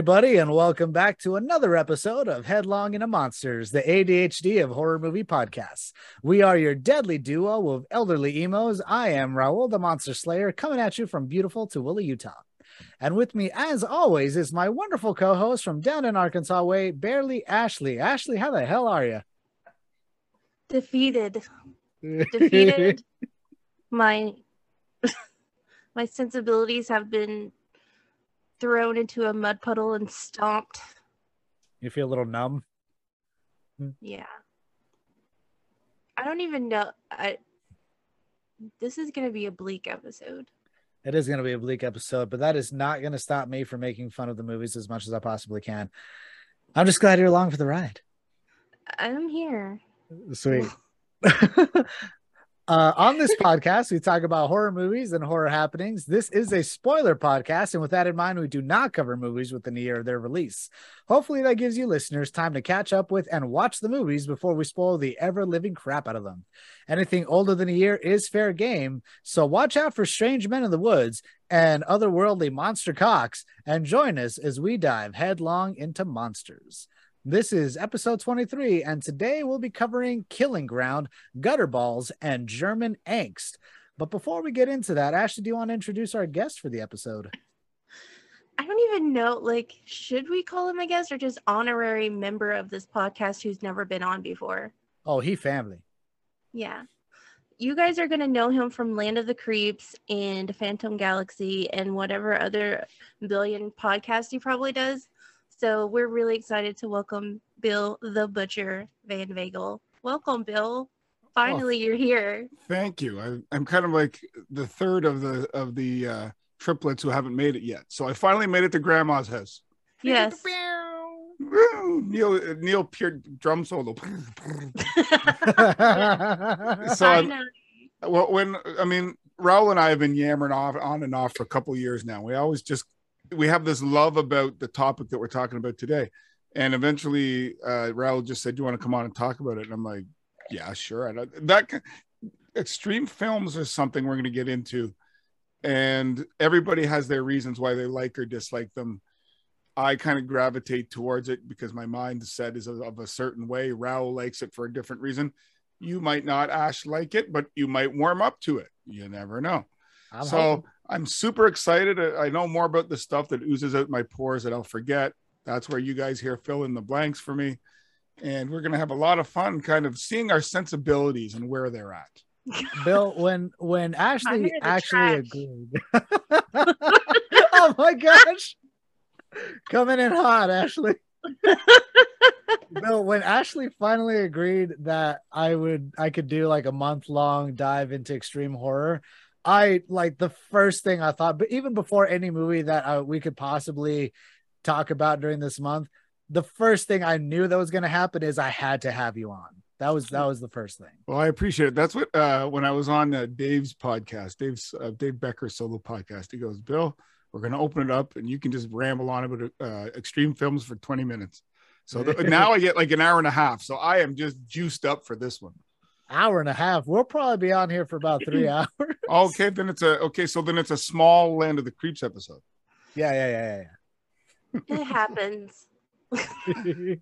everybody, and welcome back to another episode of Headlong into Monsters, the ADHD of horror movie podcasts. We are your deadly duo of elderly emos. I am Raul, the Monster Slayer, coming at you from beautiful Tooele, Utah. And with me, as always, is my wonderful co host from down in Arkansas way, Barely Ashley. Ashley, how the hell are you? Defeated. Defeated. my my sensibilities have been thrown into a mud puddle and stomped. You feel a little numb? Hmm. Yeah. I don't even know. I this is gonna be a bleak episode. It is going to be a bleak episode, but that is not going to stop me from making fun of the movies as much as I possibly can. I'm just glad you're along for the ride. I'm here. Sweet. Uh, on this podcast, we talk about horror movies and horror happenings. This is a spoiler podcast, and with that in mind, we do not cover movies within the year of their release. Hopefully, that gives you listeners time to catch up with and watch the movies before we spoil the ever living crap out of them. Anything older than a year is fair game, so watch out for strange men in the woods and otherworldly monster cocks, and join us as we dive headlong into monsters. This is episode 23, and today we'll be covering Killing Ground, Gutter Balls, and German Angst. But before we get into that, Ashley, do you want to introduce our guest for the episode? I don't even know, like, should we call him a guest or just honorary member of this podcast who's never been on before? Oh, he family. Yeah. You guys are going to know him from Land of the Creeps and Phantom Galaxy and whatever other billion podcast he probably does. So we're really excited to welcome Bill the Butcher Van Vagel. Welcome, Bill. Finally, oh, you're here. Thank you. I, I'm kind of like the third of the of the uh, triplets who haven't made it yet. So I finally made it to Grandma's house. Yes. Neil Neil Peart drum solo. so I'm, well, when I mean Raul and I have been yammering off on and off for a couple years now. We always just we have this love about the topic that we're talking about today. And eventually, uh, Raul just said, "Do you want to come on and talk about it?" And I'm like, "Yeah, sure." I that extreme films is something we're going to get into, and everybody has their reasons why they like or dislike them. I kind of gravitate towards it because my mindset is of, of a certain way. Raul likes it for a different reason. You might not, Ash, like it, but you might warm up to it. You never know. I'm so. Hoping I'm super excited. Uh, I know more about the stuff that oozes out my pores that I'll forget. That's where you guys here fill in the blanks for me. And we're going to have a lot of fun kind of seeing our sensibilities and where they're at. Bill, when when Ashley actually agreed. oh my gosh. Coming in hot, Ashley. Bill, when Ashley finally agreed that I would I could do like a month long dive into extreme horror, I like the first thing I thought, but even before any movie that uh, we could possibly talk about during this month, the first thing I knew that was going to happen is I had to have you on. That was that was the first thing. Well, I appreciate it. That's what uh, when I was on uh, Dave's podcast, Dave's uh, Dave Becker's solo podcast. He goes, "Bill, we're going to open it up, and you can just ramble on about uh, extreme films for twenty minutes." So the, now I get like an hour and a half. So I am just juiced up for this one hour and a half. We'll probably be on here for about three hours. okay, then it's a okay. So then it's a small Land of the Creeps episode. Yeah, yeah, yeah, yeah. It happens.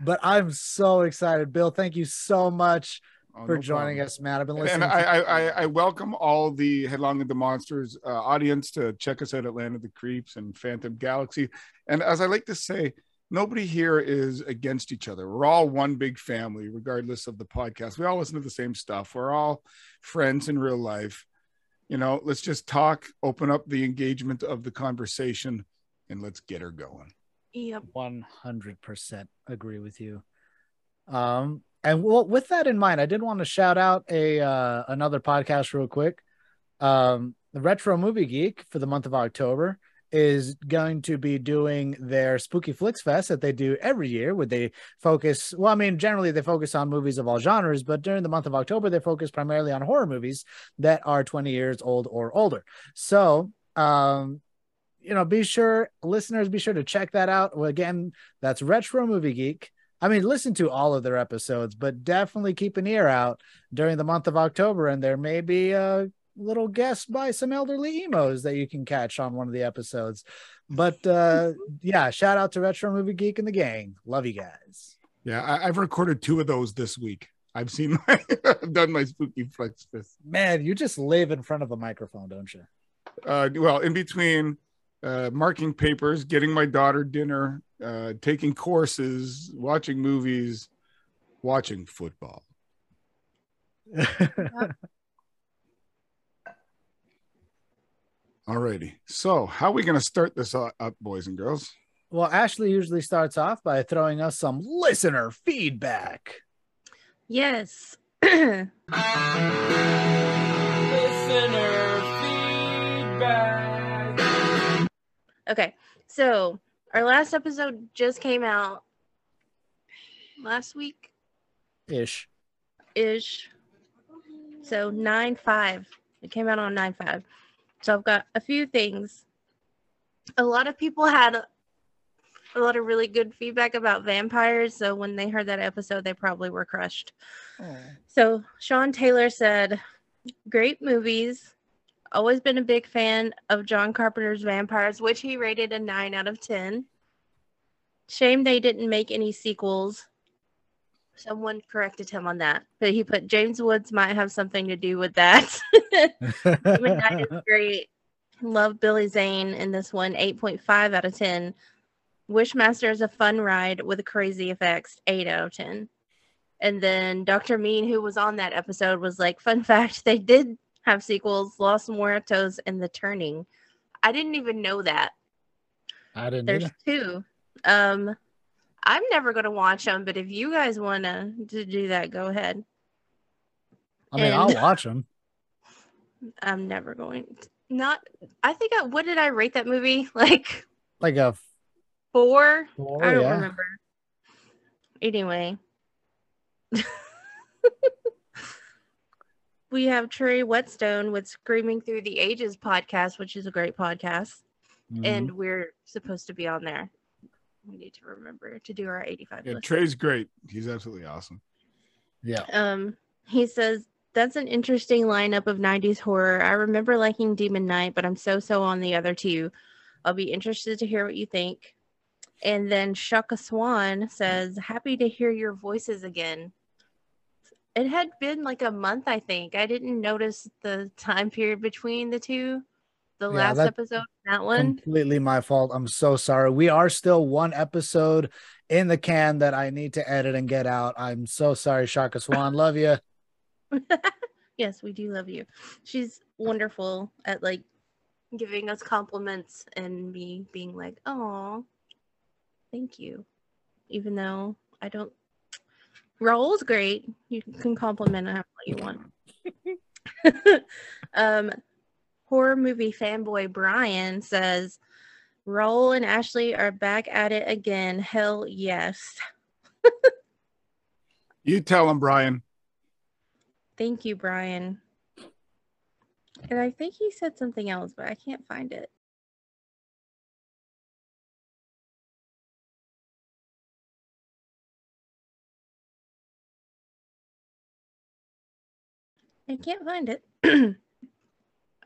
but I'm so excited, Bill. Thank you so much oh, for no joining problem. us, man. I've been listening. And I, I, I, welcome all the Headlong of the Monsters uh, audience to check us out at Land of the Creeps and Phantom Galaxy. And as I like to say, nobody here is against each other. We're all one big family, regardless of the podcast. We all listen to the same stuff. We're all friends in real life. You know, let's just talk, open up the engagement of the conversation, and let's get her going. Yep. 100% agree with you. Um, and well, with that in mind, I did want to shout out a uh, another podcast real quick. Um, the Retro Movie Geek for the month of October is going to be doing their Spooky Flicks Fest that they do every year, where they focus. Well, I mean, generally they focus on movies of all genres, but during the month of October, they focus primarily on horror movies that are 20 years old or older. So, um, you know, be sure, listeners, be sure to check that out. Well, again, that's Retro Movie Geek. I mean, listen to all of their episodes, but definitely keep an ear out during the month of October, and there may be a little guest by some elderly emos that you can catch on one of the episodes. But uh, yeah, shout out to Retro Movie Geek and the gang. Love you guys. Yeah, I, have recorded two of those this week. I've seen my, I've done my Spooky Flicks Fest. Man, you just live in front of a microphone, don't you? Uh, well, in between uh, marking papers, getting my daughter dinner, uh, taking courses, watching movies, watching football. Alrighty. So, how are we going to start this up, boys and girls? Well, Ashley usually starts off by throwing us some listener feedback. Yes. listener feedback. Okay. So, our last episode just came out last week ish. Ish. So, 9 5. It came out on 9 5. So I've got a few things. A lot of people had a lot of really good feedback about vampires. So when they heard that episode, they probably were crushed. Oh. So Sean Taylor said, Great movies. Always been a big fan of John Carpenter's Vampires, which he rated a 9 out of 10. Shame they didn't make any sequels. Someone corrected him on that, but he put James Woods might have something to do with that. Midnight is great. Love Billy Zane in this one, 8.5 out of 10. Wishmaster is a fun ride with crazy effects, 8 out of 10. And then Dr. Mean, who was on that episode, was like, fun fact, they did have sequels, Los Muertos and The Turning. I didn't even know that. I didn't. There's either. two. Um, I'm never gonna watch them, but if you guys wanna to do that, go ahead. I mean, and I'll watch them. I'm never going. To, not. I think. I, what did I rate that movie? Like. Like a four. four I don't yeah. remember. Anyway. we have Trey Whetstone with Screaming Through the Ages podcast, which is a great podcast. Mm-hmm. And we're supposed to be on there. We need to remember to do our 85. Yeah, Trey's great. He's absolutely awesome. Yeah. Um, he says that's an interesting lineup of 90s horror. I remember liking Demon Knight, but I'm so so on the other two. I'll be interested to hear what you think. And then Shaka Swan says, Happy to hear your voices again. It had been like a month, I think. I didn't notice the time period between the two. The yeah, last episode, that one. Completely my fault. I'm so sorry. We are still one episode in the can that I need to edit and get out. I'm so sorry, Shaka Swan. Love you. yes, we do love you. She's wonderful at like giving us compliments and me being like, "Oh, thank you," even though I don't. Raul's great. You can compliment him what you want. um, horror movie fanboy Brian says, Raul and Ashley are back at it again. Hell yes." you tell him, Brian. Thank you, Brian. And I think he said something else, but I can't find it. I can't find it.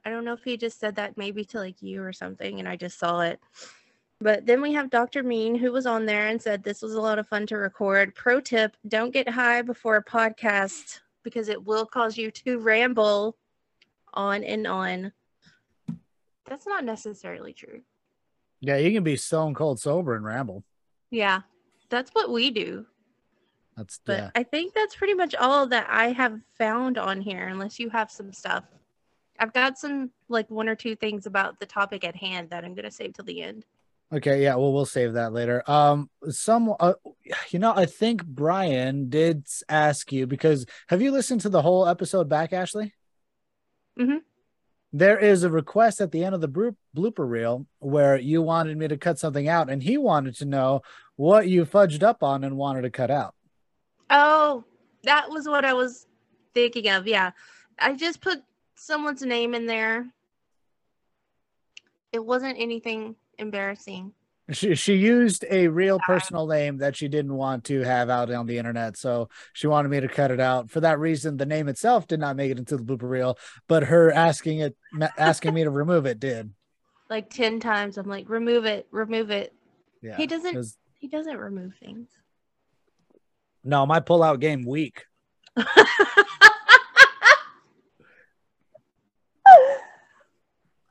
I don't know if he just said that maybe to like you or something, and I just saw it. But then we have Dr. Mean, who was on there and said this was a lot of fun to record. Pro tip don't get high before a podcast because it will cause you to ramble on and on. That's not necessarily true. Yeah, you can be stone cold sober and ramble. Yeah, that's what we do. That's but yeah. I think that's pretty much all that I have found on here, unless you have some stuff. I've got some like one or two things about the topic at hand that I'm gonna save till the end. Okay, yeah, well, we'll save that later. Um, some, uh, you know, I think Brian did ask you because have you listened to the whole episode back, Ashley? Mm-hmm. There is a request at the end of the blooper reel where you wanted me to cut something out, and he wanted to know what you fudged up on and wanted to cut out. Oh, that was what I was thinking of. Yeah, I just put someone's name in there. It wasn't anything embarrassing. She she used a real personal name that she didn't want to have out on the internet, so she wanted me to cut it out. For that reason, the name itself did not make it into the blooper reel, but her asking it asking me to remove it did. Like ten times, I'm like, remove it, remove it. Yeah, He doesn't- was- He doesn't remove things. no, my pullout game weak.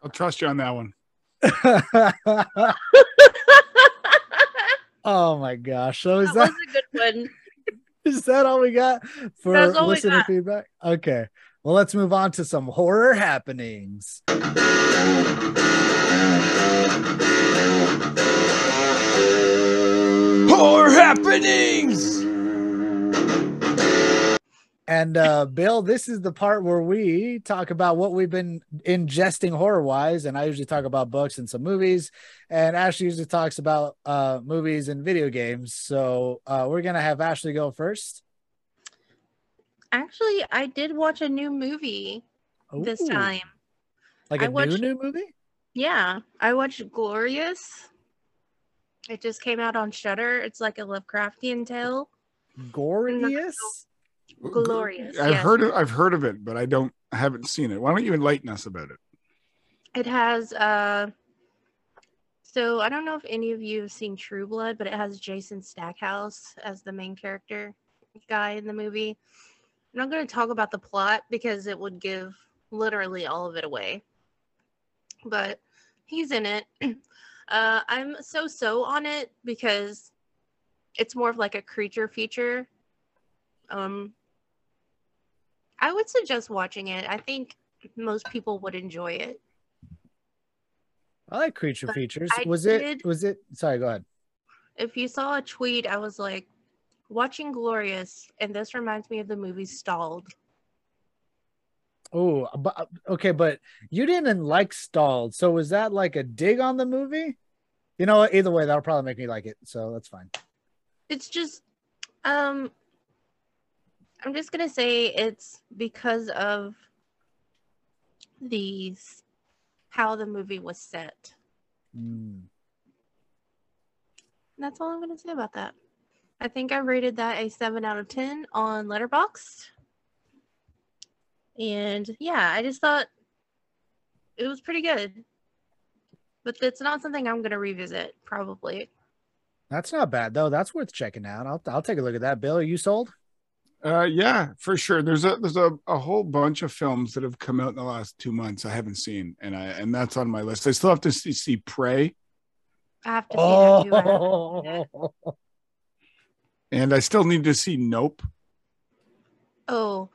I'll trust you on that one. oh my gosh! So is that that was a good one. is that all we got for That's listener got. feedback? Okay, well let's move on to some horror happenings. Horror happenings. And uh Bill, this is the part where we talk about what we've been ingesting horror wise. And I usually talk about books and some movies. And Ashley usually talks about uh movies and video games. So uh we're gonna have Ashley go first. Actually, I did watch a new movie this time. Like I a watched- new new movie? Yeah, I watched Glorious. It just came out on Shudder. It's like a Lovecraftian tale. Gorgeous? Glorious, I've yes. heard of, I've heard of it, but I don't I haven't seen it. Why don't you enlighten us about it? It has uh so I don't know if any of you have seen True Blood, but it has Jason Stackhouse as the main character guy in the movie. I'm not going to talk about the plot because it would give literally all of it away. But he's in it. Uh I'm so so on it because it's more of like a creature feature. Um I would suggest watching it. I think most people would enjoy it. I like creature But features. I was it was it sorry, go ahead. if you saw a tweet, I was like, watching Glorious, and this reminds me of the movie Stalled. Oh, but okay, but you didn't like stalled. So was that like a dig on the movie? You know, either way, that'll probably make me like it. So that's fine. It's just, um, I'm just gonna say it's because of these how the movie was set. Mm. That's all I'm gonna say about that. I think I rated that a seven out of ten on Letterboxd. And yeah, I just thought it was pretty good. But it's not something I'm gonna revisit, probably. That's not bad though. That's worth checking out. I'll I'll take a look at that. Bill, are you sold? Uh, yeah, for sure. There's a there's a, a whole bunch of films that have come out in the last two months I haven't seen, and I and that's on my list. I still have to see, see Prey, I have to see that too. Haven't seen Oh, that. and I still need to see Nope. Oh,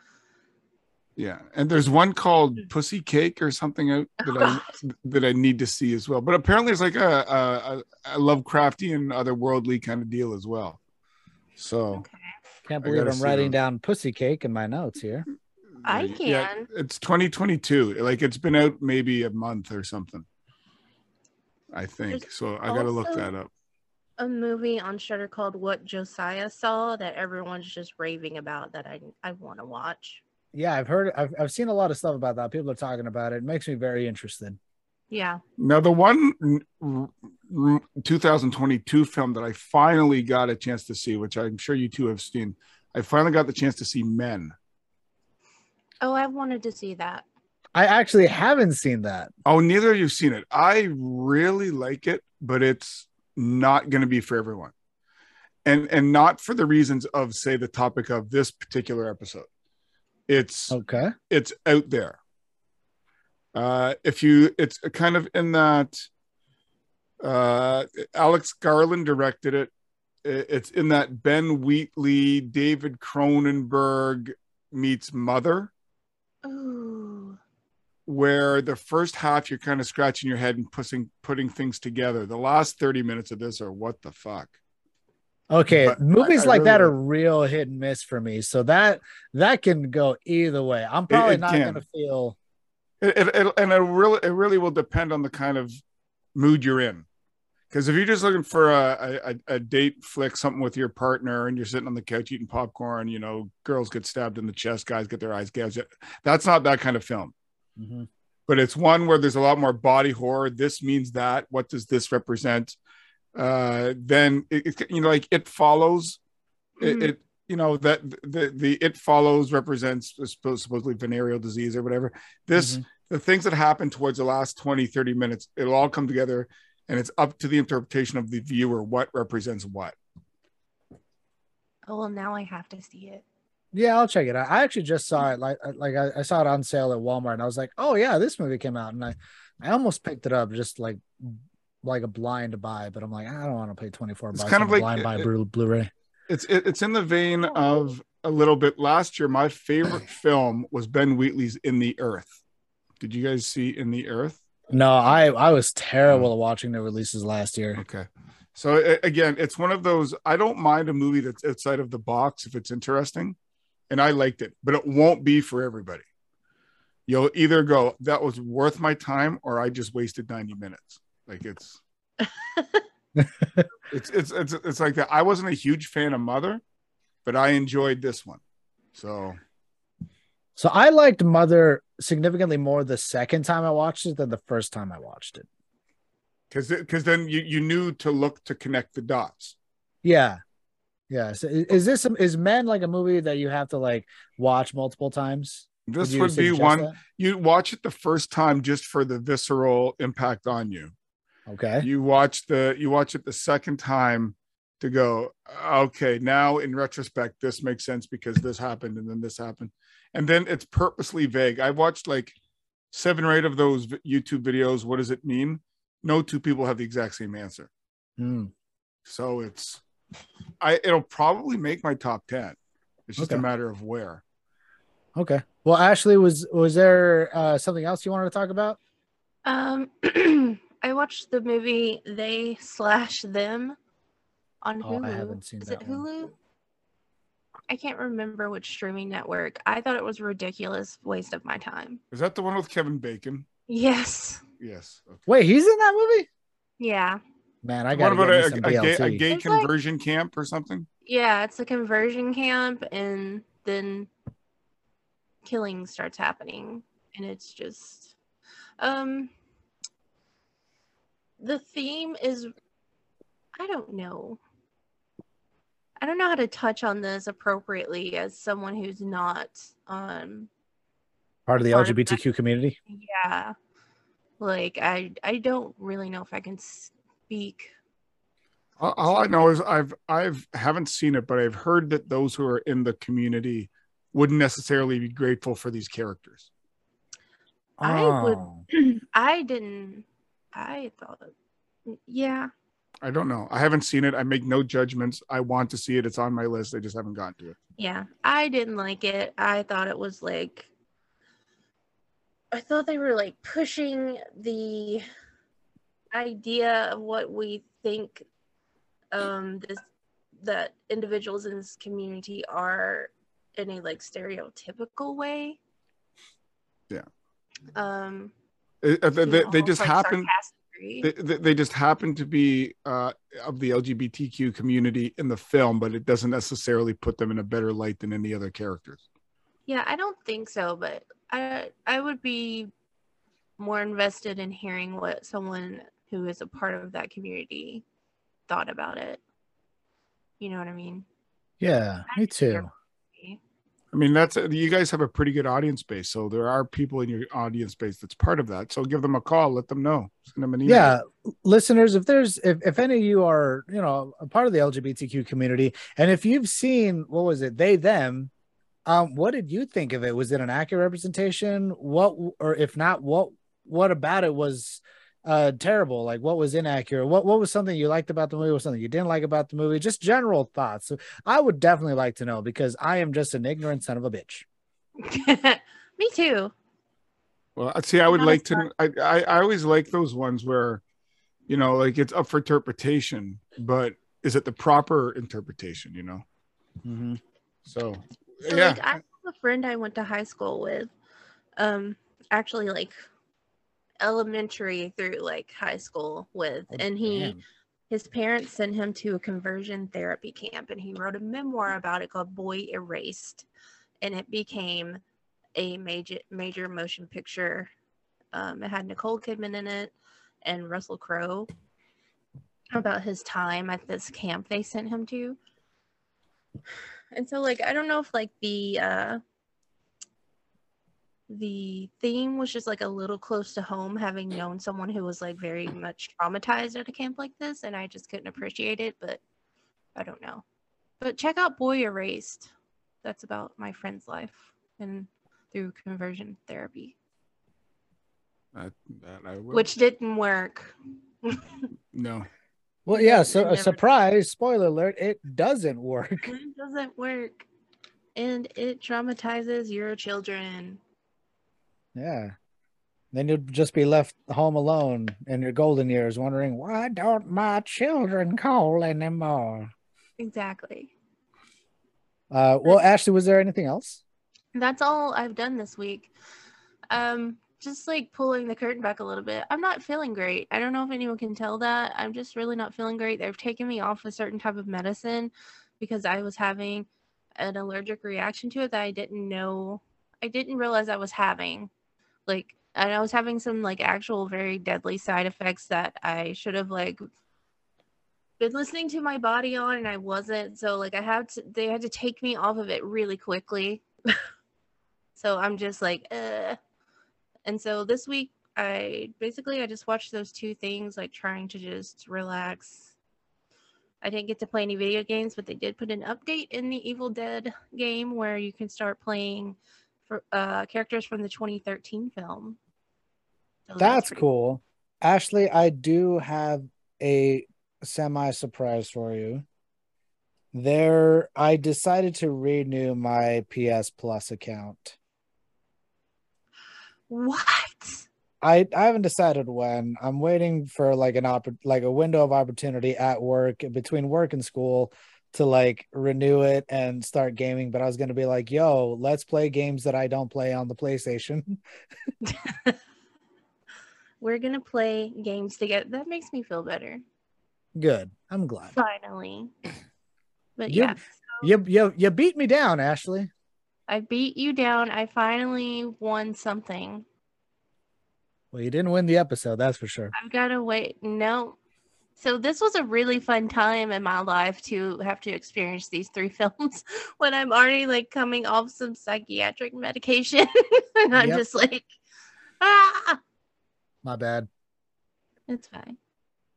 Yeah, and there's one called Pussy Cake or something out that I that I need to see as well. But apparently, it's like a a, a Lovecraftian, otherworldly kind of deal as well. So okay. Can't believe I'm writing those. down pussy cake in my notes here. I yeah, can. it's 2022. Like it's been out maybe a month or something. I think There's so. I got to look that up. A movie on Shudder called What Josiah Saw that everyone's just raving about that I I want to watch. Yeah, I've heard I've I've seen a lot of stuff about that. People are talking about it. It makes me very interested. Yeah. Now, the one r- r- 2022 film that I finally got a chance to see, which I'm sure you two have seen, I finally got the chance to see Men. Oh, I wanted to see that. I actually haven't seen that. Oh, neither of you've seen it. I really like it, but it's not going to be for everyone, and and not for the reasons of say the topic of this particular episode. It's Okay. it's out there. Uh, if you, it's kind of in that. Uh, Alex Garland directed it. It's in that Ben Wheatley, David Cronenberg meets Mother, Ooh. where the first half you're kind of scratching your head and putting putting things together. The last thirty minutes of this are what the fuck. Okay, But movies I- I like that are real hit and miss for me. So that that can go either way. I'm probably it not can. going to feel. It, it, it- and it really it really will depend on the kind of mood you're in. Because if you're just looking for a, a, a date flick, something with your partner, and you're sitting on the couch eating popcorn, you know, girls get stabbed in the chest, guys get their eyes gouged. That's not that kind of film. Mhm. But it's one where there's a lot more body horror. This means that. What does this represent? uh, then it, it, you know, like it follows. It, Mhm. it you know that the the it follows represents supposed- supposedly venereal disease or whatever. This Mhm. the things that happen towards the last 20 30 minutes it'll all come together and it's up to the interpretation of the viewer what represents what Oh well, now I have to see it. Yeah, I'll check it out. I actually just saw it like like I, I saw it on sale at Walmart and I was like, oh yeah, this movie came out and I I almost picked it up just like like a blind buy, but I'm like, I don't want to pay 24 It's bucks kind of a like- blind buy it- Blu- Blu-ray. It's it, it's in the vein of a little bit. Last year my favorite film was ben wheatley's in the earth. Did you guys see in the earth? No, I I was terrible at watching the releases last year. okay. So a- again it's one of those i don't mind a movie that's outside of the box if it's interesting and i liked it but it won't be for everybody. You'll either go that was worth my time or i just wasted 90 minutes. Like it's it's it's it's it's like that i wasn't a huge fan of mother but i enjoyed this one so So I liked Mother significantly more the second time I watched it than the first time I watched it. because because then you you knew to look to connect the dots Yeah. Yeah. So is this is Men like a movie that you have to like watch multiple times? this you would be one that? you watch it the first time just for the visceral impact on you Okay. you watch the you watch it the second time to go okay now in retrospect this makes sense because this happened and then this happened and then it's purposely vague i've watched like seven or eight of those youtube videos what does it mean no two people have the exact same answer Hmm. so it's i it'll probably make my top 10 it's just a matter of where Okay. Well, Ashley, was was there uh, something else you wanted to talk about? Um, I watched the movie They Slash Them on Oh, Hulu. I haven't seen Is that it one. Hulu? I can't remember which streaming network. I thought it was a ridiculous waste of my time. is that the one with kevin bacon Yes. yes okay. Wait, he's in that movie? Yeah. Man, I what got about a, some a, gay, a gay It's like- conversion camp or something Yeah, it's a conversion camp and then killing starts happening and it's just um the theme is I don't know. I don't know how to touch on this appropriately as someone who's not um Part of the part of LGBTQ community. yeah. Like I I don't really know if I can speak All, all I know is I've I've haven't seen it, but I've heard that those who are in the community wouldn't necessarily be grateful for these characters. I would- Oh. I didn't I thought yeah. I don't know. I haven't seen it. I make no judgments. I want to see it. It's on my list. I just haven't gotten to it. Yeah, I didn't like it. I thought it was like I thought they were like pushing the idea of what we think um this that individuals in this community are in a like stereotypical way. Yeah. Um Uh, uh, They, they, know, they just like happen. They, they they just happen to be uh, of the LGBTQ community in the film, but it doesn't necessarily put them in a better light than any other characters. Yeah, I don't think so, but I I would be more invested in hearing what someone who is a part of that community thought about it. You know what I mean? Yeah, me too. I mean, that's you guys have a pretty good audience base, so there are people in your audience base that's part of that. So give them a call, let them know, send them an email. Yeah, listeners, if there's if, if any of you are, you know, a part of the LGBTQ community, and if you've seen what was it, they them, um, what did you think of it? Was it an accurate representation? What or if not, what what about it was uh terrible? Like what was inaccurate? What what was something you liked about the movie? What was something you didn't like about the movie? Just general thoughts. So I would definitely like to know because I am just an ignorant son of a bitch. Me too. Well, I see. I would like to. I, I I always like those ones where, you know, like it's up for interpretation, but is it the proper interpretation? You know. Mm-hmm. So, So yeah. like I have a friend I went to high school with. Um actually like elementary through like high school with and he his parents sent him to a conversion therapy camp and he wrote a memoir about it called boy erased and it became a major major motion picture um, it had nicole kidman in it and russell crowe about his time at this camp they sent him to. And so like I don't know if like the uh the theme was just like a little close to home having known someone who was like very much traumatized at a camp like this and I just couldn't appreciate it, but I don't know. But check out Boy Erased. That's about my friend's life and through conversion therapy. That, that I will. Which didn't work. no. Well, yeah. So a Never- surprise spoiler alert: it doesn't work. It doesn't work. And it traumatizes your children. Yeah. Then you'd just be left home alone in your golden years, wondering why don't my children call anymore? Exactly. Uh, well, Ashley, was there anything else? That's all I've done this week. Um, just like pulling the curtain back a little bit. I'm not feeling great. I don't know if anyone can tell that. I'm just really not feeling great. They've taken me off a certain type of medicine because I was having an allergic reaction to it that I didn't know. I didn't realize I was having. Like, and I was having some like actual very deadly side effects that I should have like been listening to my body on and I wasn't. So like I had to they had to take me off of it really quickly. so I'm just like and so this week I basically I just watched those two things like trying to just relax. I didn't get to play any video games, but they did put an update in the Evil Dead game where you can start playing for uh characters from the 2013 film. So That's pretty cool. Ashley, I do have a semi surprise for you. There, I decided to renew my PS Plus account. What? I I haven't decided when. I'm waiting for like an oppor- like a window of opportunity at work between work and school to like renew it and start gaming. But I was gonna be like, yo, let's play games that I don't play on the PlayStation. We're gonna play games together. That makes me feel better. Good. I'm glad. Finally. But You- yeah, You you you beat me down, Ashley. I beat you down. I finally won something. Well, you didn't win the episode, that's for sure. I've got to wait. No. So this was a really fun time in my life to have to experience these three films when I'm already like coming off some psychiatric medication and I'm Yep. just like ah My bad. it's fine.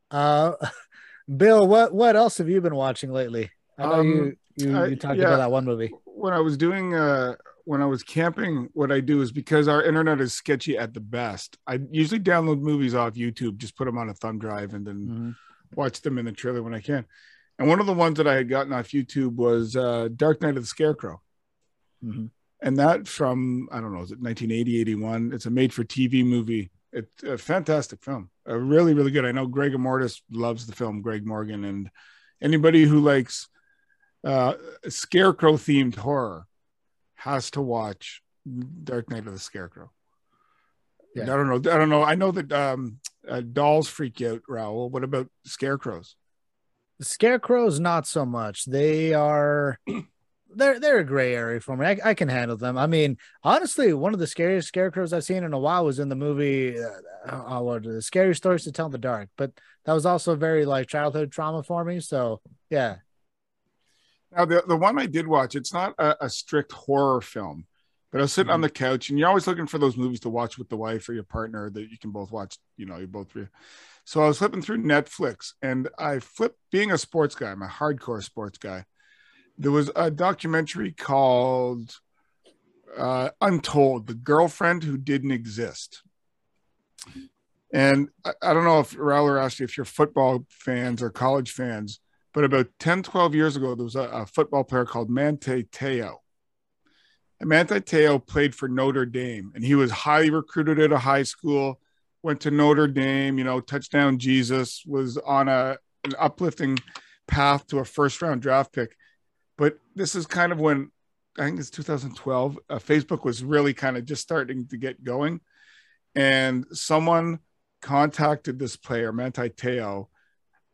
Uh Bill, what what else have you been watching lately? I know Um, you you, I- you talked yeah. about that one movie. when I was doing uh when I was camping, what I do is because our internet is sketchy at the best, I usually download movies off YouTube, just put them on a thumb drive and then Mhm. Watch them in the trailer when I can. And one of the ones that I had gotten off YouTube was uh Dark Night of the Scarecrow. Mhm. And that from I don't know, is it 1980, 81? It's a made for TV movie. It's a fantastic film. Uh, really, really good. I know Greg Mortis loves the film, Greg Morgan, and anybody who likes uh scarecrow themed horror has to watch Dark Night of the Scarecrow. Yeah. I don't know. I don't know. I know that um uh, dolls freak out, Raul. What about scarecrows? Scarecrows, not so much. They are they're they're a gray area for me. I, I can handle them. I mean, honestly, one of the scariest scarecrows I've seen in a while was in the movie uh, uh, what, the Scary Stories to Tell in the Dark. But that was also very like childhood trauma for me. So yeah, Now, the, the one I did watch, it's not a, a strict horror film, but I was sitting on the couch and you're always looking for those movies to watch with the wife or your partner that you can both watch, you know, you both. Re- so I was flipping through Netflix and I flipped, being a sports guy, I'm a hardcore sports guy. There was a documentary called uh, Untold, the girlfriend who didn't exist. And I, I don't know if Raul or Ashley, if you're football fans or college fans, but about 10, 12 years ago, there was a, a football player called Manti Te'o. And Manti Te'o played for Notre Dame, and he was highly recruited at a high school, went to Notre Dame, you know, touchdown Jesus, was on a, an uplifting path to a first round draft pick. But this is kind of when I think it's 2012, uh, Facebook was really kind of just starting to get going. And someone contacted this player, Manti Te'o,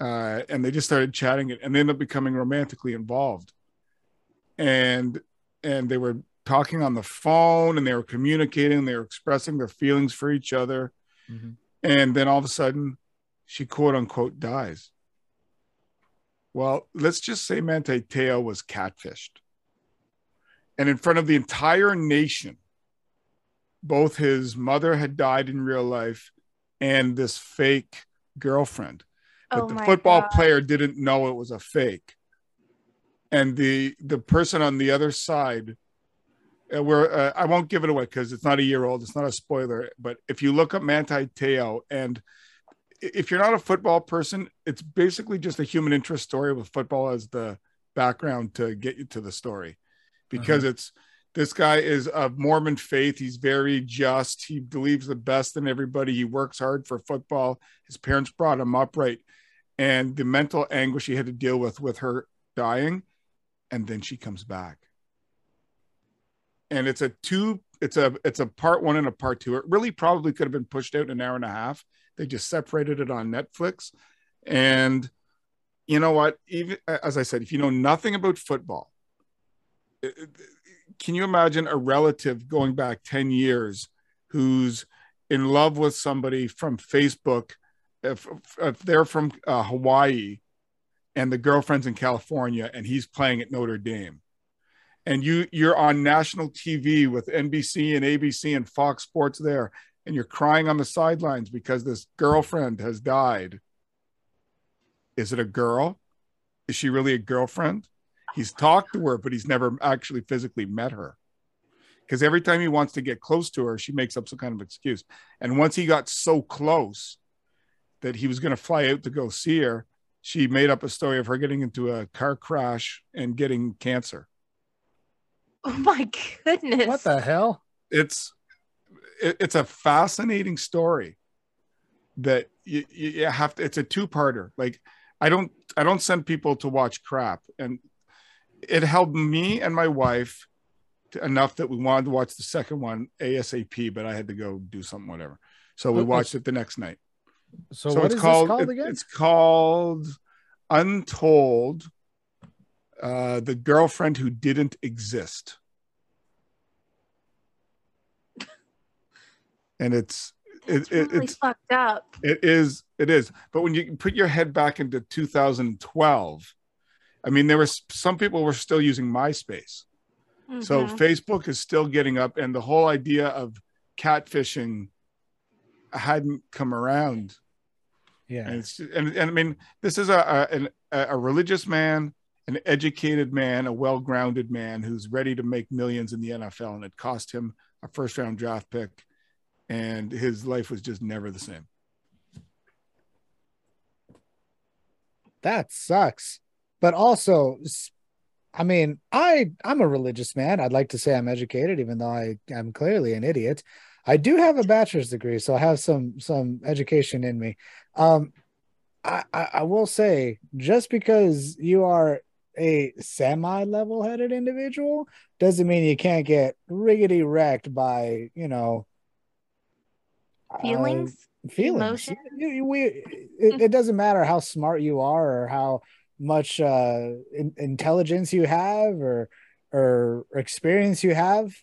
uh, and they just started chatting it and they ended up becoming romantically involved and and they were talking on the phone and they were communicating they were expressing their feelings for each other Mhm. and then all of a sudden she quote unquote dies Well, let's just say Manti Te'o was catfished. And in front of the entire nation, both his mother had died in real life and this fake girlfriend. But Oh the football God. player didn't know it was a fake. And the the person on the other side, where uh, I won't give it away because it's not a year old, it's not a spoiler. But if you look up Manti Te'o, and if you're not a football person, it's basically just a human interest story with football as the background to get you to the story, because it's this guy is of Mormon faith. He's very just. He believes the best in everybody. He works hard for football. His parents brought him up right, and the mental anguish he had to deal with with her dying, and then she comes back. And it's a two. It's a it's a part one and a part two. It really probably could have been pushed out in an hour and a half. They just separated it on Netflix, and you know what? Even as I said, if you know nothing about football, can you imagine a relative going back 10 years who's in love with somebody from Facebook if, if they're from uh, Hawaii and the girlfriend's in California and he's playing at Notre Dame and you you're on national TV with NBC and ABC and Fox Sports there and you're crying on the sidelines because this girlfriend has died. Is it a girl? Is she really a girlfriend? He's talked to her but he's never actually physically met her. Because every time he wants to get close to her she makes up some kind of excuse. And once he got so close that he was going to fly out to go see her she made up a story of her getting into a car crash and getting cancer Oh my goodness. What the hell? it's it, it's a fascinating story that you, you you have to it's a two-parter like i don't i don't send people to watch crap and it helped me and my wife to, enough that we wanted to watch the second one asap but i had to go do something whatever so we watched it the next night So, so what it's is called, this called it- again? it's called untold uh the girlfriend who didn't exist and it's it, it's it, really it's fucked up. it is it is but when you put your head back into 2012 i mean there was some people were still using myspace so Mhm. facebook is still getting up and the whole idea of catfishing hadn't come around yeah. and it's and, and i mean this is a, a a religious man an educated man a well-grounded man who's ready to make millions in the nfl and it cost him a first round draft pick and his life was just never the same That sucks. But also, I mean, I I'm a religious man. I'd like to say I'm educated, even though I am clearly an idiot. I do have a bachelor's degree, so I have some some education in me. Um, I I, I will say, just because you are a semi level-headed individual doesn't mean you can't get riggedy wrecked by you know uh, Feelings? feelings. You- you- we, it, it doesn't matter how smart you are or how much uh, in, intelligence you have or or experience you have.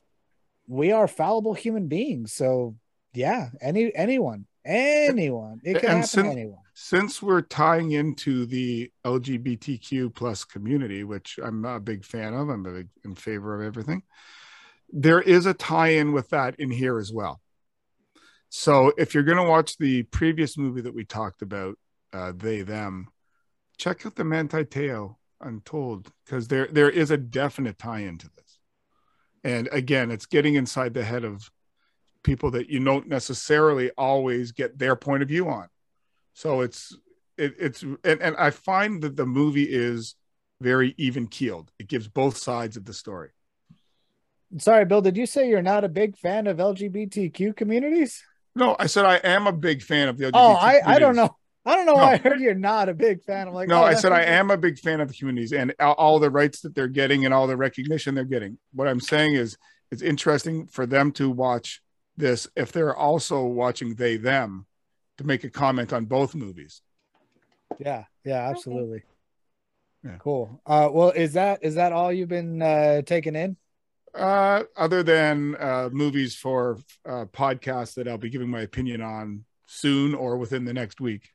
We are fallible human beings, so yeah, any anyone, anyone, it can And happen since- to anyone. since we're tying into the lgbtq plus community which i'm not a big fan of i'm a big, in favor of everything there is a tie-in with that in here as well. So if you're going to watch the previous movie that we talked about uh, they them check out the manti te'o untold because there there is a definite tie-in to this. And again it's getting inside the head of people that you don't necessarily always get their point of view on so it's it, it's and, and I find that the movie is very even keeled. It gives both sides of the story. Sorry, Bill. Did you say you're not a big fan of LGBTQ communities? No, I said I am a big fan of the LGBT. Oh, I I don't know. I don't know No. why I heard you're not a big fan. I'm like, No, oh, I said I am a big fan of the communities and all, all the rights that they're getting and all the recognition they're getting. What I'm saying is it's interesting for them to watch this if they're also watching they them to make a comment on both movies. Yeah, yeah, absolutely. Yeah. Cool. Uh, well, is that is that all you've been uh, taking in? Uh, other than uh, movies for uh, podcasts that I'll be giving my opinion on soon or within the next week.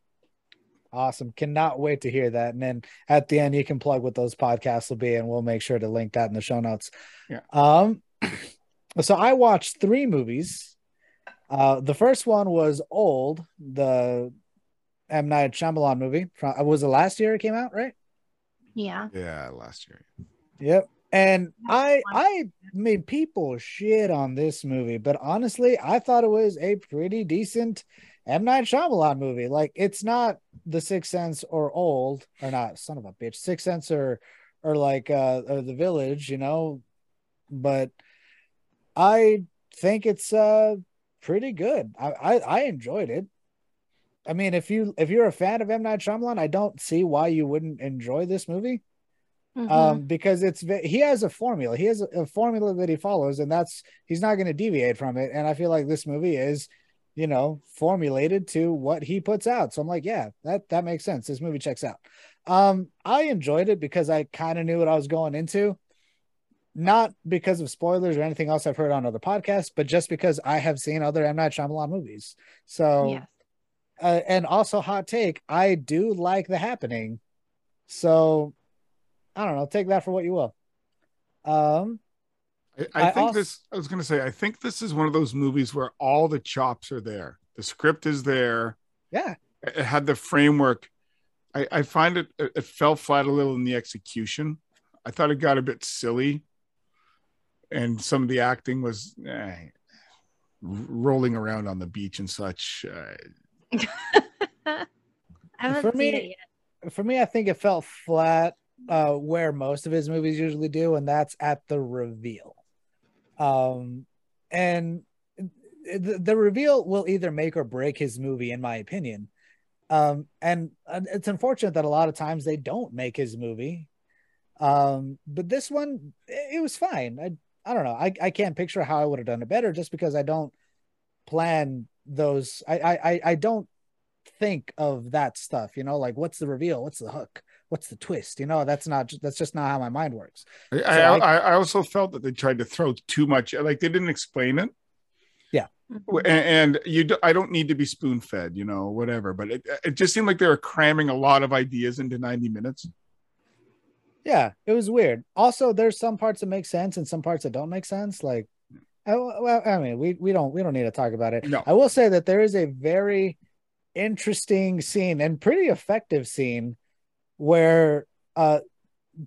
Awesome. Cannot wait to hear that. And then at the end, you can plug what those podcasts will be, and we'll make sure to link that in the show notes. Yeah. Um, so I watched three movies. Uh, the first one was Old, the M Night Shyamalan movie. From was it last year it came out, right? Yeah. Yeah, last year. Yep. And I I made people shit on this movie, but honestly, I thought it was a pretty decent M Night Shyamalan movie. Like it's not The Sixth Sense or Old or not, son of a bitch, Sixth Sense or or like uh or The Village, you know, but I think it's uh pretty good. I I, I enjoyed it. I mean, if you if you're a fan of M. Night Shyamalan, I don't see why you wouldn't enjoy this movie. Mhm. um because it's he has a formula. He has a, a formula that he follows and that's he's not going to deviate from it. And i feel like this movie is you know formulated to what he puts out. So i'm like yeah that that makes sense. This movie checks out. Um i enjoyed it because i kind of knew what i was going into not because of spoilers or anything else i've heard on other podcasts but just because i have seen other m night Shyamalan movies so yes. uh, and also hot take i do like the happening so i don't know take that for what you will um I, I I think also- this. I was going to say. I think this is one of those movies where all the chops are there. The script is there. yeah It it had the framework. I, I find it, it it fell flat a little in the execution. I thought it got a bit silly, and some of the acting was eh, rolling around on the beach and such. Uh, I For me- it for me i think it felt flat uh where most of his movies usually do and that's at the reveal. Um and the, the reveal will either make or break his movie in my opinion. Um and uh, it's unfortunate that a lot of times they don't make his movie. Um but this one it it was fine. I i don't know i, I can't picture how i would have done it better just because i don't plan those i i I- i don't think of that stuff you know like what's the reveal what's the hook what's the twist you know that's not that's just not how my mind works I, So I, I- I, I also felt that they tried to throw too much. Like they didn't explain it. Yeah. Mm-hmm. and, and you do, i don't need to be spoon fed you know whatever but it, it just seemed like they were cramming a lot of ideas into 90 minutes yeah it was weird. Also there's some parts that make sense and some parts that don't make sense like I, well i mean we we don't we don't need to talk about it. No. I will say that there is a very interesting scene and pretty effective scene where uh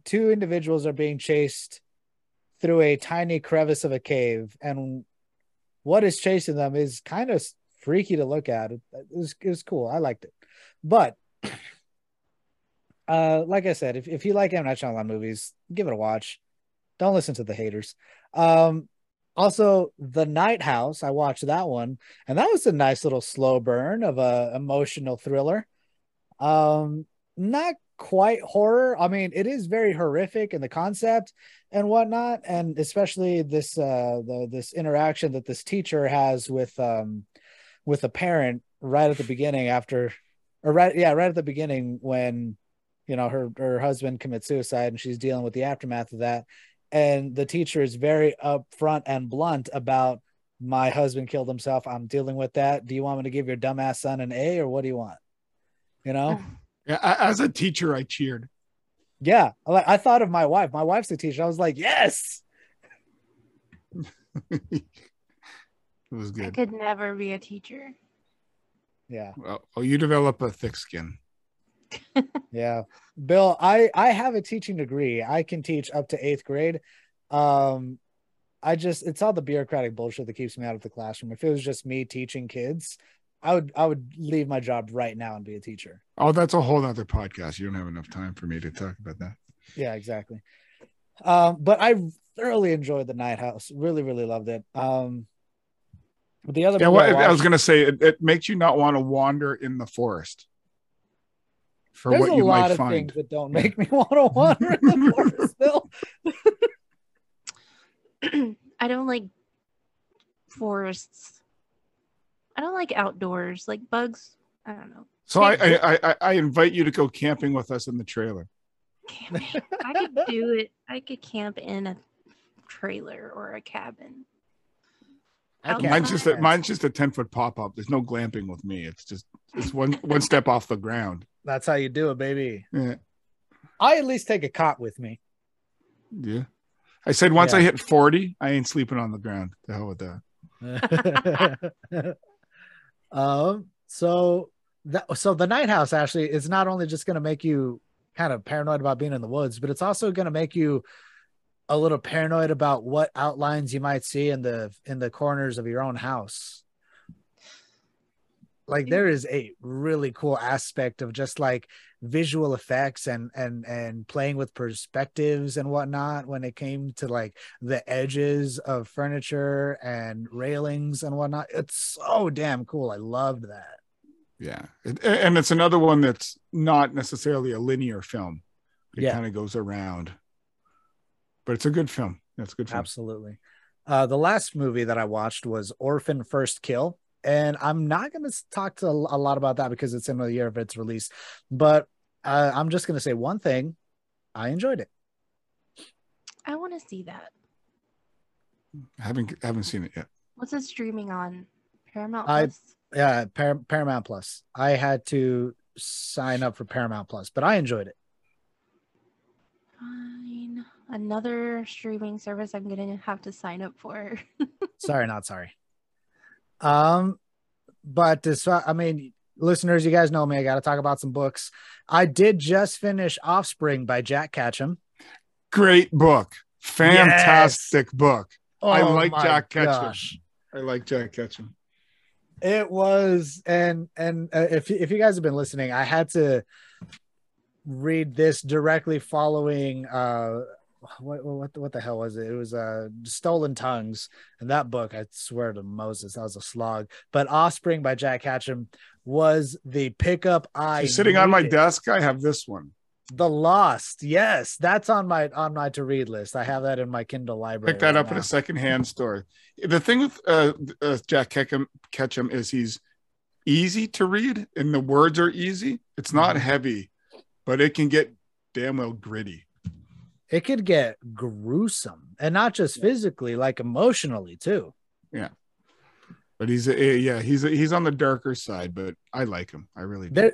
two individuals are being chased through a tiny crevice of a cave and what is chasing them is kind of freaky to look at. It, it was it was cool. I liked it. But uh like i said if, if you like M. Night Shyamalan movies give it a watch. Don't listen to the haters. Um also the night house i watched that one and that was a nice little slow burn of a emotional thriller. Um not quite horror. I mean it is very horrific in the concept and whatnot and especially this uh the this interaction that this teacher has with um with a parent right at the beginning after or right yeah right at the beginning when you know her her husband commits suicide and she's dealing with the aftermath of that. And the teacher is very upfront and blunt about my husband killed himself. I'm dealing with that. Do you want me to give your dumbass son an a or what do you want? You know? Yeah, as a teacher i cheered. Yeah. Like i thought of my wife. My wife's a teacher. I was like yes! It was good. I could never be a teacher. yeah. Well, oh you develop a thick skin yeah. Bill i i have a teaching degree. I can teach up to eighth grade. Um i just it's all the bureaucratic bullshit that keeps me out of the classroom. If it was just me teaching kids i would i would leave my job right now and be a teacher. Oh that's a whole other podcast. You don't have enough time for me to talk about that. Yeah exactly. Um but i thoroughly enjoyed the night house. Really really loved it. Um the other yeah well, I i was gonna say it, it makes you not want to wander in the forest for there's what a lot of things that don't make me want to wander in the forest bill I don't like forests. I don't like outdoors, like bugs. I don't know. so I, I i i invite you to go camping with us in the trailer Camping. I could do it. I could camp in a trailer or a cabin. I can't mine's just a, mine's just a 10 foot pop up there's no glamping with me it's just it's one one step off the ground That's how you do it, baby. Yeah. I at least take a cot with me. Yeah. I said once I hit 40, I ain't sleeping on the ground. The hell with that. um so that so the night house actually is not only just going to make you kind of paranoid about being in the woods but it's also going to make you a little paranoid about what outlines you might see in the in the corners of your own house like there is a really cool aspect of just like visual effects and and and playing with perspectives and whatnot when it came to like the edges of furniture and railings and whatnot it's so damn cool i loved that Yeah. And it's another one that's not necessarily a linear film. It Yeah. kind of goes around. But it's a good film. That's a good film. absolutely uh the last movie that i watched was orphan first kill and i'm not going to talk to a lot about that because it's in the year of its release but uh, i'm just going to say one thing i enjoyed it I want to see that. I haven't haven't seen it yet. What's it streaming on? Paramount I- Plus? yeah Par- paramount plus i had to sign up for paramount plus but i enjoyed it Fine. Another streaming service I'm gonna have to sign up for. sorry not sorry um but as i mean listeners you guys know me i got to talk about some books i did just finish offspring by jack ketchum Great book. Fantastic book. I Oh like Jack Ketchum. gosh. I like Jack Ketchum. it was and and uh, if if you guys have been listening i had to read this directly following uh what what what the hell was it? It was uh Stolen Tongues, and that book I swear to Moses that was a slog. But Offspring by Jack Ketchum was the pickup I So sitting on my desk, I have this one. The Lost, yes, that's on my on my to read list. I have that in my Kindle library. Pick that right up at a secondhand store. The thing with uh, uh, Jack Ketchum, Ketchum is he's easy to read, and the words are easy. It's not Mhm. heavy, but it can get damn well gritty. It could get gruesome, and not just physically, like emotionally too. Yeah. But he's a, yeah, he's a, he's on the darker side, but I like him. I really do. There,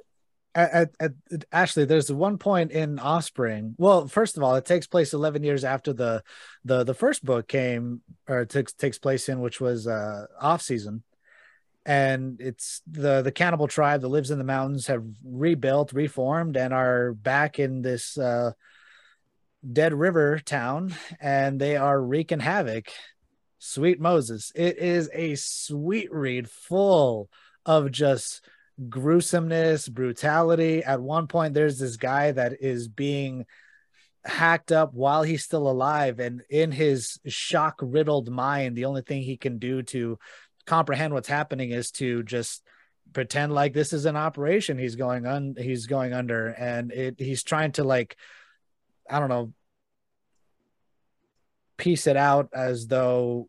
at, at, at actually, there's one point in Offspring. Well, first of all, it takes place 11 years after the the the first book came or takes takes place in, which was uh off season, and it's the the cannibal tribe that lives in the mountains have rebuilt, reformed, and are back in this uh dead river town, and they are wreaking havoc. Sweet Moses, it is a sweet read, full of just gruesomeness, brutality. At one point, there's this guy that is being hacked up while he's still alive, and in his shock riddled mind, the only thing he can do to comprehend what's happening is to just pretend like this is an operation he's going on he's going under and it he's trying to like i don't know piece it out as though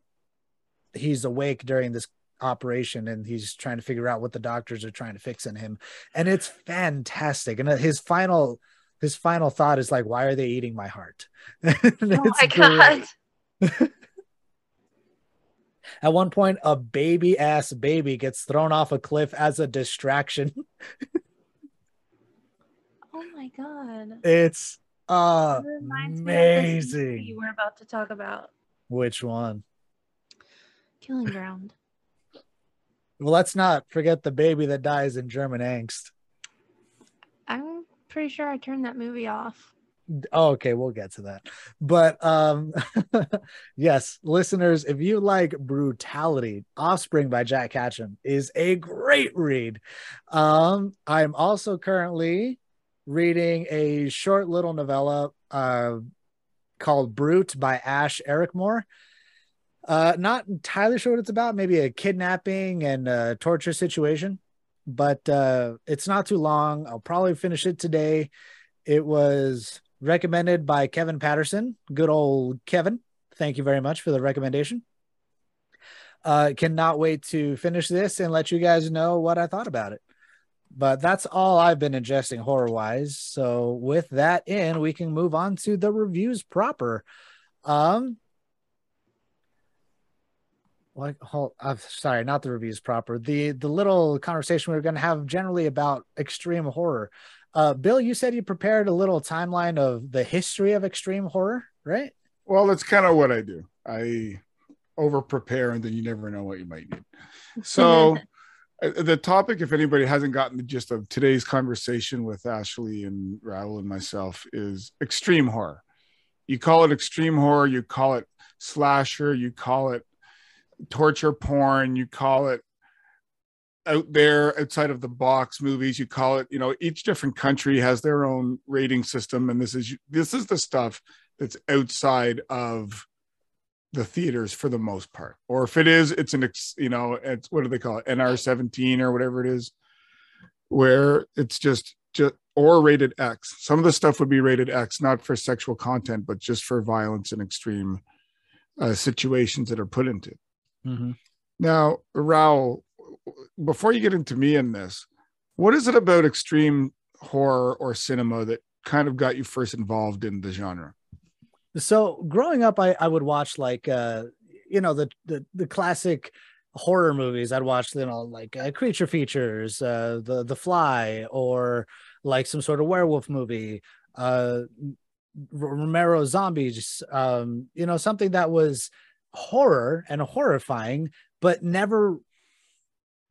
he's awake during this operation and he's trying to figure out what the doctors are trying to fix in him and it's fantastic and his final his final thought is like why are they eating my heart oh my god. at one point a baby ass baby gets thrown off a cliff as a distraction Oh my god. it's It reminds me of this movie amazing You were about to talk about which one Killing Ground. well let's not forget the baby that dies in german angst I'm pretty sure I turned that movie off. Oh, okay, we'll get to that. But um yes, listeners, if you like brutality, Offspring by Jack Ketchum is a great read. Um I'm also currently reading a short little novella uh called Brute by Ash Ericmore. Uh not entirely sure what it's about, maybe a kidnapping and uh torture situation, but uh it's not too long. I'll probably finish it today. It was recommended by Kevin Patterson. Good old Kevin. Thank you very much for the recommendation. Uh, cannot wait to finish this and let you guys know what I thought about it. But that's all I've been ingesting horror wise. So with that in, we can move on to the reviews proper. Um, like, hold, I'm sorry, not the reviews proper. The the little conversation we are going to have generally about extreme horror. Uh, Bill, you said you prepared a little timeline of the history of extreme horror, right? Well, that's kind of what I do. I over prepare and then you never know what you might need. So, uh, Uh, the topic, if anybody hasn't gotten the gist of today's conversation with Ashley and Raul and myself, is extreme horror. You call it extreme horror, you call it slasher, you call it torture porn, you call it out there outside of the box movies you call it you know each different country has their own rating system and this is this is the stuff that's outside of the theaters for the most part or if it is it's an you know it's what do they call it? Nr17 or whatever it is where it's just just or rated x. Some of the stuff would be rated x not for sexual content but just for violence and extreme uh, situations that are put into it. Mm-hmm. now raul before you get into me in this what is it about extreme horror or cinema that kind of got you first involved in the genre so growing up, I, I would watch like uh, you know the, the the classic horror movies. I'd watch you know like uh, creature features, uh, the the Fly, or like some sort of werewolf movie. Uh, Romero zombies, um, you know, something that was horror and horrifying, but never,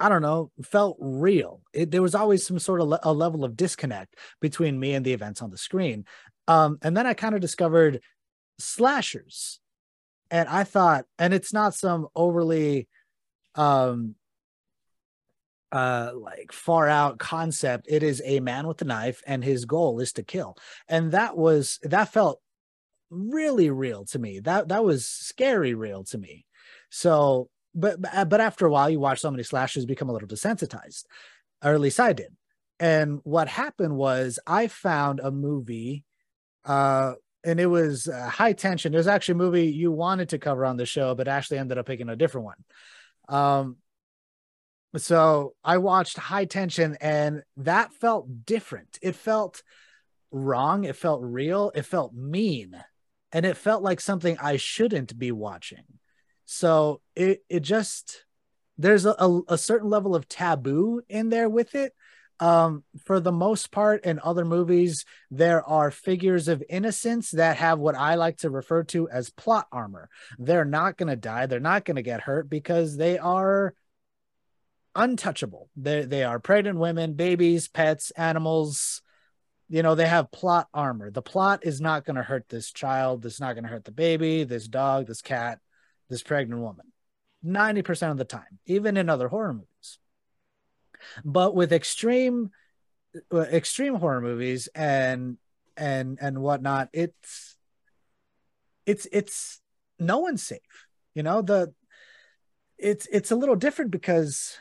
I don't know, felt real. It, there was always some sort of le- a level of disconnect between me and the events on the screen. Um, and then I kind of discovered slashers. And i thought and it's not some overly um uh like far out concept. It is a man with a knife and his goal is to kill. And that was that felt really real to me. That that was scary real to me. So but but after a while you watch so many slashers become a little desensitized or at least i did. And what happened was i found a movie uh and it was uh, high tension. There's actually a movie you wanted to cover on the show, but Ashley ended up picking a different one. Um, so I watched High Tension, and that felt different. It felt wrong. It felt real. It felt mean, and it felt like something I shouldn't be watching. So it it just there's a, a, a certain level of taboo in there with it um, for the most part in other movies there are figures of innocence that have what i like to refer to as plot armor. They're not going to die. They're not going to get hurt because they are untouchable. They, they are pregnant women babies pets animals. You know they have plot armor. The plot is not going to hurt this child. It's not going to hurt the baby this dog this cat this pregnant woman. 90% of the time even in other horror movies but with extreme uh, extreme horror movies and and and whatnot it's it's it's no one's safe you know? The it's it's a little different because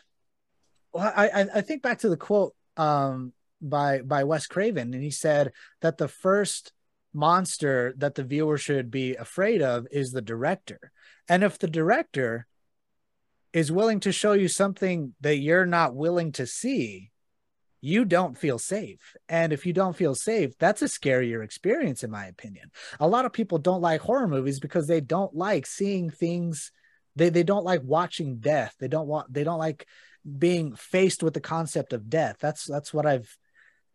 well, I I think back to the quote um by by Wes Craven and he said that the first monster that the viewer should be afraid of is the director. And if the director is willing to show you something that you're not willing to see, you don't feel safe. And if you don't feel safe, that's a scarier experience, in my opinion. A lot of people don't like horror movies because they don't like seeing things. They, they don't like watching death. They don't want they don't like being faced with the concept of death. That's that's what I've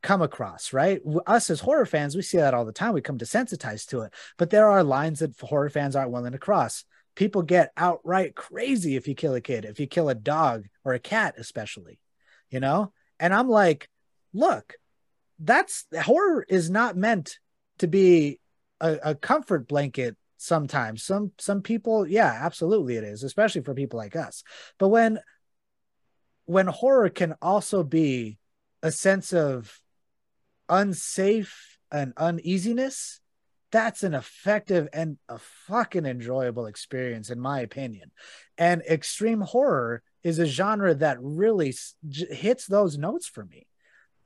come across, right? Us as horror fans, we see that all the time. We come desensitized to it. But there are lines that horror fans aren't willing to cross people get outright crazy if you kill a kid, if you kill a dog or a cat, especially, you know? And I'm like, look, that's horror is not meant to be a, a comfort blanket sometimes. Some some people, yeah, absolutely it is, especially for people like us. But when when horror can also be a sense of unsafe and uneasiness that's an effective and a fucking enjoyable experience in my opinion. And extreme horror is a genre that really hits those notes for me.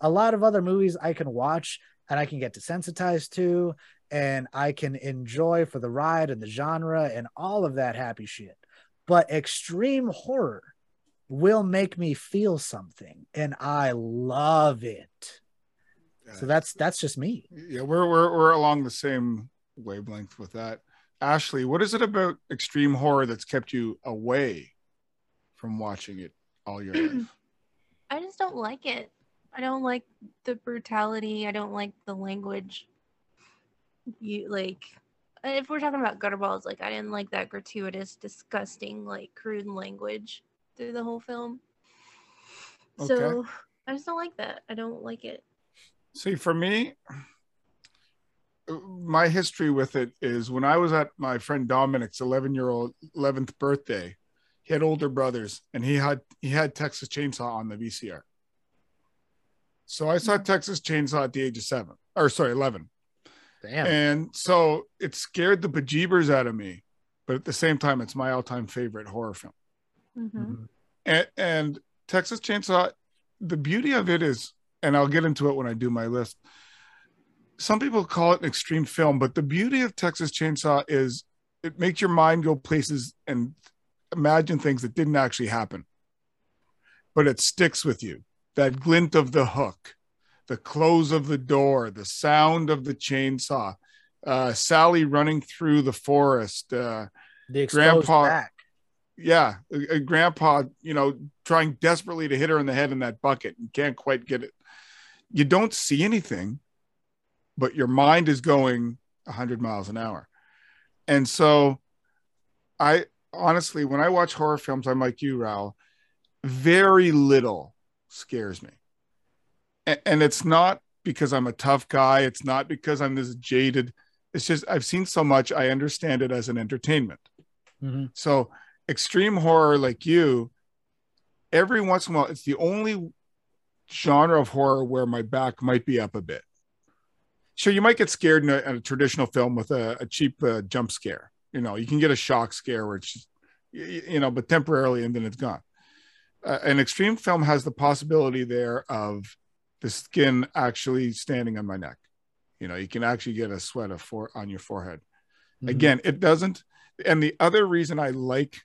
A lot of other movies i can watch and i can get desensitized to and i can enjoy for the ride and the genre and all of that happy shit. But extreme horror will make me feel something and i love it so that's that's just me. Yeah, we're we're we're along the same wavelength with that. Ashley, what is it about extreme horror that's kept you away from watching it all your life? I just don't like it. I don't like the brutality. I don't like the language. You like if we're talking about gutterballs, like I didn't like that gratuitous, disgusting, like crude language through the whole film. Okay. So I just don't like that. I don't like it. See, for me, my history with it is when I was at my friend Dominic's 11 year old 11th birthday, he had older brothers and he had he had Texas Chainsaw on the VCR. So I saw Texas Chainsaw at the age of seven, or sorry, 11. Damn. And so it scared the bejeebers out of me, but at the same time, it's my all-time favorite horror film. Mm-hmm. Mhm. And, and Texas Chainsaw, the beauty of it is, and I'll get into it when I do my list. Some people call it an extreme film, but the beauty of Texas Chainsaw is it makes your mind go places and imagine things that didn't actually happen, but it sticks with you. That glint of the hook, the close of the door, the sound of the chainsaw, uh, Sally running through the forest, uh, The Grandpa- back. yeah, a, a grandpa, you know, trying desperately to hit her in the head in that bucket and can't quite get it. You don't see anything, but your mind is going 100 miles an hour. And so I honestly, when I watch horror films, I'm like you, Raul, very little scares me. A- And, it's not because I'm a tough guy. It's not because I'm this jaded. It's just I've seen so much. I understand it as an entertainment. Mhm. So extreme horror like you, every once in a while, it's the only genre of horror where my back might be up a bit. Sure, you might get scared in a, in a traditional film with a, a cheap uh, jump scare. You know, you can get a shock scare which, it's, just, y- y- you know, but temporarily and then it's gone. Uh, an extreme film has the possibility there of the skin actually standing on my neck. You know, you can actually get a sweat of for, on your forehead. Mhm. Again, it doesn't. And the other reason I like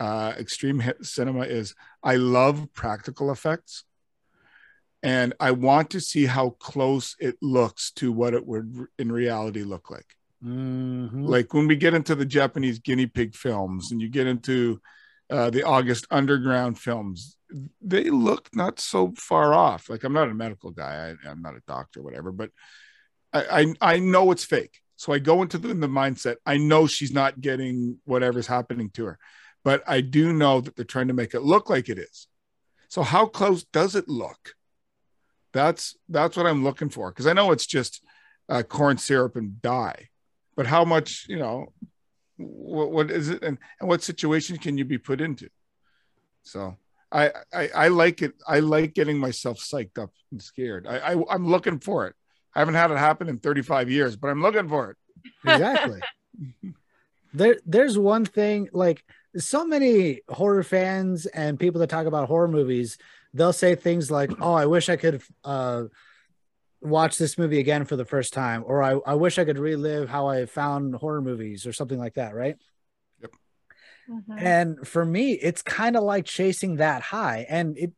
uh, extreme hit cinema is I love practical effects, and I want to see how close it looks to what it would in reality look like. Mhm. Like when we get into the Japanese guinea pig films, and you get into uh, the August Underground films, they look not so far off. Like I'm not a medical guy, I, I'm not a doctor, whatever, but I, I I know it's fake. So I go into the, in the mindset. I know she's not getting whatever's happening to her, but I do know that they're trying to make it look like it is. So how close does it look? That's that's what I'm looking for because I know it's just uh, corn syrup and dye, but how much you know? What, what is it, and, and what situation can you be put into? So I, I I like it. I like getting myself psyched up and scared. I, I I'm looking for it. I haven't had it happen in 35 years, but I'm looking for it. exactly there there's one thing like so many horror fans and people that talk about horror movies they'll say things like oh i wish i could uh watch this movie again for the first time or i, I wish i could relive how i found horror movies or something like that right? Mhm. and for me it's kind of like chasing that high. And it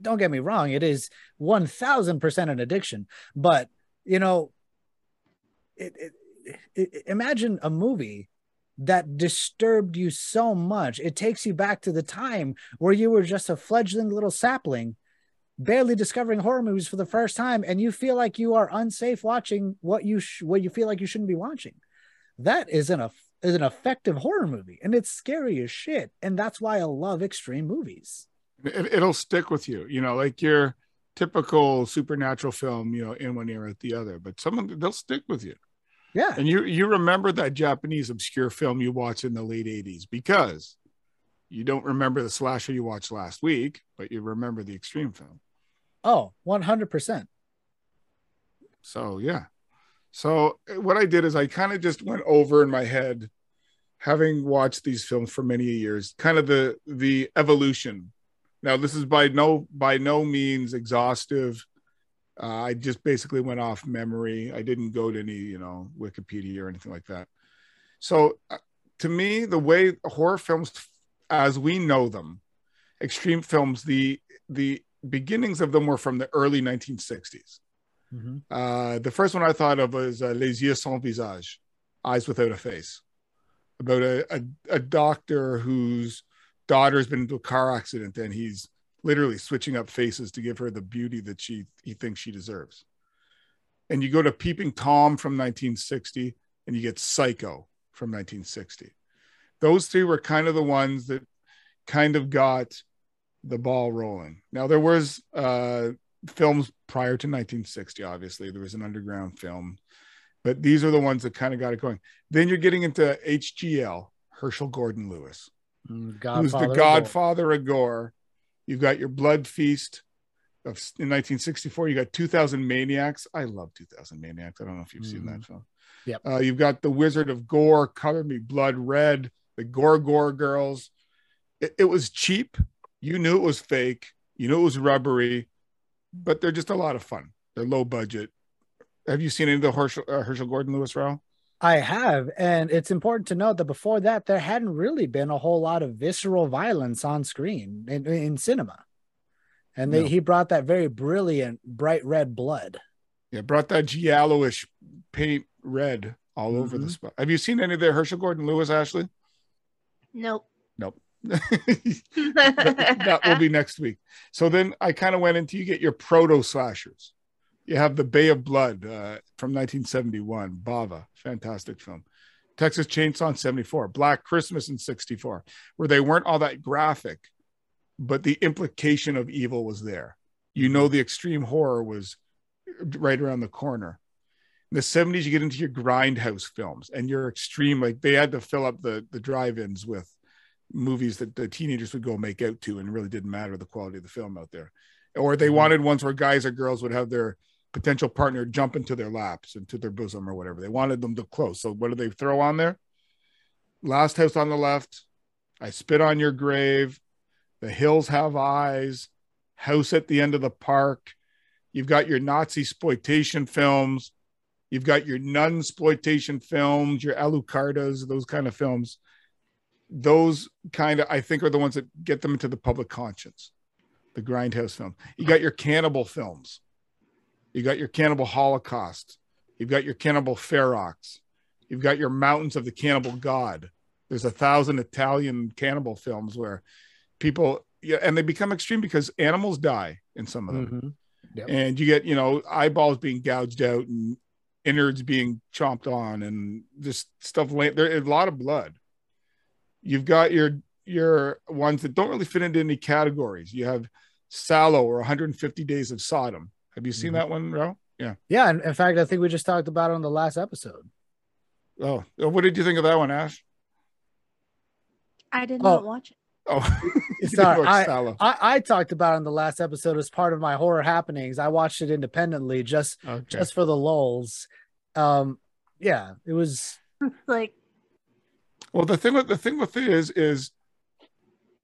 don't get me wrong it is 1000% an addiction. But you know it, it, it, imagine a movie that disturbed you so much it takes you back to the time where you were just a fledgling little sapling barely discovering horror movies for the first time and you feel like you are unsafe watching what you sh- what you feel like you shouldn't be watching that is an is an effective horror movie and it's scary as shit and that's why i love extreme movies it. It'll stick with you. You know, like your typical supernatural film. You know, in one ear at the other, but some of them, they'll stick with you. Yeah And you you remember that Japanese obscure film you watched in the late 80s because you don't remember the slasher you watched last week, but you remember the extreme film. oh 100% So yeah. So uh, what I did is I kind of just went over in my head, having watched these films for many years, kind of the the evolution. Now this is by no by no means exhaustive. Uh, I just basically went off memory. I didn't go to any you know Wikipedia or anything like that. So uh, to me, the way horror films, as we know them, extreme films, the the beginnings of them were from the early 1960s. Mhm. Uh, the first one I thought of was uh, Les Yeux Sans Visage, Eyes Without a Face, about a, a, a doctor whose daughter's been into a car accident and he's literally switching up faces to give her the beauty that she he thinks she deserves. And you go to Peeping Tom from 1960, and you get Psycho from 1960. Those three were kind of the ones that kind of got the ball rolling. Now there was uh, films prior to 1960. Obviously, there was an underground film, but these are the ones that kind of got it going. Then you're getting into HGL, Herschell Gordon Lewis, Mm, who's the Godfather of godfather of gore. You've got your Blood Feast of in 1964. You got 2000 Maniacs. I love 2000 Maniacs. I don't know if you've seen that film. Yep. Uh, you've got the Wizard of Gore, Color Me Blood Red, the Gore Gore Girls. It, it was cheap. You knew it was fake. You knew it was rubbery, but they're just a lot of fun. They're low budget. Have you seen any of the Herschell, uh, Herschell Gordon Lewis, Raul? I have, and it's important to note that before that, there hadn't really been a whole lot of visceral violence on screen in, in cinema, and they, No. he brought that very brilliant, bright red blood. Yeah, brought that giallo-ish paint red all over the Mhm. spot. Have you seen any of the Herschell Gordon Lewis, Ashley? Nope. Nope. that, that will be next week. So then I kind of went into you get your proto slashers. You have the Bay of Blood uh, from 1971, Bava, fantastic film. Texas Chainsaw in 74, Black Christmas in 64, where they weren't all that graphic, but the implication of evil was there. You know, the extreme horror was right around the corner. In the 70s, you get into your grindhouse films and your extreme, like they had to fill up the, the drive-ins with movies that the teenagers would go make out to and really didn't matter the quality of the film out there. Or they Mhm. wanted ones where guys or girls would have their potential partner jump into their laps, into their bosom or whatever. They wanted them to close. So what do they throw on there? Last House on the Left, I Spit on Your Grave, The Hills Have Eyes, House at the End of the Park. You've got your Nazi exploitation films. You've got your nun exploitation films, your Alucardas, those kind of films. Those kind of, I think, are the ones that get them into the public conscience. The grindhouse film. You got your cannibal films. You got your cannibal Holocaust. You've got your cannibal Ferox. You've got your Mountains of the Cannibal God. There's a thousand Italian cannibal films where people, yeah, and they become extreme because animals die in some of them Mhm. and you get you know eyeballs being gouged out and innards being chomped on and just stuff laying there's a lot of blood you've got your your ones that don't really fit into any categories you have Salò or 150 days of sodom have you seen Mhm. that one Ro? yeah Yeah, and in fact, I think we just talked about it on the last episode. oh what did you think of that one ash I did Oh. not watch it. oh you Sorry, didn't I- I, I talked about it on the last episode as part of my horror happenings. I watched it independently, just okay. just for the lulls. Um, yeah, it was. like, Well, the thing with the thing with it is, is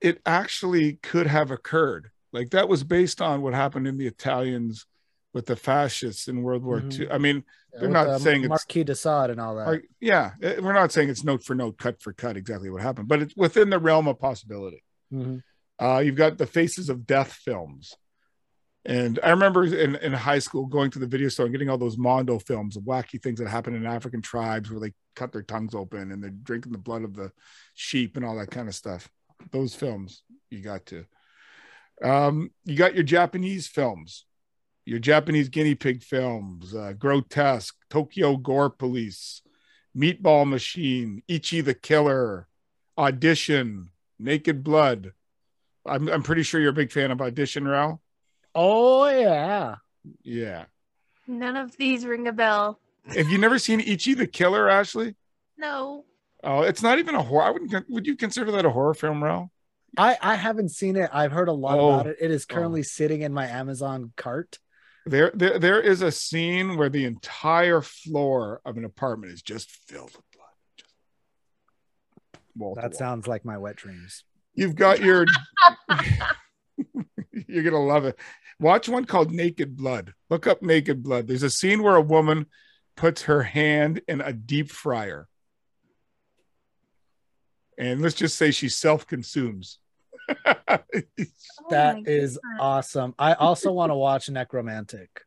it actually could have occurred. Like that was based on what happened in the Italians with the fascists in World War Mhm. II. I mean, They're not uh, saying it's- Marquis de Sade and all that. or- yeah, eh, we're not saying it's note for note, cut for cut, exactly what happened, but it's within the realm of possibility. Mhm. Uh, you've got the Faces of Death films. And I remember in, in high school going to the video store and getting all those Mondo films of wacky things that happen in African tribes where they cut their tongues open and they're drinking the blood of the sheep and all that kind of stuff. Those films you got to. Um, you got your Japanese films, your Japanese guinea pig films, uh, Grotesque, Tokyo Gore Police, Meatball Machine, Ichi the Killer, Audition, Naked Blood. I'm, I'm pretty sure you're a big fan of Audition, Raul. Oh yeah. Yeah. none of these ring a bell. Have you never seen Ichi the Killer, Ashley? No. Oh, it's not even a horror. I wouldn't. Would you consider that a horror film, Raul? I I haven't seen it. I've heard a lot Oh. about it. It is currently sitting in my Amazon cart. There, there, there is a scene where the entire floor of an apartment is just filled with blood. Just wall That wall. sounds like my wet dreams. You've got your. You're gonna love it. Watch one called Naked Blood. Look up Naked Blood. There's a scene where a woman puts her hand in a deep fryer, and let's just say she self-consumes. Oh That my is goodness. awesome. I also want to watch Nekromantik.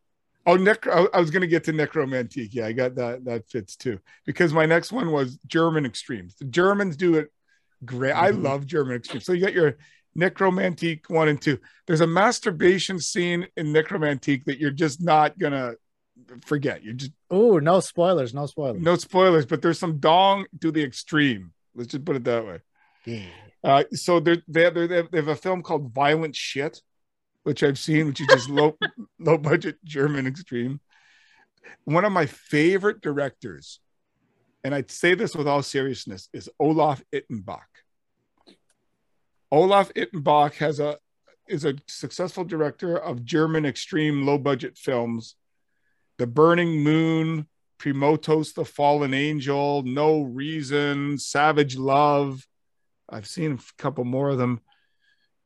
Oh, necro. I was going to get to Nekromantik. Yeah, I got that. That fits too. Because my next one was German extremes. The Germans do it great. I Mhm. love German extremes. So you got your Nekromantik one and two. There's a masturbation scene in Nekromantik that you're just not gonna forget. You just Oh, no spoilers, no spoilers. no spoilers, but there's some dong to the extreme. Let's just put it that way. Yeah. Uh, so they're, they have, they have a film called Violent Shit, which I've seen, which is just low low budget German extreme. One of my favorite directors, and I'd say this with all seriousness, is Olaf Ittenbach. Olaf Ittenbach has a is a successful director of German extreme low budget films. The Burning Moon, Premutos the Fallen Angel, No Reason, Savage Love. I've seen a couple more of them.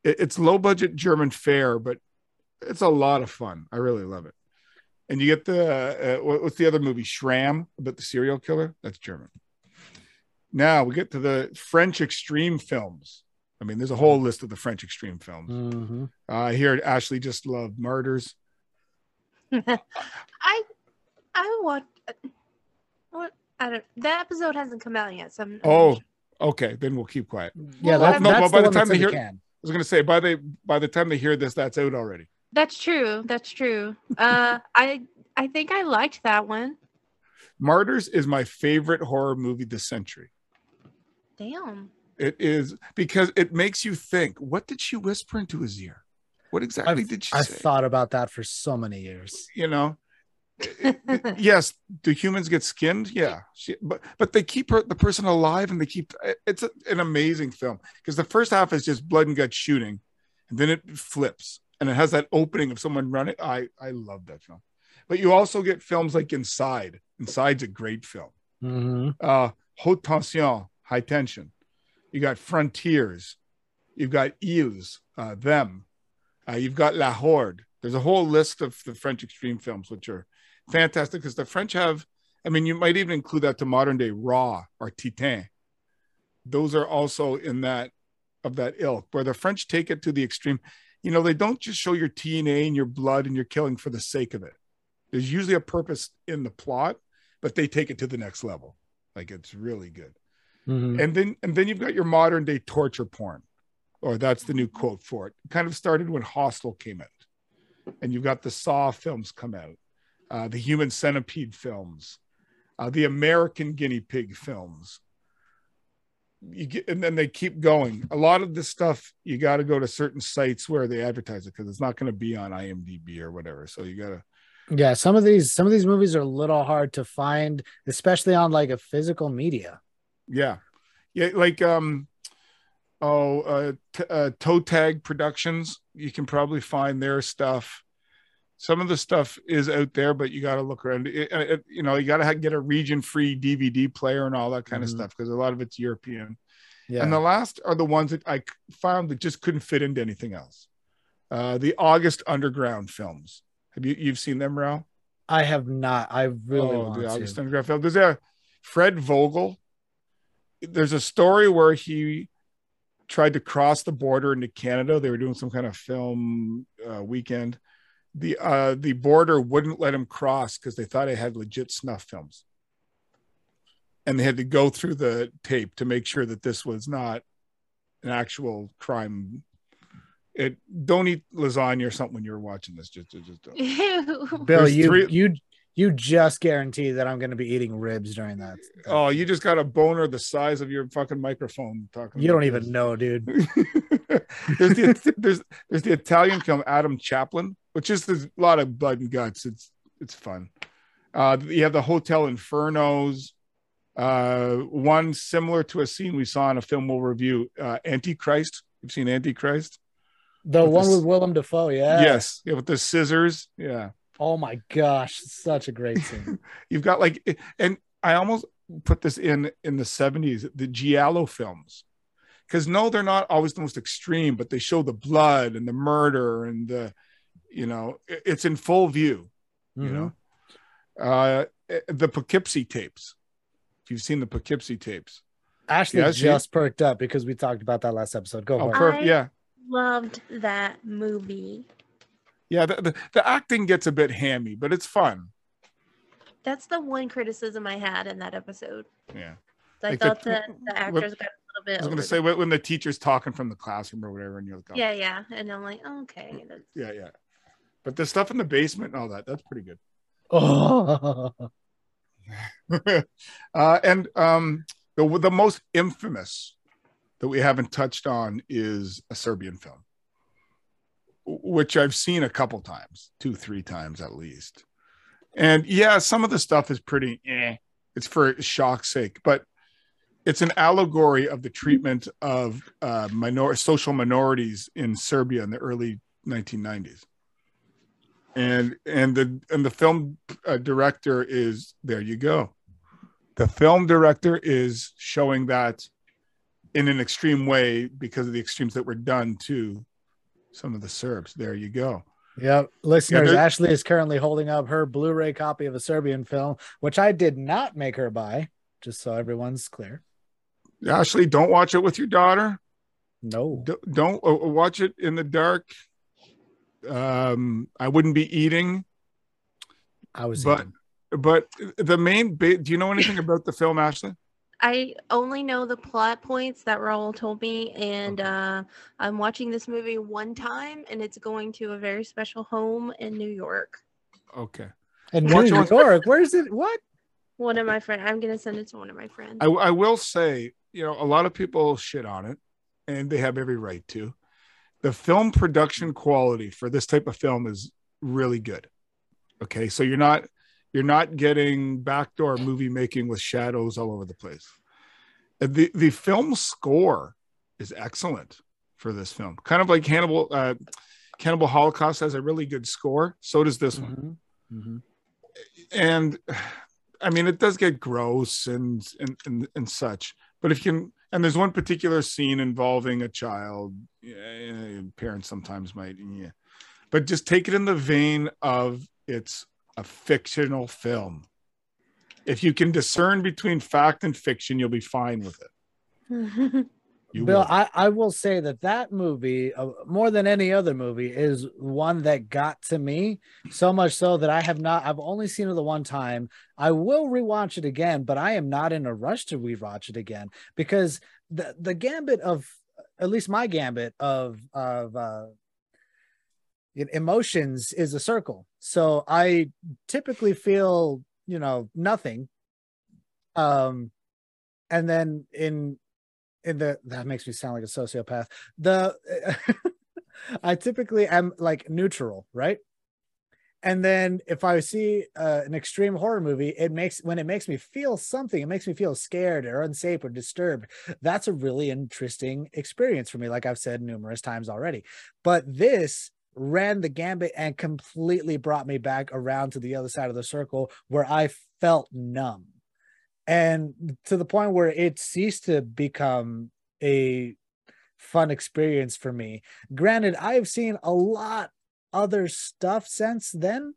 It- it's low budget German fare, but it's a lot of fun. I really love it. And you get the uh, what- what's the other movie? Schramm about the serial killer. That's German. Now we get to the French extreme films. I mean, there's a whole list of the French extreme films. Mhm. Uh, here, Ashley just loved Martyrs. I I watched what I don't that episode hasn't come out yet, so I'm, I'm Oh, sure. Okay, then we'll keep quiet. Yeah, Well, that, no, that's but by the the time they in the hear- can. I was gonna say by the by the time they hear this, that's out already. that's true. That's true. Uh, I I think I liked that one. Martyrs is my favorite horror movie this century. Damn. It is because it makes you think. What did she whisper into his ear? What exactly I've, did she I've say? thought about that for so many years. you know, yes. Do humans get skinned? Yeah, she, but but they keep her the person alive, and they keep. It's a, an amazing film because the first half is just blood and guts shooting, and then it flips, and it has that opening of someone running. I I love that film. But you also get films like Inside. Inside's a great film. Mhm. uh, Haute Tension, High Tension. You got Frontiers. You've got Ils, uh, Them. Uh, you've got La Horde. There's a whole list of the French extreme films, which are fantastic because the French have, I mean, you might even include that to modern day Raw or Titane. Those are also in that of that ilk where the French take it to the extreme. You know, they don't just show your TNA and your blood and your killing for the sake of it. There's usually a purpose in the plot, but they take it to the next level. Like it's really good. Mhm. And then and then you've got your modern day torture porn, or that's the new quote for it. Kind of started when Hostel came out, and you've got the Saw films come out, uh, the Human Centipede films, uh, the American Guinea Pig films. You get, and then they keep going. A lot of this stuff you got to go to certain sites where they advertise it because it's not going to be on IMDb or whatever. So you got to Yeah, some of these some of these movies are a little hard to find, especially on like a physical media. Yeah, yeah, like um, oh, uh, t- uh, Toe Tag Productions. You can probably find their stuff. Some of the stuff is out there, but you got to look around. It, it, you know, you got to get a region-free DVD player and all that kind Mhm. of stuff because a lot of it's European. Yeah. And the last are the ones that I found that just couldn't fit into anything else. Uh, the August Underground films. Have you you've seen them, Ralph? I have not. I really oh, want the to. August Underground film. There's a Fred Vogel. There's a story where he tried to cross the border into Canada. They were doing some kind of film uh, weekend. The uh, the border wouldn't let him cross because they thought he had legit snuff films, and they had to go through the tape to make sure that this was not an actual crime. It don't eat lasagna or something when you're watching this. Just, just, just don't. Ew. Bill, There's you three- you you just guarantee that I'm going to be eating ribs during that. Oh, you just got a boner the size of your fucking microphone talking. you don't even this. know, dude. there's the there's there's the Italian film Adam Chaplin, which is a lot of blood and guts. It's it's fun. Uh, you have the Hotel Infernos. Uh, one similar to a scene we saw in a film we'll review. Uh, Antichrist. You've seen Antichrist? The With one this- with Willem Dafoe, yeah. Yes. Yeah, with the scissors. Yeah. Oh my gosh, such a great scene. You've got like, and I almost put this in in the 70s, the Giallo films. Because no, they're not always the most extreme, but they show the blood and the murder and the, you know, it's in full view, you Mhm. know. Uh the Poughkeepsie tapes. If you've seen the Poughkeepsie tapes. Ashley Yeah, she- just perked up because we talked about that last episode. Go Oh, for it. perfect. Yeah. Loved that movie. Yeah. The, the, the acting gets a bit hammy, but it's fun. That's the one criticism I had in that episode. Yeah. I Like the- thought that the actors got a little bit. I was going to say when, the teacher's talking from the classroom or whatever, and you're like, oh, Yeah, yeah, and I'm like, okay, that's yeah, yeah. But the stuff in the basement and all that, that's pretty good. Oh, uh, and um, the the most infamous that we haven't touched on is a Serbian film, which I've seen a couple times, two, three times at least. And yeah, some of the stuff is pretty. Eh, it's for shock's sake, but it's an allegory of the treatment of uh, minor social minorities in Serbia in the early 1990s. And and the and the film uh, director is there. You go. The film director is showing that in an extreme way because of the extremes that were done to some of the Serbs. There you go. Yep. Listeners, there- Ashley is currently holding up her Blu ray copy of a Serbian film, which I did not make her buy, just so everyone's clear. Ashley, don't watch it with your daughter. No. D- don't uh, watch it in the dark. Um, I wouldn't be eating, I was but eating. but the main bit. Do you know anything about the film, Ashley? I only know the plot points that Raul told me, and uh, I'm watching this movie one time, and it's going to a very special home in New York. Okay. And New York. Where's it? What? One of my friends, I'm gonna send it to one of my friends. I, I will say, you know, a lot of people shit on it, and they have every right to. The film production quality for this type of film is really good. Okay, so you're not you're not getting backdoor movie making with shadows all over the place. The the film score is excellent for this film. Kind of like Hannibal uh, Cannibal Holocaust has a really good score. So does this one Mhm. Mhm. and I mean, it does get gross and and and, and such. But if you can, and there's one particular scene involving a child. Yeah, parents sometimes might, yeah. But just take it in the vein of it's a fictional film. If you can discern between fact and fiction, you'll be fine with it. You Bill, will. I, I will say that that movie, uh, more than any other movie, is one that got to me so much so that I have not, I've only seen it the one time. I will rewatch it again, but I am not in a rush to rewatch it again because the, the gambit of, at least my gambit of, of, uh, emotions is a circle. So I typically feel, you know, nothing. Um, and then in in the that makes me sound like a sociopath. The I typically am like neutral, right? And then if I see uh, an extreme horror movie, it makes when it makes me feel something, it makes me feel scared or unsafe or disturbed. That's a really interesting experience for me, like I've said numerous times already. But this ran the gambit and completely brought me back around to the other side of the circle where I felt numb and to the point where it ceased to become a fun experience for me. Granted, I've seen a lot other stuff since then,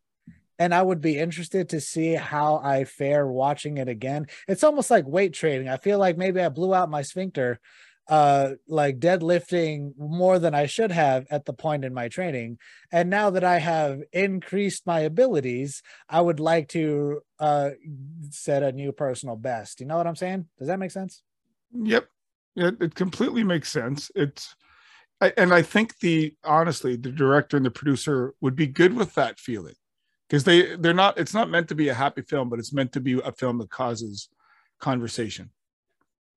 and I would be interested to see how I fare watching it again. It's almost like weight training. I feel like maybe I blew out my sphincter uh like deadlifting more than I should have at the point in my training and now that I have increased my abilities I would like to uh set a new personal best you know what I'm saying does that make sense Yep. It, it completely makes sense. It's I, and I think the honestly, the director and the producer would be good with that feeling because they they're not. It's not meant to be a happy film, but it's meant to be a film that causes conversation,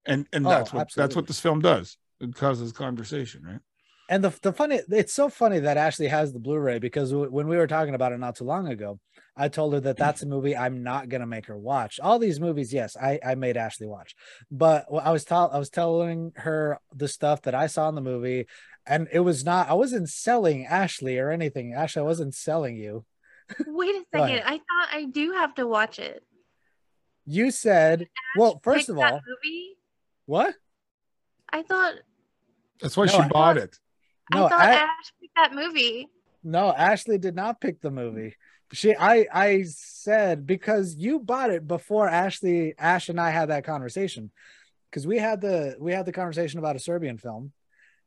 and and Oh, that's what that's what this film does. It causes conversation, right? And the the funny, it's so funny that Ashley has the Blu-ray because w- when we were talking about it not too long ago, I told her that that's a movie I'm not gonna make her watch. All these movies, yes, I I made Ashley watch, but I was tell I was telling her the stuff that I saw in the movie, and it was not. I wasn't selling Ashley or anything. Ashley, I wasn't selling you. Wait a second. ahead. I thought I do have to watch it. You said, well, first of all, movie. What? I thought That's why No, she I- bought it. No, I thought I- Ash picked that movie. No, Ashley did not pick the movie. She I I said because you bought it before Ashley Ash and I had that conversation. Because we had the we had the conversation about a Serbian film.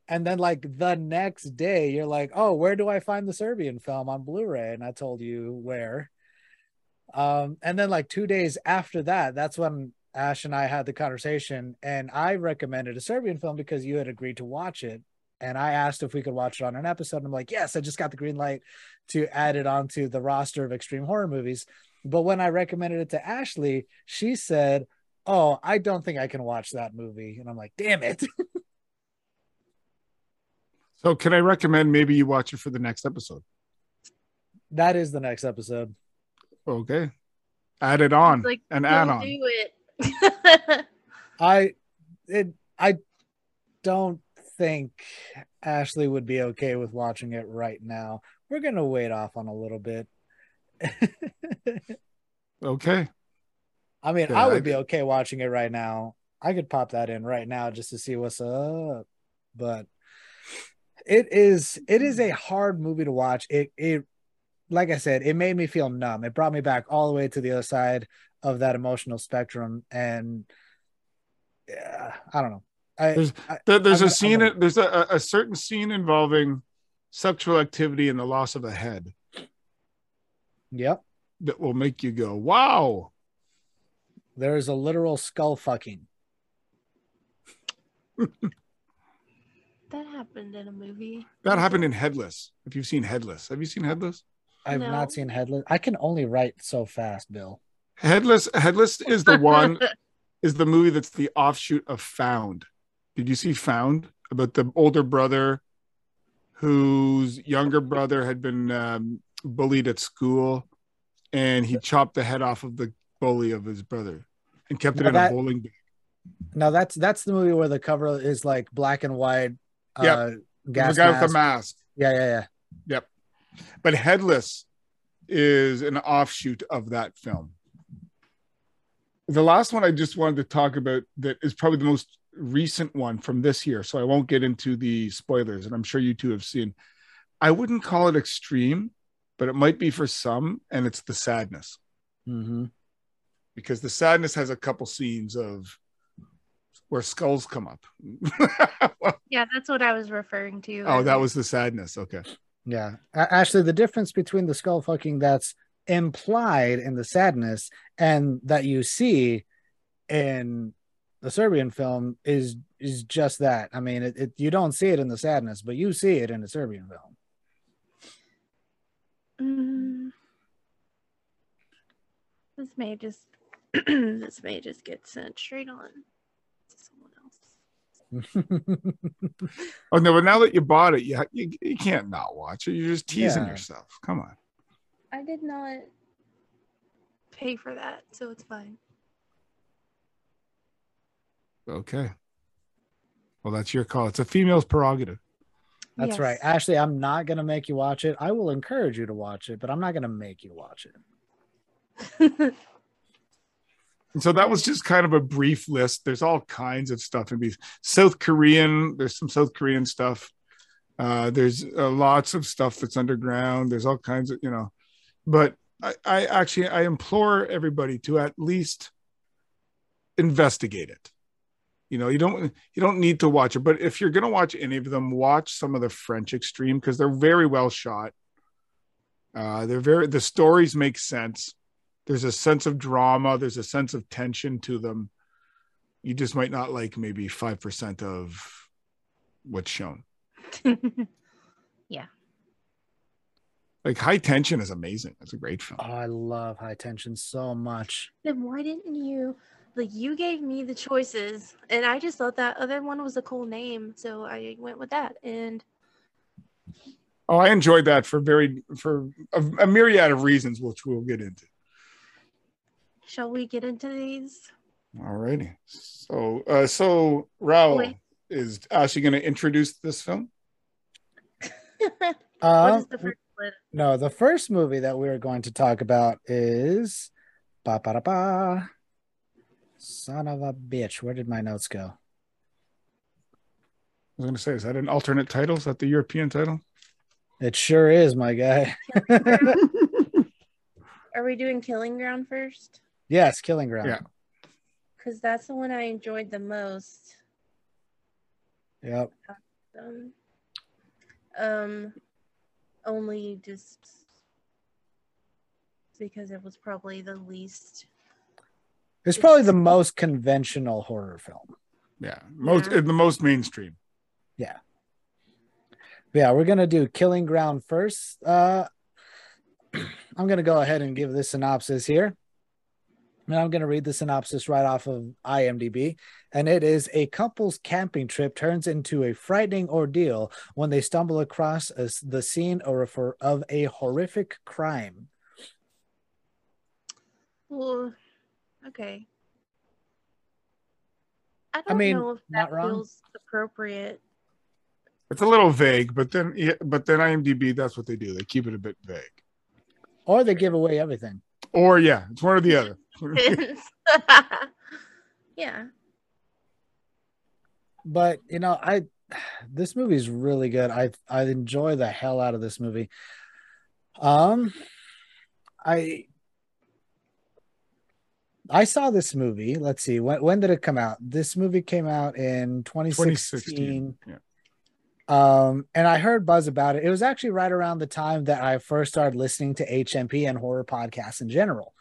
And then like the next day you're like, "Oh, where do I find the Serbian film on Blu-ray?" And I told you where. Um and then like 2 days after that, that's when Ash and I had the conversation, and I recommended a Serbian film because you had agreed to watch it. And I asked if we could watch it on an episode. And I'm like, yes, I just got the green light to add it onto the roster of extreme horror movies. But when I recommended it to Ashley, she said, Oh, I don't think I can watch that movie. And I'm like, damn it. So, can I recommend maybe you watch it for the next episode? that is the next episode. Okay. Add it on It's like, and add don't on. do it. I it I don't think Ashley would be okay with watching it right now. We're gonna wait off on a little bit. Okay. I mean, Yeah, I I would be okay watching it right now. I could pop that in right now just to see what's up. But it is it is a hard movie to watch. It it like I said, it made me feel numb. It brought me back all the way to the other side of that emotional spectrum. And yeah, I don't know. I, There's- I There's I'm a scene. gonna- There's a, a certain scene involving sexual activity and the loss of a head yep. that will make you go, "Wow!" There is a literal skull fucking. that happened in a movie. That happened in Headless. If you've seen Headless, have you seen Headless? I've No. not seen headless. I can only write so fast, Bill. Headless. Headless is the one. is the movie that's the offshoot of Found. Did you see Found about the older brother whose younger brother had been um, bullied at school and he chopped the head off of the bully of his brother and kept it in that- a bowling bag. No, that's that's the movie where the cover is like black and white. Yep. Uh, The gas guy with the mask. mask. Yeah, yeah, yeah. But Headless is an offshoot of that film. The last one I just wanted to talk about that is probably the most recent one from this year. So I won't get into the spoilers, and I'm sure you two have seen. I wouldn't call it extreme, but it might be for some, and it's the sadness Mm-hmm. because the sadness has a couple scenes of where skulls come up. Yeah, that's what I was referring to. oh, that was the sadness. Okay. Yeah. A- Actually, the difference between the skull fucking that's implied in the sadness and that you see in the Serbian film is is just that. I mean, it, it you don't see it in the sadness, but you see it in the Serbian film. Mm. This may just this may just get sent straight on to someone else. Oh no, but now that you bought it, you, you, you can't not watch it. You're just teasing Yeah. yourself. Come on. I did not pay for that, so it's fine. Okay. Well, that's your call. It's a female's prerogative. That's right. Ashley, I'm not gonna make you watch it. I will encourage you to watch it, but I'm not gonna make you watch it. And so that was just kind of a brief list. There's all kinds of stuff in these. South Korean, there's some South Korean stuff. Uh, there's uh, lots of stuff that's underground. There's all kinds of, you know, but I, I actually, I implore everybody to at least investigate it. You know, you don't, you don't need to watch it, but if you're going to watch any of them, watch some of the French extreme because they're very well shot. Uh, they're very, the stories make sense there's a sense of drama there's a sense of tension to them you just might not like maybe 5% of what's shown like high tension is amazing it's a great film Oh, I love high tension so much. then why didn't you like you gave me the choices and I just thought that other one was a cool name, so I went with that. And oh i enjoyed that for very for a, a myriad of reasons which we'll get into shall we get into these? all righty so uh so raul Wait. is actually going to introduce this film what Is the first one? no, the first movie that we're going to talk about is ba ba da ba. Son of a bitch. Where did my notes go? i was going to say is that an alternate title is that the european title It sure is, my guy. Are we doing Killing Ground first? yes, Killing Ground. Yeah. Because that's the one I enjoyed the most. Yep. Um, only just because it was probably the least It's probably the most conventional horror film. Yeah, most Yeah. the most mainstream. Yeah, Yeah, we're gonna do Killing Ground first. Uh, I'm gonna go ahead and give this synopsis here. And I'm gonna read the synopsis right off of IMDb, and it is a couple's camping trip turns into a frightening ordeal when they stumble across a, the scene or for, of a horrific crime. Well, okay. I don't mean, know if that wrong. feels appropriate. It's a little vague, but then yeah, but then IMDb that's what they do. They keep it a bit vague. Or they give away everything. Or yeah, it's one or the other. yeah. but you know i this movie is really good. I i enjoy the hell out of this movie. Um i i saw this movie. Let's see. When, when did it come out? This movie came out in 2016, 2016. Yeah. um and i heard buzz about it. It was actually right around the time that i first started listening to hmp and horror podcasts in general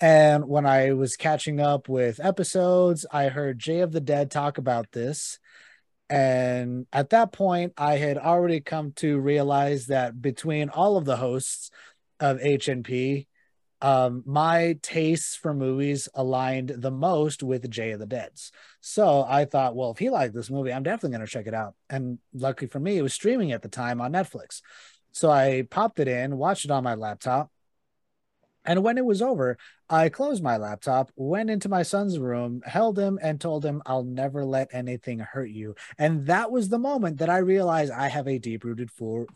and when i was catching up with episodes i heard jay of the dead talk about this and at that point i had already come to realize that between all of the hosts of hmp um, my tastes for movies aligned the most with Jay of the Dead's. So I thought, well, if he liked this movie, I'm definitely going to check it out. And luckily for me, it was streaming at the time on Netflix. So I popped it in, watched it on my laptop. And when it was over, I closed my laptop, went into my son's room, held him, and told him, I'll never let anything hurt you. And that was the moment that I realized I have a deep rooted for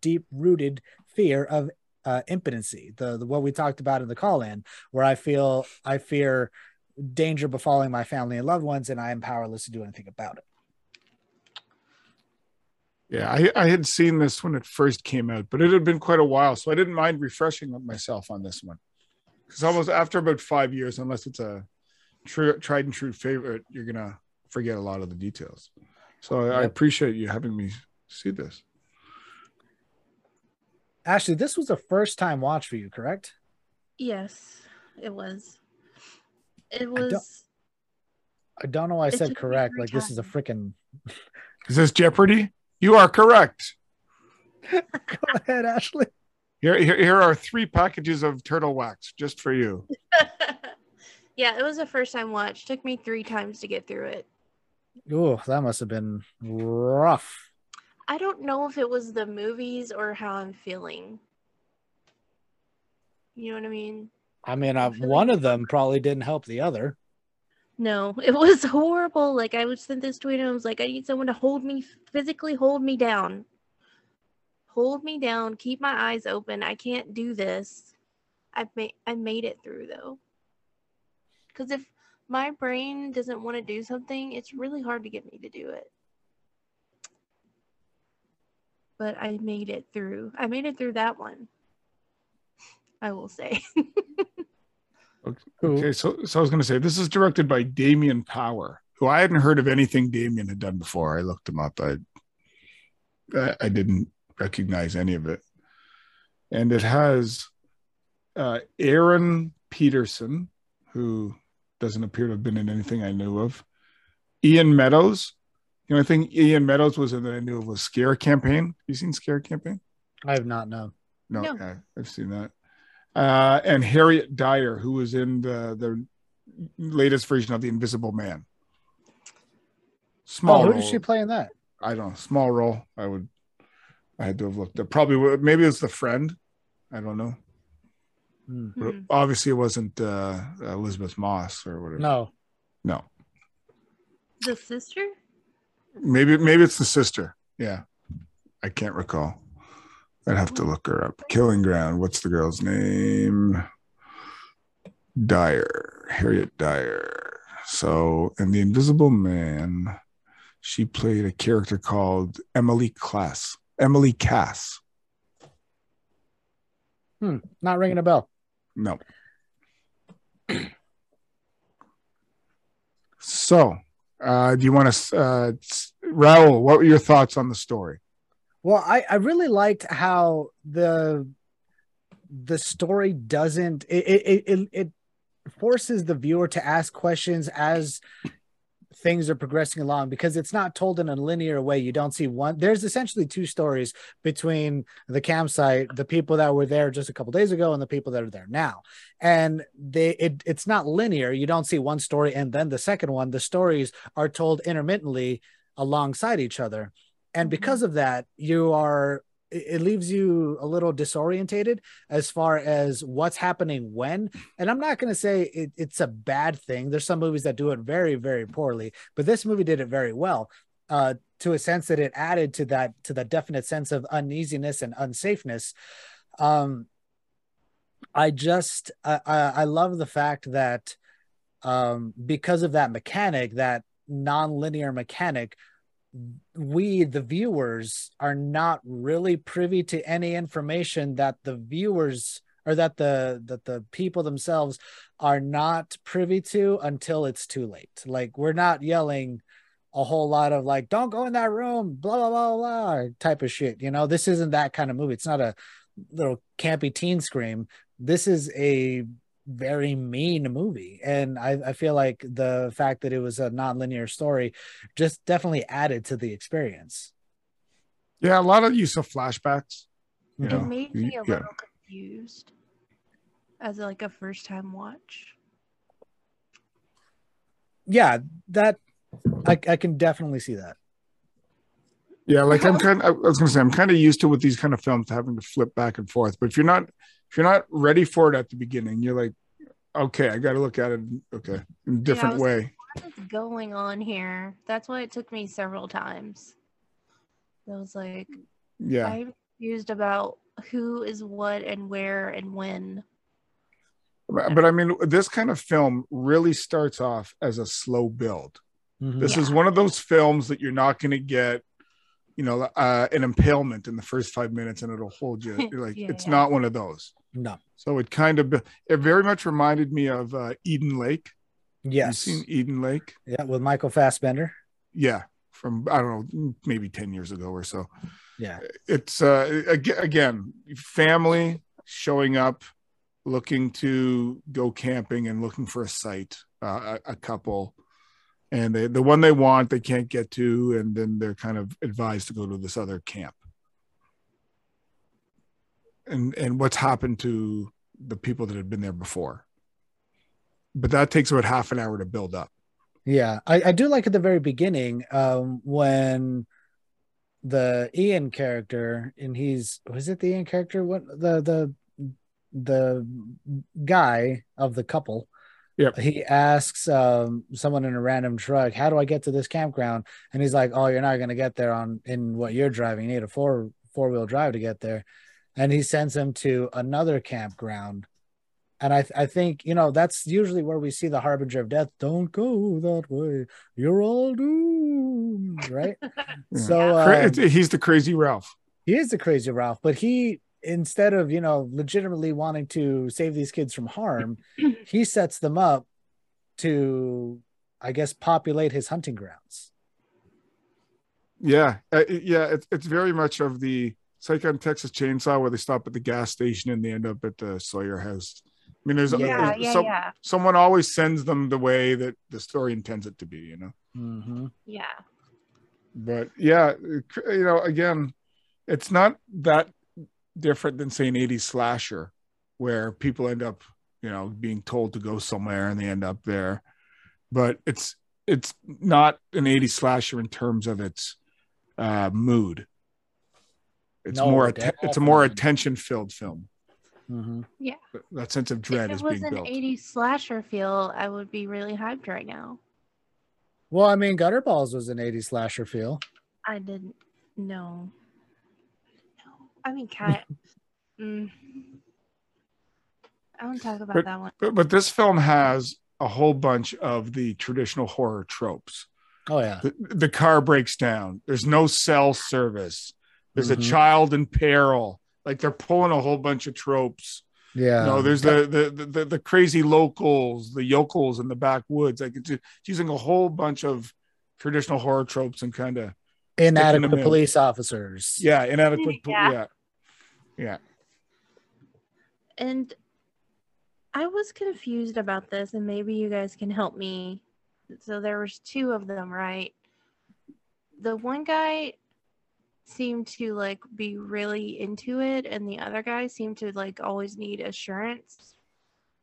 deep rooted fear of uh, impotency, the, the what we talked about in the call in, where I feel I fear danger befalling my family and loved ones, and I am powerless to do anything about it. Yeah, I, I had seen this when it first came out, but it had been quite a while, so I didn't mind refreshing myself on this one. Because almost after about five years, unless it's a true, tried and true favorite, you're gonna forget a lot of the details. So I, I appreciate you having me see this. Ashley, this was a first time watch for you, correct? Yes, it was. It don't- was. I don't know why I said correct. three Like this is a times. freaking. Is this Jeopardy? You are correct. Go ahead, Ashley. Here, here, here are three packages of turtle wax just for you. yeah, it was a first time watch. Took me three times to get through it. Oh, that must have been rough. I don't know if it was the movies or how I'm feeling. You know what I mean? I mean, uh, feeling one of them probably didn't help the other. No, it was horrible. Like I would send this tweet and I was like, I need someone to hold me physically hold me down. Hold me down, keep my eyes open. I can't do this. I made I made it through though. Cause if my brain doesn't want to do something, it's really hard to get me to do it. But I made it through. I made it through that one. I will say. Who- Okay, so so I was going to say this is directed by Damien Power, who I hadn't heard of anything Damien had done before. I looked him up. I I, I didn't recognize any of it, and it has uh, Aaron Pedersen, who doesn't appear to have been in anything I knew of. Ian Meadows. The only thing Ian Meadows was in that I knew of was Scare Campaign. You seen Scare Campaign? I have not known. No, No. yeah, I've seen that. Uh, and Harriet Dyer, who was in the the latest version of the Invisible Man. Small. oh, who role. did she play in that? I don't know. Small role. I would. I had to have looked. Up. Probably wa- maybe it's the friend. I don't know. Hmm. But Hmm. obviously, it wasn't uh, Elisabeth Moss or whatever. No. no. The sister? Maybe maybe it's the sister. Yeah, I can't recall. I'd have to look her up. Killing Ground. What's the girl's name? Dyer, Harriet Dyer. So, in The Invisible Man, she played a character called Emily Class. Emily Kass. Hmm. Not ringing a bell. No. So, uh, do you want to, uh, Raul? What were your thoughts on the story? Well, I, I really liked how the the story doesn't it it, it it forces the viewer to ask questions as things are progressing along because it's not told in a linear way. You don't see one. There's essentially two stories between the campsite, the people that were there just a couple days ago, and the people that are there now. And they it, it's not linear. You don't see one story and then the second one. The stories are told intermittently alongside each other. And because of that, you are it leaves you a little disorientated as far as what's happening when. And I'm not going to say it, it's a bad thing. There's some movies that do it very, very poorly, but this movie did it very well. Uh, to a sense that it added to that to the definite sense of uneasiness and unsafeness. Um, I just I, I love the fact that um, because of that mechanic, that non-linear mechanic, we the viewers are not really privy to any information that the viewers or that the that the people themselves are not privy to until it's too late. Like we're not yelling a whole lot of like don't go in that room blah blah blah blah type of shit you know? This isn't that kind of movie. It's not a little campy teen scream. This is a very mean movie. And I, I feel like the fact that it was a non-linear story just definitely added to the experience. Yeah, a lot of use of flashbacks. You it made me a yeah. little confused as like a first time watch. Yeah, that I, I can definitely see that. Yeah, like I'm kind of, I was gonna say I'm kind of used to with these kind of films having to flip back and forth. But if you're not if you're not ready for it at the beginning, you're like, okay, I got to look at it. Okay, in a different yeah, way. Like, what is going on here? That's why it took me several times. I was like, yeah, I'm confused about who is what and where and when. But, but I mean, this kind of film really starts off as a slow build. Mm-hmm. This yeah. is one of those films that you're not going to get you know uh, an impalement in the first five minutes and it'll hold you like yeah, it's yeah. not one of those no. So it kind of it very much reminded me of uh, eden lake. Yes. You've seen eden lake? Yeah with michael fassbender. Yeah from i don't know maybe 10 years ago or so. Yeah. It's uh again family showing up looking to go camping and looking for a site uh, a, a couple. And they, the one they want they can't get to and then they're kind of advised to go to this other camp and and what's happened to the people that had been there before but that takes about half an hour to build up yeah i, I do like at the very beginning um, when the ian character and he's was it the ian character what the the the guy of the couple Yep. He asks um, someone in a random truck, "How do I get to this campground?" And he's like, "Oh, you're not going to get there on in what you're driving. You need a four four wheel drive to get there." And he sends him to another campground. And I, I think you know that's usually where we see the harbinger of death. Don't go that way. You're all doomed, right? so uh, he's the crazy Ralph. He is the crazy Ralph, but he instead of you know legitimately wanting to save these kids from harm he sets them up to i guess populate his hunting grounds yeah uh, yeah it's, it's very much of the psych on texas chainsaw where they stop at the gas station and they end up at the sawyer house. I mean there's, yeah, there's yeah, some, yeah. someone always sends them the way that the story intends it to be you know? Mm-hmm. yeah. But yeah you know again it's not that different than say an 80s slasher where people end up you know being told to go somewhere and they end up there. But it's it's not an 80s slasher in terms of its uh mood it's no, more it's a more attention filled film mm-hmm. yeah that sense of dread if it is was an built 80s slasher feel i would be really hyped right now well i mean gutterballs was an 80s slasher feel i didn't know No, I mean, kind mm, I want to talk about but, that one. But, but this film has a whole bunch of the traditional horror tropes. Oh yeah. The, the car breaks down. There's no cell service. There's mm-hmm. a child in peril. Like they're pulling a whole bunch of tropes. Yeah. You know, there's the, the the the crazy locals, the yokels in the backwoods. Like it's, it's using a whole bunch of traditional horror tropes and kind of inadequate police officers. Yeah, inadequate. yeah. yeah, yeah. And I was confused about this, and maybe you guys can help me. So there was two of them, right? The one guy seemed to like be really into it, and the other guy seemed to like always need assurance.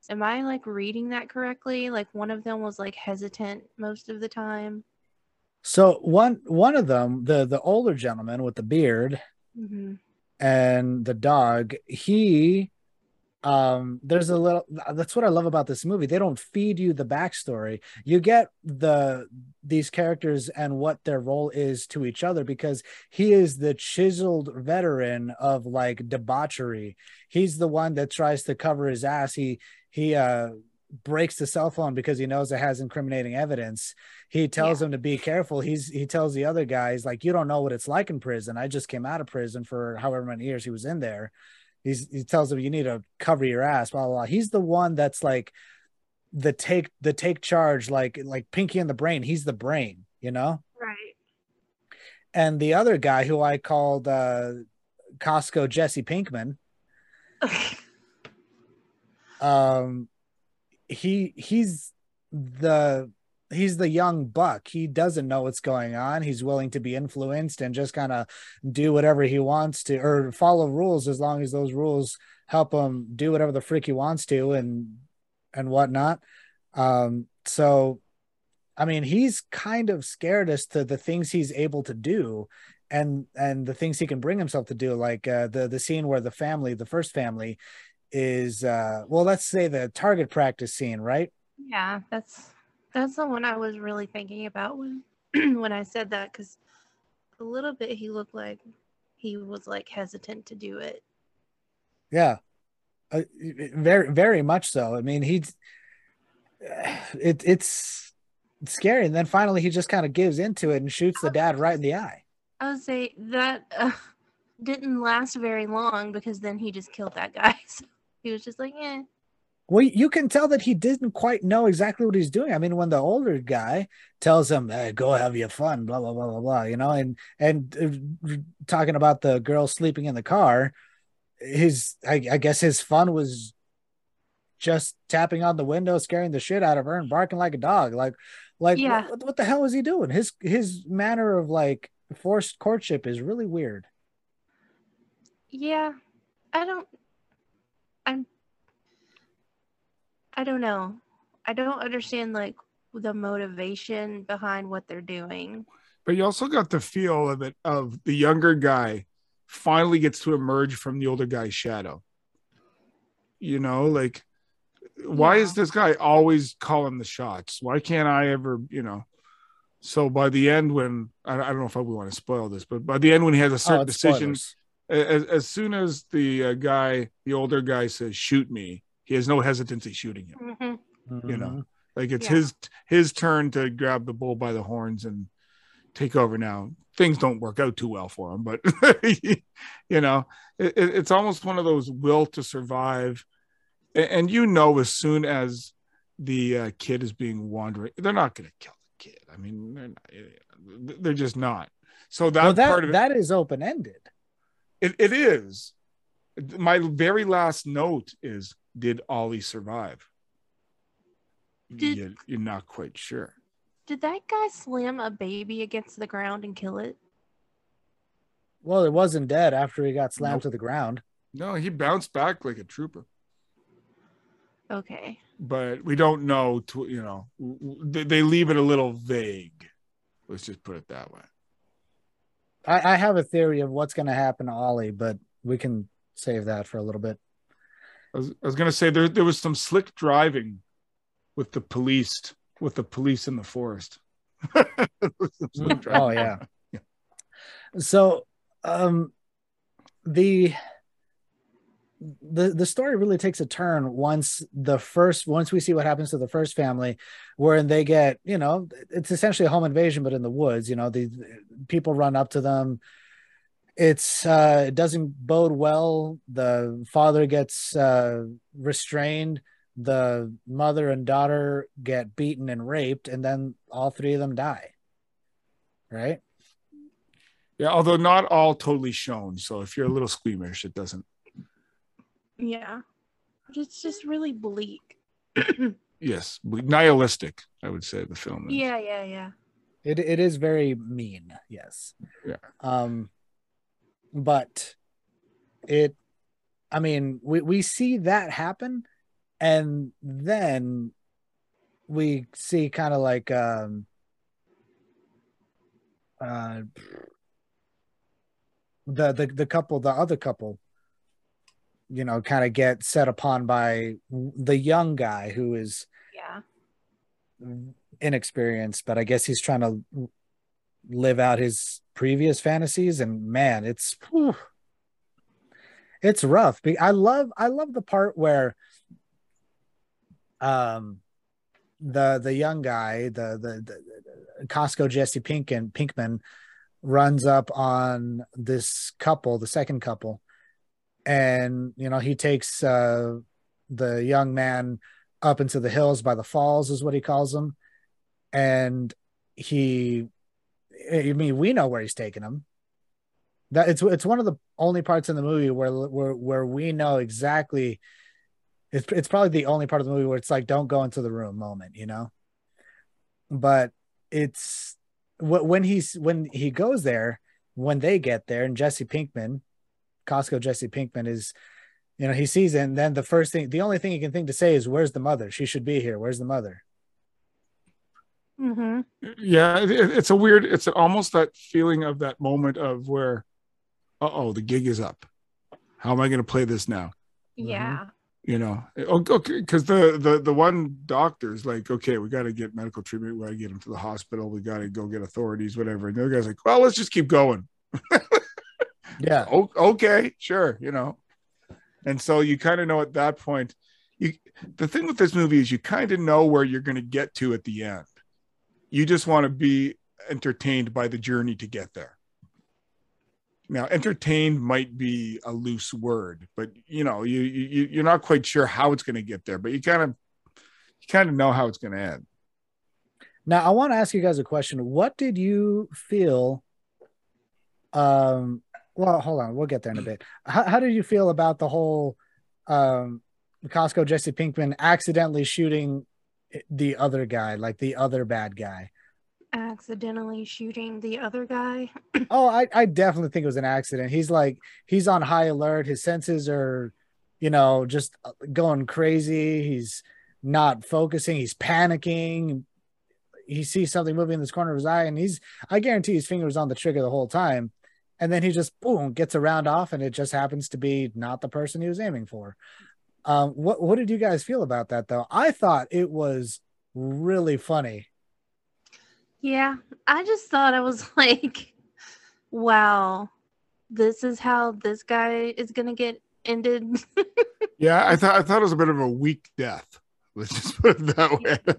Am I like reading that correctly? Like one of them was like hesitant most of the time. So one one of them, the the older gentleman with the beard hmm and the dog, he um there's a little that's what I love about this movie. They don't feed you the backstory. You get the these characters and what their role is to each other because he is the chiseled veteran of like debauchery. He's the one that tries to cover his ass. He he uh breaks the cell phone because he knows it has incriminating evidence. He tells Yeah. him to be careful. He's he tells the other guys like you don't know what it's like in prison. I just came out of prison for however many years he was in there. He's he tells him you need to cover your ass. Blah blah. blah. He's the one that's like the take the take charge like like Pinky and the Brain. He's the brain, you know. Right. And the other guy who I called uh Costco Jesse Pinkman um he he's the he's the young buck. He doesn't know what's going on. He's willing to be influenced and just kind of do whatever he wants to or follow rules as long as those rules help him do whatever the freak he wants to and and whatnot. Um so i mean he's kind of scared as to the things he's able to do and and the things he can bring himself to do. Like uh, the the scene where the family the first family is uh well let's say the target practice scene right? Yeah, that's that's the one I was really thinking about when when I said that because a little bit he looked like he was like hesitant to do it. yeah uh, very very much so i mean he's it, it's scary and then finally he just kind of gives into it and shoots the dad right in the eye I would say that uh, didn't last very long because then he just killed that guy. So he was just like, eh. Well you can tell that he didn't quite know exactly what he's doing i mean when the older guy tells him hey, go have your fun blah blah blah blah blah you know and and uh, talking about the girl sleeping in the car his I, I guess his fun was just tapping on the window scaring the shit out of her and barking like a dog like like Yeah. what, what the hell was he doing his his manner of like forced courtship is really weird Yeah, I don't. I'm. I don't know. I don't understand like the motivation behind what they're doing. But you also got the feel of it of the younger guy finally gets to emerge from the older guy's shadow. You know, like why is this guy always calling the shots? Why can't I ever, you know? So by the end, when I, I don't know if I want to spoil this, but by the end, when he has a Oh, certain it's decision, as, as soon as the uh, guy, the older guy says, "Shoot me," he has no hesitancy shooting him. you know. Mhm. Like it's Yeah. his his turn to grab the bull by the horns and take over. Now things don't work out too well for him, but you know, it, it- it's almost one of those will to survive. A- And, you know, as soon as the uh, kid is being wandering, they're not going to kill the kid. I mean, they're not, they're just not. So that, well, that part of it, that is open ended it, it is. My very last note is: Did Ollie survive? Did- You- you're not quite sure. Did that guy slam a baby against the ground and kill it? well it wasn't dead after he got slammed Nope. to the ground No, he bounced back like a trooper, Okay. but we don't know. To you know, w- w- they, they leave it a little vague. Let's just put it that way. I, I have a theory of what's going to happen to Ollie, but we can save that for a little bit. I was, I was gonna say there there was some slick driving with the police with the police in the forest. Oh yeah. Yeah. So, um, the the the story really takes a turn once the first once we see what happens to the first family, where they get you know it's essentially a home invasion, but in the woods. You know, the people run up to them. It's uh, it doesn't bode well. The father gets uh, restrained. The mother and daughter get beaten and raped, and then all three of them die. Right. Yeah, although not all totally shown. So if you're a little squeamish, it doesn't. Yeah. It's just really bleak. yes, nihilistic. I would say the film. Is. Yeah, yeah, yeah. It it is very mean, yes. Yeah. Um but it I mean, we we see that happen and then we see kind of like um uh the the the couple the other couple you know kind of get set upon by the young guy who is Yeah. inexperienced but i guess he's trying to live out his previous fantasies and man it's whew, it's rough. I love i love the part where um the the young guy the, the, the costco jesse pink and pinkman runs up on this couple the second couple and you know he takes uh the young man up into the hills by the falls is what he calls them and he i mean we know where he's taking him. That it's it's one of the only parts in the movie where where where we know exactly it's it's probably the only part of the movie where it's like don't go into the room moment you know? But it's when he's when he goes there when they get there and jesse pinkman costco jesse pinkman is you know he sees it and then the first thing the only thing he can think to say is where's the mother? She should be here. Where's the mother Mm-hmm. Yeah, it, it's a weird. It's almost that feeling of that moment of where, uh oh, the gig is up. How am I going to play this now? Yeah. You know, okay, because the the the one doctor's like, okay, we got to get medical treatment. We got to get him to the hospital. We got to go get authorities, whatever. And the other guy's like, well, let's just keep going. yeah O- okay, sure, you know. And so you kind of know at that point, you the thing with this movie is you kind of know where you're going to get to at the end. You just want to be entertained by the journey to get there. Now, entertained might be a loose word, but you know, you you you're not quite sure how it's going to get there, but you kind of you kind of know how it's going to end. Now, I want to ask you guys a question. What did you feel? Um, well, hold on, we'll get there in a bit. How, how did you feel about the whole um, Costco Jesse Pinkman accidentally shooting the other guy, like the other bad guy? Accidentally shooting the other guy. oh, I, I definitely think it was an accident. He's like, he's on high alert. His senses are, you know, just uh, going crazy. He's not focusing. He's panicking. He sees something moving in this corner of his eye, and he's, I guarantee his finger was on the trigger the whole time. And then he just, boom, gets a round off, and it just happens to be not the person he was aiming for. Um, what, what did you guys feel about that, though? I thought it was really funny. Yeah, I just thought I was like, wow, this is how this guy is gonna get ended. yeah, I thought I thought it was a bit of a weak death. Let's just put it that way.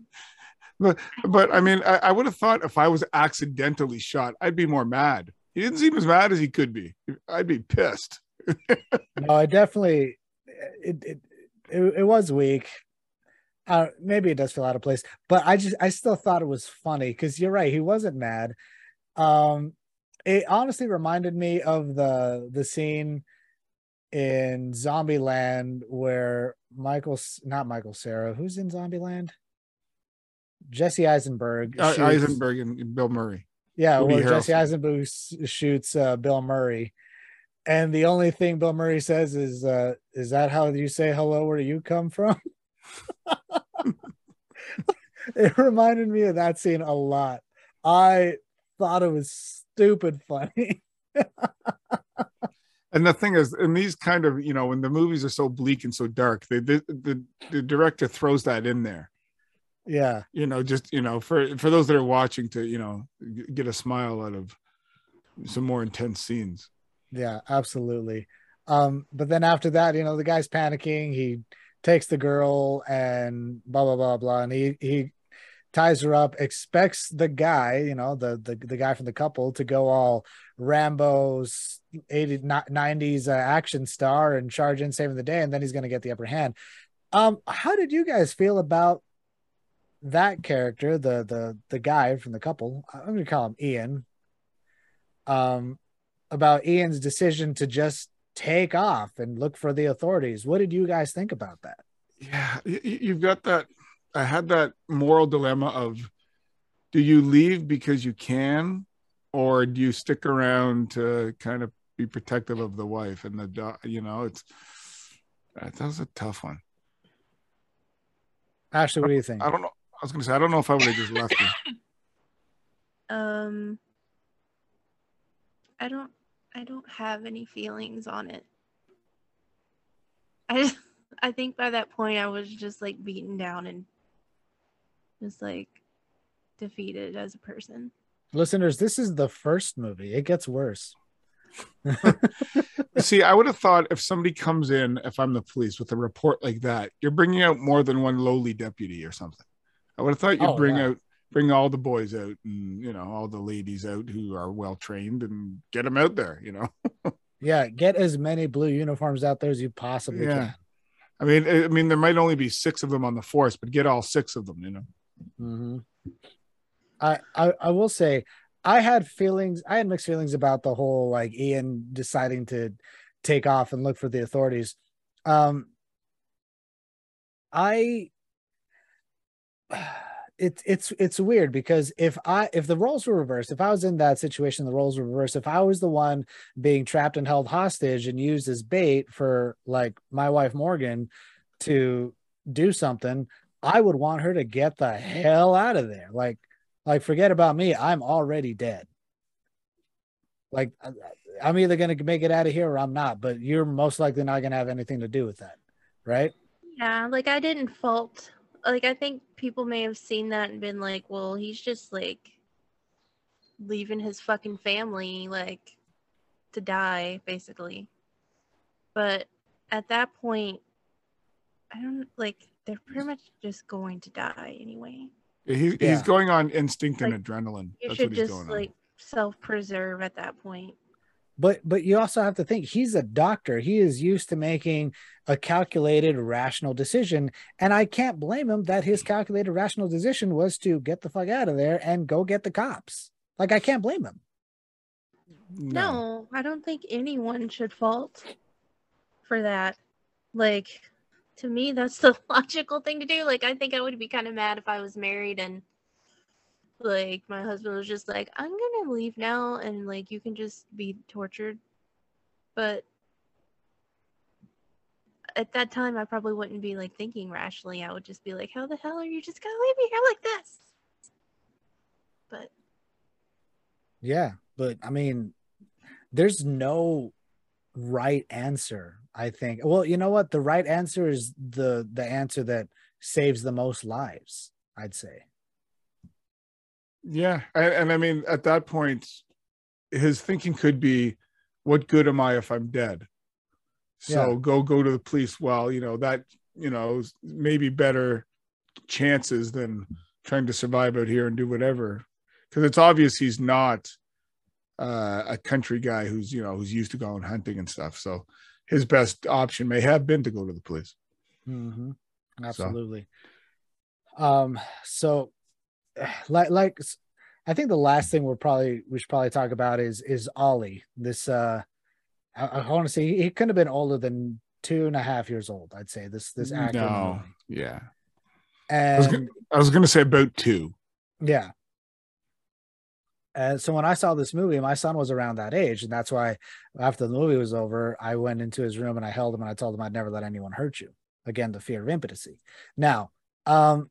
but but I mean, I, I would have thought if I was accidentally shot, I'd be more mad. He didn't seem as mad as he could be. I'd be pissed. no, I definitely it, it it, it was weak uh, maybe it does feel out of place, but I just I still thought it was funny because you're right, he wasn't mad. Um, it honestly reminded me of the the scene in Zombieland where Michael, not Michael Cera, who's in Zombieland? Jesse Eisenberg. Uh, Eisenberg and Bill Murray. Yeah, Woody where Harrelson. Jesse Eisenberg shoots uh, Bill Murray, and the only thing Bill Murray says is, uh, "Is that how you say hello? Where do you come from?" it reminded me of that scene a lot. I thought it was stupid funny. and the thing is, in these kind of, you know, when the movies are so bleak and so dark, they, the, the the director throws that in there. Yeah. You know, just, you know, for for those that are watching to, you know, get a smile out of some more intense scenes. Yeah, absolutely. Um, but then after that, you know, the guy's panicking. He takes the girl and blah blah blah blah and he he ties her up expects the guy you know the the, the guy from the couple to go all rambo's 80 90s uh, action star and charge in saving the day and then he's going to get the upper hand um how did you guys feel about that character the the the guy from the couple i'm going to call him ian um about ian's decision to just take off and look for the authorities. What did you guys think about that? Yeah, you've got that. I had that moral dilemma of do you leave because you can, or do you stick around to kind of be protective of the wife and the dog? You know, it's that was a tough one. Ashley, what do you think? I don't know. I was gonna say I don't know if I would have just left you. Um, I don't. I don't have any feelings on it. I just, I think by that point I was just like beaten down and just like defeated as a person. Listeners, this is the first movie. It gets worse. See, I would have thought if somebody comes in, if I'm the police with a report like that, you're bringing out more than one lowly deputy or something. I would have thought you'd Oh, bring yeah. out, bring all the boys out and, you know, all the ladies out who are well trained and get them out there, you know? Yeah, get as many blue uniforms out there as you possibly Yeah. can. I mean, I mean, there might only be six of them on the force, but get all six of them, you know? hmm I, I I will say I had feelings. I had mixed feelings about the whole like Ian deciding to take off and look for the authorities. Um, I it's it's it's weird because if I if the roles were reversed, if I was in that situation, the roles were reversed. If I was the one being trapped and held hostage and used as bait for like my wife Morgan to do something, I would want her to get the hell out of there. Like, like forget about me. I'm already dead. Like, I- I'm either gonna make it out of here or I'm not. But you're most likely not gonna have anything to do with that, right? Yeah, like I didn't fault. Like I think people may have seen that and been like, "Well, he's just like leaving his fucking family like to die, basically." But at that point, I don't like. They're pretty much just going to die anyway. He's, Yeah. he's going on instinct and Like, adrenaline. You That's should what he's just going like self-preserve at that point. But but you also have to think he's a doctor. He is used to making a calculated, rational decision, and I can't blame him that his calculated, rational decision was to get the fuck out of there and go get the cops. Like I can't blame him. on. No, I don't think anyone should fault for that. Like, to me, that's the logical thing to do. Like, I think I would be kind of mad if I was married and, like, my husband was just like, I'm gonna leave now and, like, you can just be tortured. But at that time, I probably wouldn't be, like, thinking rationally. I would just be like, how the hell are you just gonna leave me here like this? But Yeah, but I mean, there's no right answer. I think. Well, you know what? The right answer is the the answer that saves the most lives. I'd say. Yeah, and, and I mean, at that point, his thinking could be, "What good am I if I'm dead?" So Yeah. go go to the police. Well, you know that you know maybe better chances than trying to survive out here and do whatever, because it's obvious he's not uh, a country guy who's you know who's used to going hunting and stuff. So his best option may have been to go to the police. Mm-hmm. Absolutely. Um. So, like, like, I think the last thing we're probably we should probably talk about is is Ollie. This uh, I, I want to say he, couldn't have been older than two and a half years old. I'd say this this actor. No, yeah, was And I was going to say about two. Yeah. And so when I saw this movie, my son was around that age. And that's why after the movie was over, I went into his room and I held him and I told him I'd never let anyone hurt you. Again, the fear of impotency. Now, um,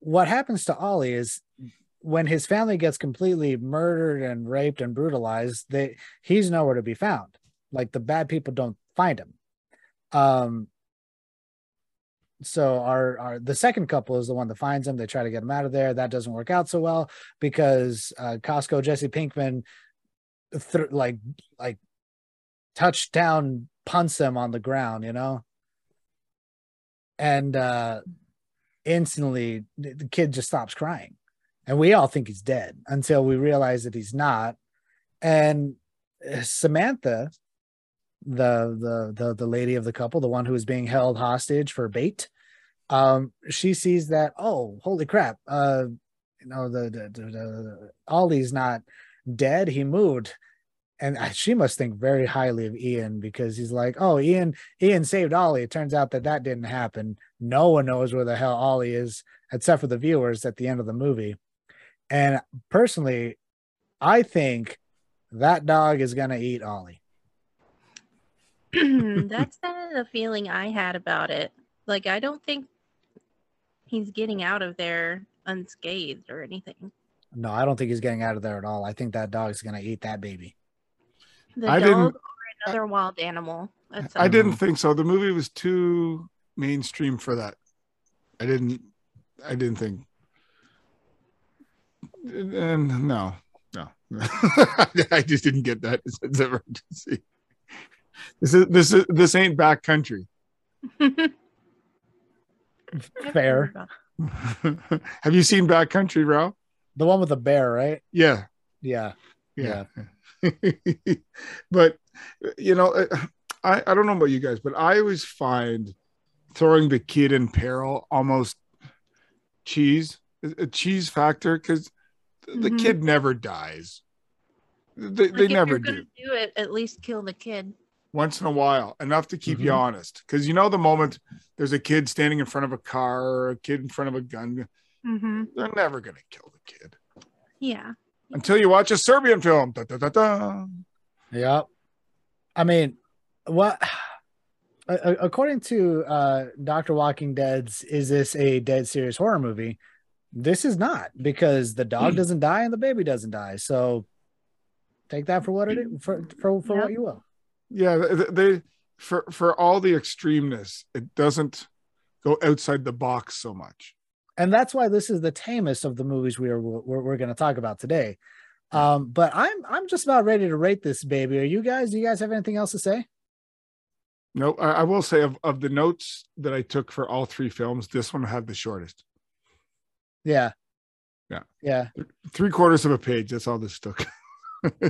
what happens to Ollie is when his family gets completely murdered and raped and brutalized, they he's nowhere to be found. Like the bad people don't find him. Um, so our our the second couple is the one that finds him. They try to get him out of there. That doesn't work out so well because uh, Costco Jesse Pinkman, th- like like touchdown punts him on the ground, you know, and uh, instantly the kid just stops crying, and we all think he's dead until we realize that he's not. And uh, Samantha, the the the the lady of the couple, the one who is being held hostage for bait, um, she sees that oh holy crap, uh, you know the the, the, the Ollie's not dead, he moved, and she must think very highly of Ian because he's like, "Oh, Ian, Ian saved Ollie." It turns out that that didn't happen. No one knows where the hell Ollie is, except for the viewers at the end of the movie. And personally, I think that dog is gonna eat Ollie. Hmm, that's kind of the feeling I had about it. Like, I don't think he's getting out of there unscathed or anything. No, I don't think he's getting out of there at all. I think that dog's gonna eat that baby. The I dog didn't- or another wild animal. I didn't think so. The movie was too mainstream for that. I didn't. I didn't think. And no, no, I just didn't get that sense of urgency. This is this is this ain't back country. Fair. Have you seen Backcountry, Ralph? The one with the bear, right? Yeah, Yeah. yeah. but you know, uh, I I don't know about you guys, but I always find throwing the kid in peril almost cheese a cheese factor because the Mhm. kid never dies. They, Like, they never do. do it. At least kill the kid. Once in a while, enough to keep you Mhm. honest. Because you know the moment there's a kid standing in front of a car or a kid in front of a gun, Mm-hmm. they're never gonna kill the kid Yeah. Until you watch a Serbian film. Da, da, da, da. Yep. I mean, what? a- a- According to uh, Doctor Walking Dead's, is this a dead serious horror movie? This is not because the dog doesn't die and the baby doesn't die. So take that for what it is, for for, for Yep. what you will. Yeah, they, they for for all the extremeness, it doesn't go outside the box so much. And that's why this is the tamest of the movies we are we're, we're going to talk about today. Um, but I'm I'm just about ready to rate this baby. Are you guys? Do you guys have anything else to say? No, I, I will say of, of the notes that I took for all three films, this one had the shortest. Yeah. Yeah. Yeah. Three quarters of a page. That's all this took.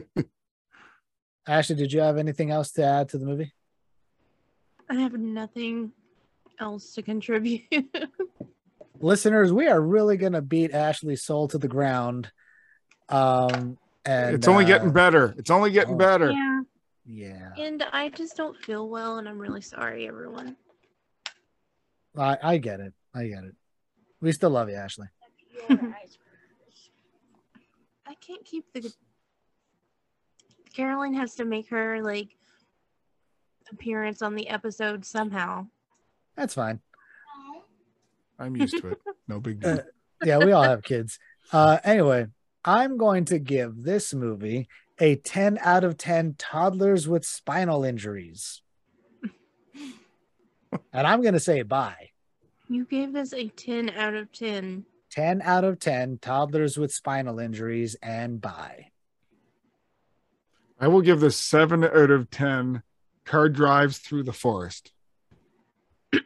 Ashley, did you have anything else to add to the movie? I have nothing else to contribute. Listeners, we are really going to beat Ashley's soul to the ground. Um, and it's only uh, getting better. It's only getting oh. better. yeah. Yeah, And I just don't feel well, and I'm really sorry, everyone. I, I get it. I get it. We still love you, Ashley. I can't keep the. Caroline has to make her like appearance on the episode somehow. That's fine. I'm used to it. No big deal. Yeah, we all have kids. Uh, anyway, I'm going to give this movie a 10 out of 10 toddlers with spinal injuries. and I'm going to say bye. You gave this a 10 out of 10. 10 out of 10 toddlers with spinal injuries and bye. I will give this seven out of ten. Car drives through the forest.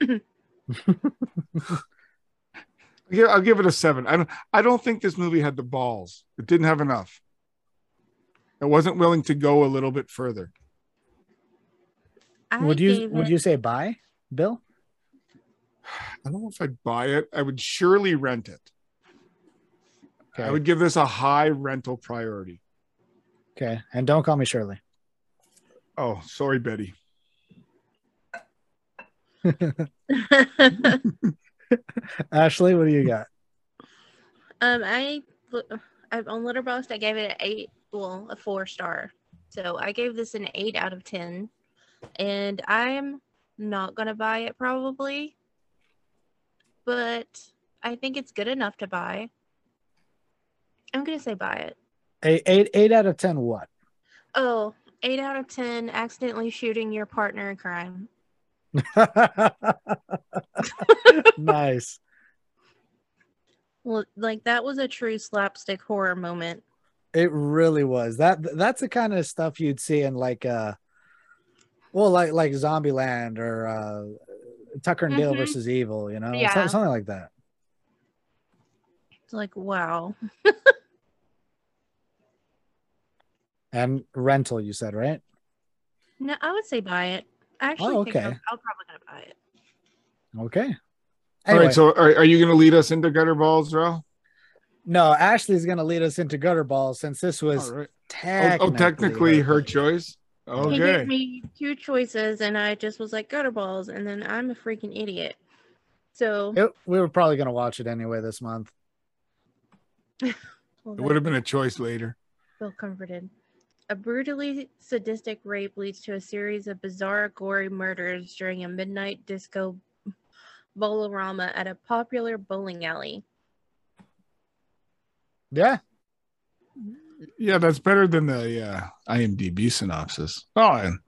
Yeah, I'll give it a seven. I don't. I don't think this movie had the balls. It didn't have enough. It wasn't willing to go a little bit further. I would you would it- you say buy, Bill? I don't know if I'd buy it. I would surely rent it. Okay. I would give this a high rental priority. Okay. And don't call me Shirley. Oh, sorry, Betty. Ashley, what do you got? um, I I've on Letterboxd I gave it an eight, well, a four star. So I gave this an eight out of ten, and I'm not gonna buy it probably, but I think it's good enough to buy. I'm gonna say buy it. Eight, eight, eight out of 10 what? Oh, eight out of ten accidentally shooting your partner in crime. nice. Well, like that was a true slapstick horror moment. It really was. That that's the kind of stuff you'd see in like uh well like like Zombieland or uh Tucker and Dale Mhm. versus Evil, you know? Yeah. something like that. It's like wow. And rental, you said, right? No, I would say buy it. I actually Oh, think I'm, okay. I'm probably gonna buy it. Okay. All Anyway, right. So, are, are you going to lead us into gutter balls, Ralph? No, Ashley's gonna lead us into gutter balls since this was All right. Oh, technically, oh, technically her pick. choice. He Okay. gave me two choices, and I just was like gutter balls, and then I'm a freaking idiot. So It- we were probably gonna watch it anyway this month. well, It would have been a choice later. feel comforted. A brutally sadistic rape leads to a series of bizarre, gory murders during a midnight disco bolorama at a popular bowling alley. Yeah, Yeah, that's better than the uh, IMDb synopsis. Oh, and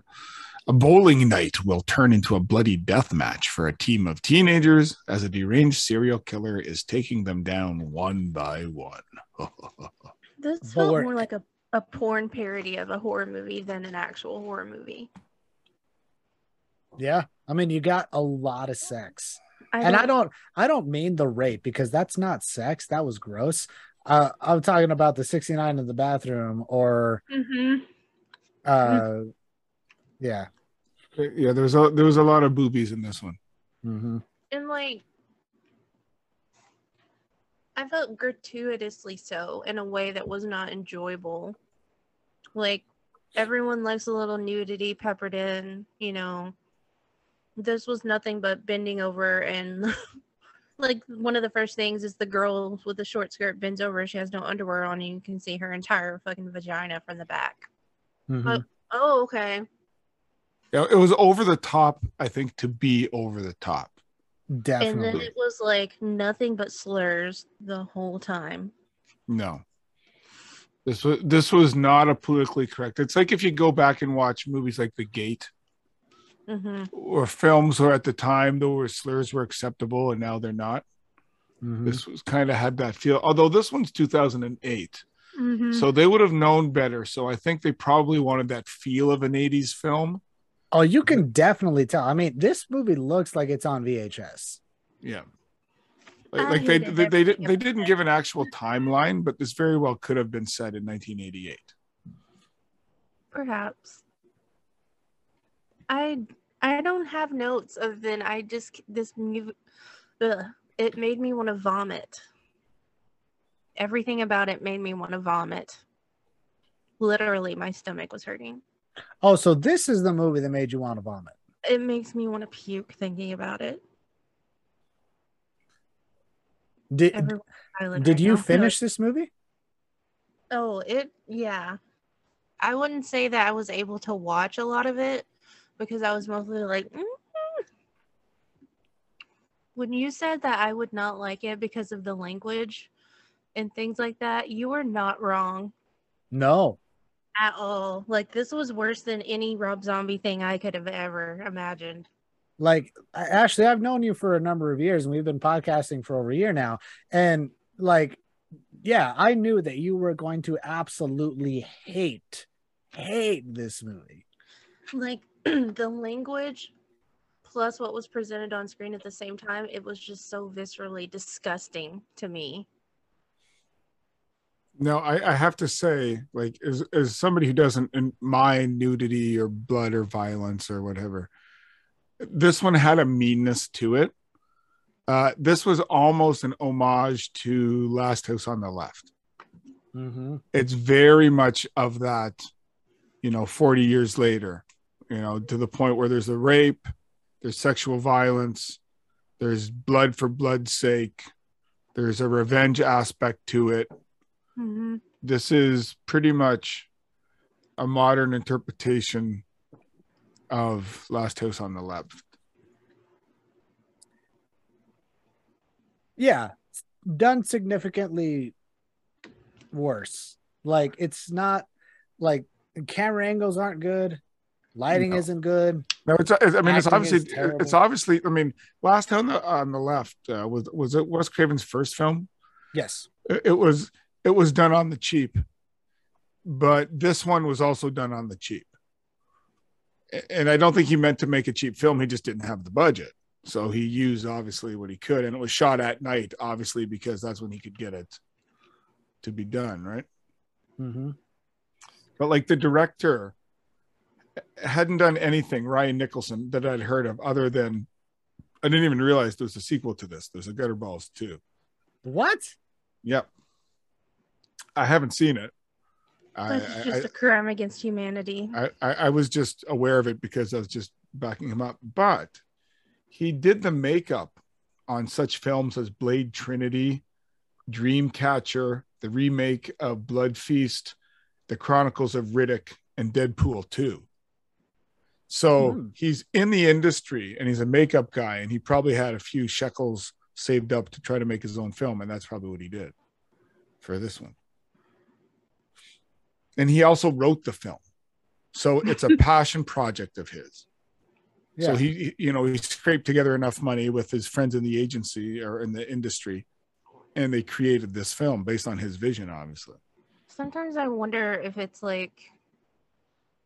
a bowling night will turn into a bloody death match for a team of teenagers as a deranged serial killer is taking them down one by one. This felt more like a, a porn parody of a horror movie than an actual horror movie. yeah. I mean, you got a lot of sex. I and I don't I don't mean the rape because that's not sex. That was gross. Uh, I'm talking about the 69 in the bathroom or Mhm. uh yeah. yeah, there's a there was a lot of boobies in this one. hmm And like, I felt gratuitously so in a way that was not enjoyable. Like, everyone likes a little nudity peppered in, you know. This was nothing but bending over and. Like one of the first things is the girl with the short skirt bends over. She has no underwear on, and you can see her entire fucking vagina from the back. hmm Oh, okay. Yeah, it was over the top, I think, to be over the top. Definitely. And then it was like nothing but slurs the whole time. No. This was this was not a politically correct. It's like if you go back and watch movies like The Gate hmm or films where at the time though where slurs were acceptable and now they're not. Mhm. This was kind of had that feel. Although this one's 2008, hmm so they would have known better. So I think they probably wanted that feel of an 80s film. Oh, you can definitely tell. I mean, this movie looks like it's on VHS. Yeah. Like, like they hated they, they, did, they didn't give an actual timeline, but this very well could have been said in 1988. Perhaps. I I don't have notes other than I just this mu- ugh, it made me want to vomit. Everything about it made me want to vomit. Literally, my stomach was hurting. Oh, so this is the movie that made you want to vomit. It makes me want to puke thinking about it. Did did right you now. finish this movie? Oh, it yeah. I wouldn't say that I was able to watch a lot of it because I was mostly like "Mm." when you said that I would not like it because of the language and things like that, you were not wrong No. at all. Like this was worse than any Rob Zombie thing I could have ever imagined. Like I- Ashley, I've known you for a number of years and we've been podcasting for over a year now. And like, yeah, I knew that you were going to absolutely hate, hate this movie. Like the language plus what was presented on screen at the same time, it was just so viscerally disgusting to me. No, I, I have to say, like, as, as somebody who doesn't mind nudity or blood or violence or whatever, this one had a meanness to it. Uh, this was almost an homage to Last House on the Left. Mm-hmm. It's very much of that, you know, 40 years later, you know, to the point where there's a rape, there's sexual violence, there's blood for blood's sake, there's a revenge aspect to it Mm-hmm. this is pretty much a modern interpretation of Last House on the Left. Yeah, done significantly worse. Like it's not like camera angles aren't good, lighting No. isn't good. No, it's, it's I mean, it's obviously it's obviously. I mean, Last House on the, on the Left uh, was was it Wes Craven's first film. Yes. It, it was it was done on the cheap, but this one was also done on the cheap. And I don't think he meant to make a cheap film. He just didn't have the budget. So he used obviously what he could. And it was shot at night, obviously, because that's when he could get it to be done, right? Mm-hmm. But like the director hadn't done anything, Ryan Nicholson, that I'd heard of other than I didn't even realize there was a sequel to this. There's a Gutter Balls too. What? Yep. I haven't seen it. I, That's I- just a crime against humanity. I, I, I was just aware of it because I was just backing him up. But he did the makeup on such films as Blade Trinity, Dreamcatcher, the remake of Blood Feast, The Chronicles of Riddick, and Deadpool 2. So Hmm. he's in the industry and he's a makeup guy, and he probably had a few shekels saved up to try to make his own film, and that's probably what he did for this one. And he also wrote the film. So it's a passion project of his. Yeah. So he, he- you know, he scraped together enough money with his friends in the agency or in the industry, and they created this film based on his vision, obviously. Sometimes I wonder if it's like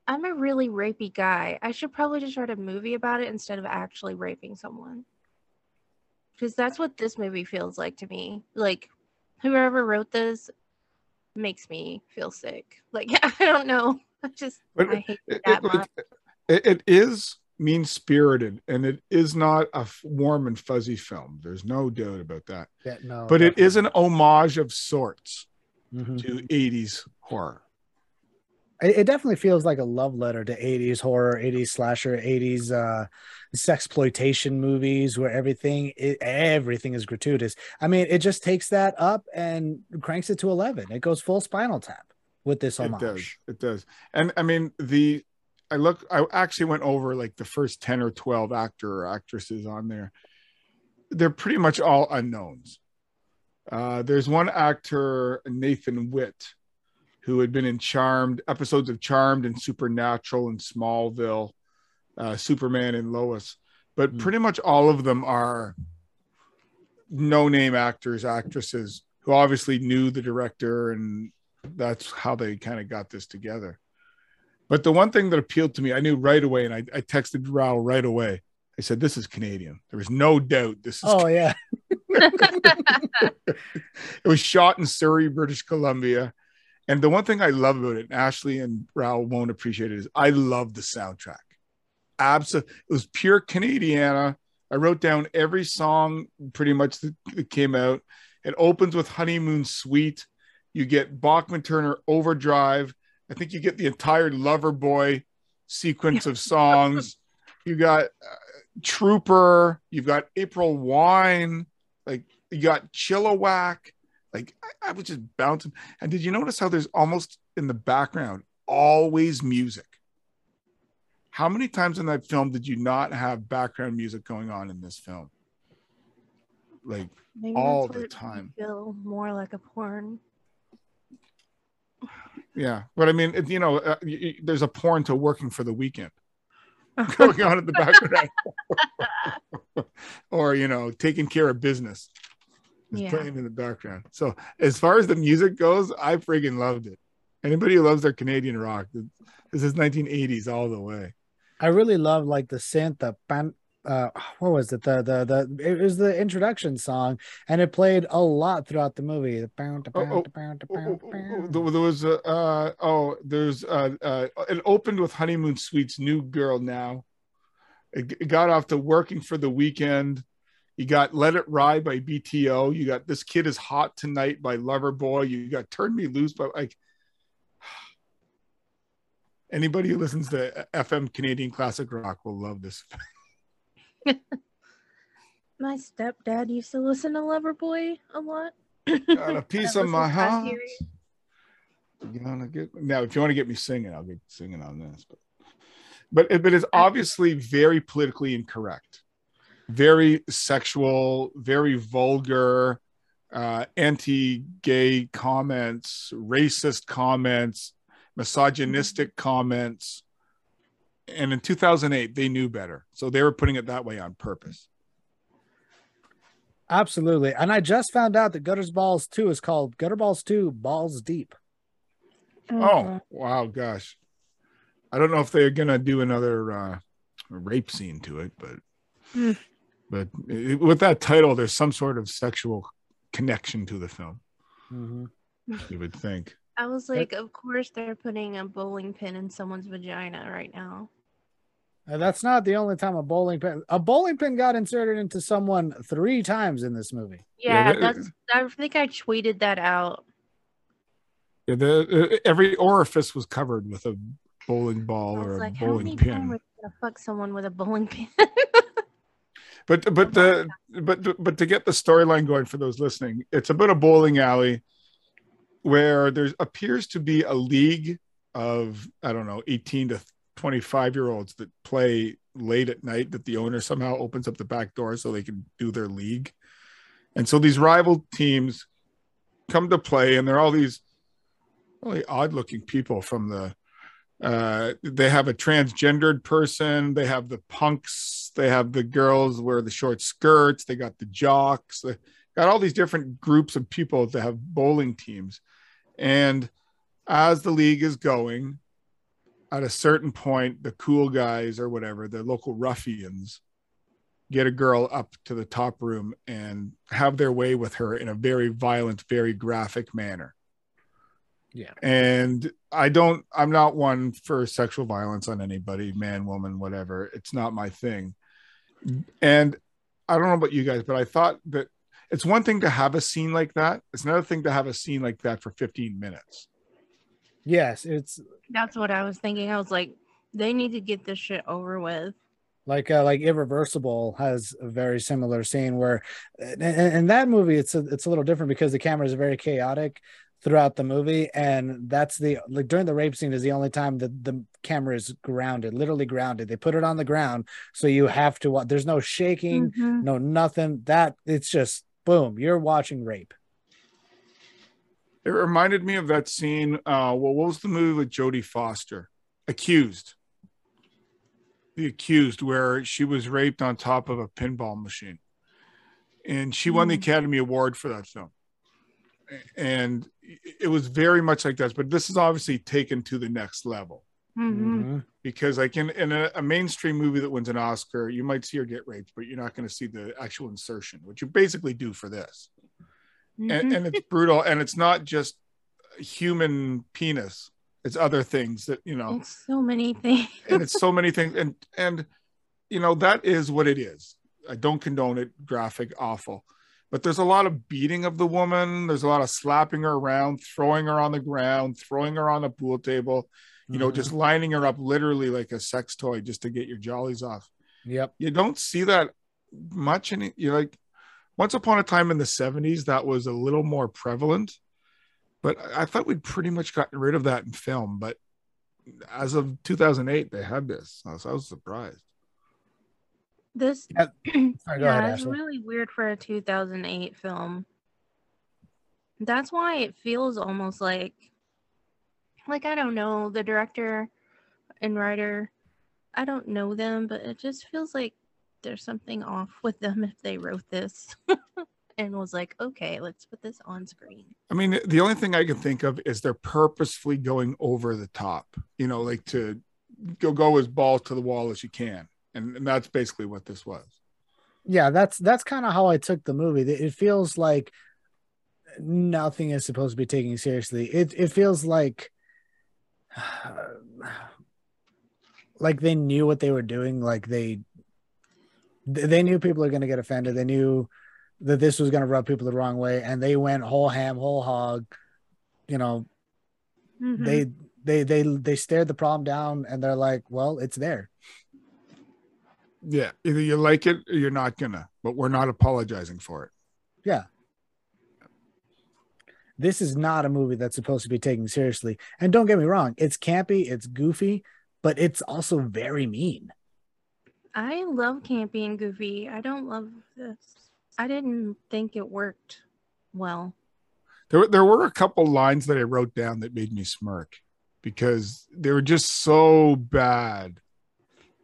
I'm a really rapey guy. I should probably just write a movie about it instead of actually raping someone. Because that's what this movie feels like to me. Like whoever wrote this makes me feel sick. Like I don't know. I just But I hate It, that it- much. it- it is mean spirited, and it is not a f- warm and fuzzy film. There's no doubt about that. Yeah, no, But it is an homage of sorts Mhm. to 80s horror. It, it definitely feels like a love letter to 80s horror, 80s slasher, 80s uh sexploitation movies where everything i everything is gratuitous. I mean, it just takes that up and cranks it to 11. It goes full spinal tap with this homage. It does. It does. And I mean, the I look, I actually went over like the first 10 or 12 actor or actresses on there. They're pretty much all unknowns. Uh, there's one actor, Nathan Witt, who had been in Charmed, episodes of Charmed and Supernatural and Smallville, uh, Superman and Lois. But Hmm. pretty much all of them are no name actors, actresses who obviously knew the director and that's how they kind of got this together. But the one thing that appealed to me, I knew right away, and I, I texted Raul right away. I said, "This is Canadian." There was no doubt this is. Oh yeah. it was shot in Surrey, British Columbia, and the one thing I love about it, Ashley and Raul won't appreciate it, is I love the soundtrack. Absolutely, it was pure Canadiana. I wrote down every song pretty much that, came out. It opens with Honeymoon Suite. You get Bachman Turner Overdrive. I think you get the entire Loverboy sequence of songs. You got uh, Trooper. You've got April Wine. Like you got Chilliwack. Like I, I was just bouncing. And did you notice how there's almost in the background always music? How many times in that film did you not have background music going on in this film? Like Maybe all the time. Feel more like a porn. Yeah, but I mean, it, you know, uh, y- y- there's a porn to working for the weekend going on in the background, or you know, taking care of business is Yeah. playing in the background. So as far as the music goes, I friggin' loved it. Anybody who loves their Canadian rock, this is 1980s all the way. I really love like the synth, the ban uh what was it? The the the it was the introduction song and it played a lot throughout the movie. There was a uh, oh, there's uh, uh, it opened with Honeymoon Suite's "New Girl Now." It, it got off to "Working for the Weekend." You got "Let It Ride" by BTO. You got "This Kid Is Hot Tonight" by Loverboy. You got "Turn Me Loose" by like. Anybody who listens to FM Canadian classic rock will love this. My stepdad used to listen to Loverboy a lot. Got a piece of my heart. You wanna get now? If you want to get me singing, I'll get singing on this. But but but it's obviously very politically incorrect, very sexual, very vulgar, uh, anti-gay comments, racist comments, misogynistic comments. And in 2008, they knew better, so they were putting it that way on purpose. Absolutely. And I just found out that Gutters Balls 2 is called Gutter Balls 2 Balls Deep. Oh wow, gosh! I don't know if they're gonna do another uh, rape scene to it, but Hmm. But it- with that title, there's some sort of sexual connection to the film. Mhm. You would think. I was like, of course they're putting a bowling pin in someone's vagina right now. And that's not the only time a bowling pin a bowling pin got inserted into someone three times in this movie. Yeah, that- that's. I think I tweeted that out. Yeah, the uh, every orifice was covered with a bowling ball I or was a like, how bowling many pin. times are you gonna fuck someone with a bowling pin? But but the but but to get the storyline going for those listening, it's about a bowling alley where there appears to be a league of I don't know 18 to 25 year olds that play late at night that the owner somehow opens up the back door so they can do their league. And so these rival teams come to play and they're all these really odd looking people from the uh, they have a transgendered person. They have the punks. They have the girls wear the short skirts. They got the jocks. They got all these different groups of people that have bowling teams. And as the league is going, at a certain point, the cool guys or whatever, the local ruffians, get a girl up to the top room and have their way with her in a very violent, very graphic manner. Yeah. And I don't, I'm not one for sexual violence on anybody, man, woman, whatever. It's not my thing. And I don't know about you guys, but I thought that it's one thing to have a scene like that. It's another thing to have a scene like that for 15 minutes. Yes, it's That's what I was thinking. I was like, they need to get this shit over with. like uh, like irreversible has a very similar scene where in, in that movie it's a, it's a little different because the camera is very chaotic throughout the movie and that's the like during the rape scene is the only time that the camera is grounded literally grounded they put it on the ground so you have to wa- there's no shaking Mhm. no nothing that it's just boom you're watching rape It reminded me of that scene. Uh, well, what was the movie with Jodie Foster? Accused. The Accused, where she was raped on top of a pinball machine. And she won the Mm. Academy Award for that film. And it was very much like that. But this is obviously taken to the next level. Mhm. Mhm. Because, like in, in a, a mainstream movie that wins an Oscar, you might see her get raped, but you're not going to see the actual insertion, which you basically do for this and, Mhm. and it's brutal and it's not just human penis it's other things that you know It's so many things. and it's so many things and and you know that is what it is i don't condone it graphic awful but there's a lot of beating of the woman. There's a lot of slapping her around throwing her on the ground throwing her on the pool table you know Mhm. just lining her up literally like a sex toy just to get your jollies off. Yep. You don't see that much in you like once upon a time in the 70s that was a little more prevalent. But i thought we'd pretty much gotten rid of that in film but as of 2008 they had this. Was, I was surprised This Yeah. Sorry, yeah, ahead, it's Ashley. really weird for a 2008 film. That's why it feels almost like, like I don't know the director and writer. I don't know them, but it just feels like there's something off with them if they wrote this and was like, okay, let's put this on screen. i mean the only thing i can think of is they're purposefully going over the top you know like to go go as balls to the wall as you can and, and that's basically what this was. Yeah that's that's kind of how i took the movie. It- it feels like nothing is supposed to be taken seriously. It it feels like like they knew what they were doing like they they knew people are going to get offended. They knew that this was going to rub people the wrong way and they went whole ham whole hog you know. Mhm. they they they they stared the problem down and they're like well it's there yeah either you like it or you're not gonna but we're not apologizing for it Yeah. This is not a movie that's supposed to be taken seriously. And don't get me wrong, it's campy, it's goofy, but it's also very mean. I love campy and goofy. I don't love this. I didn't think it worked well. There, were- there were a couple lines that I wrote down that made me smirk because they were just so bad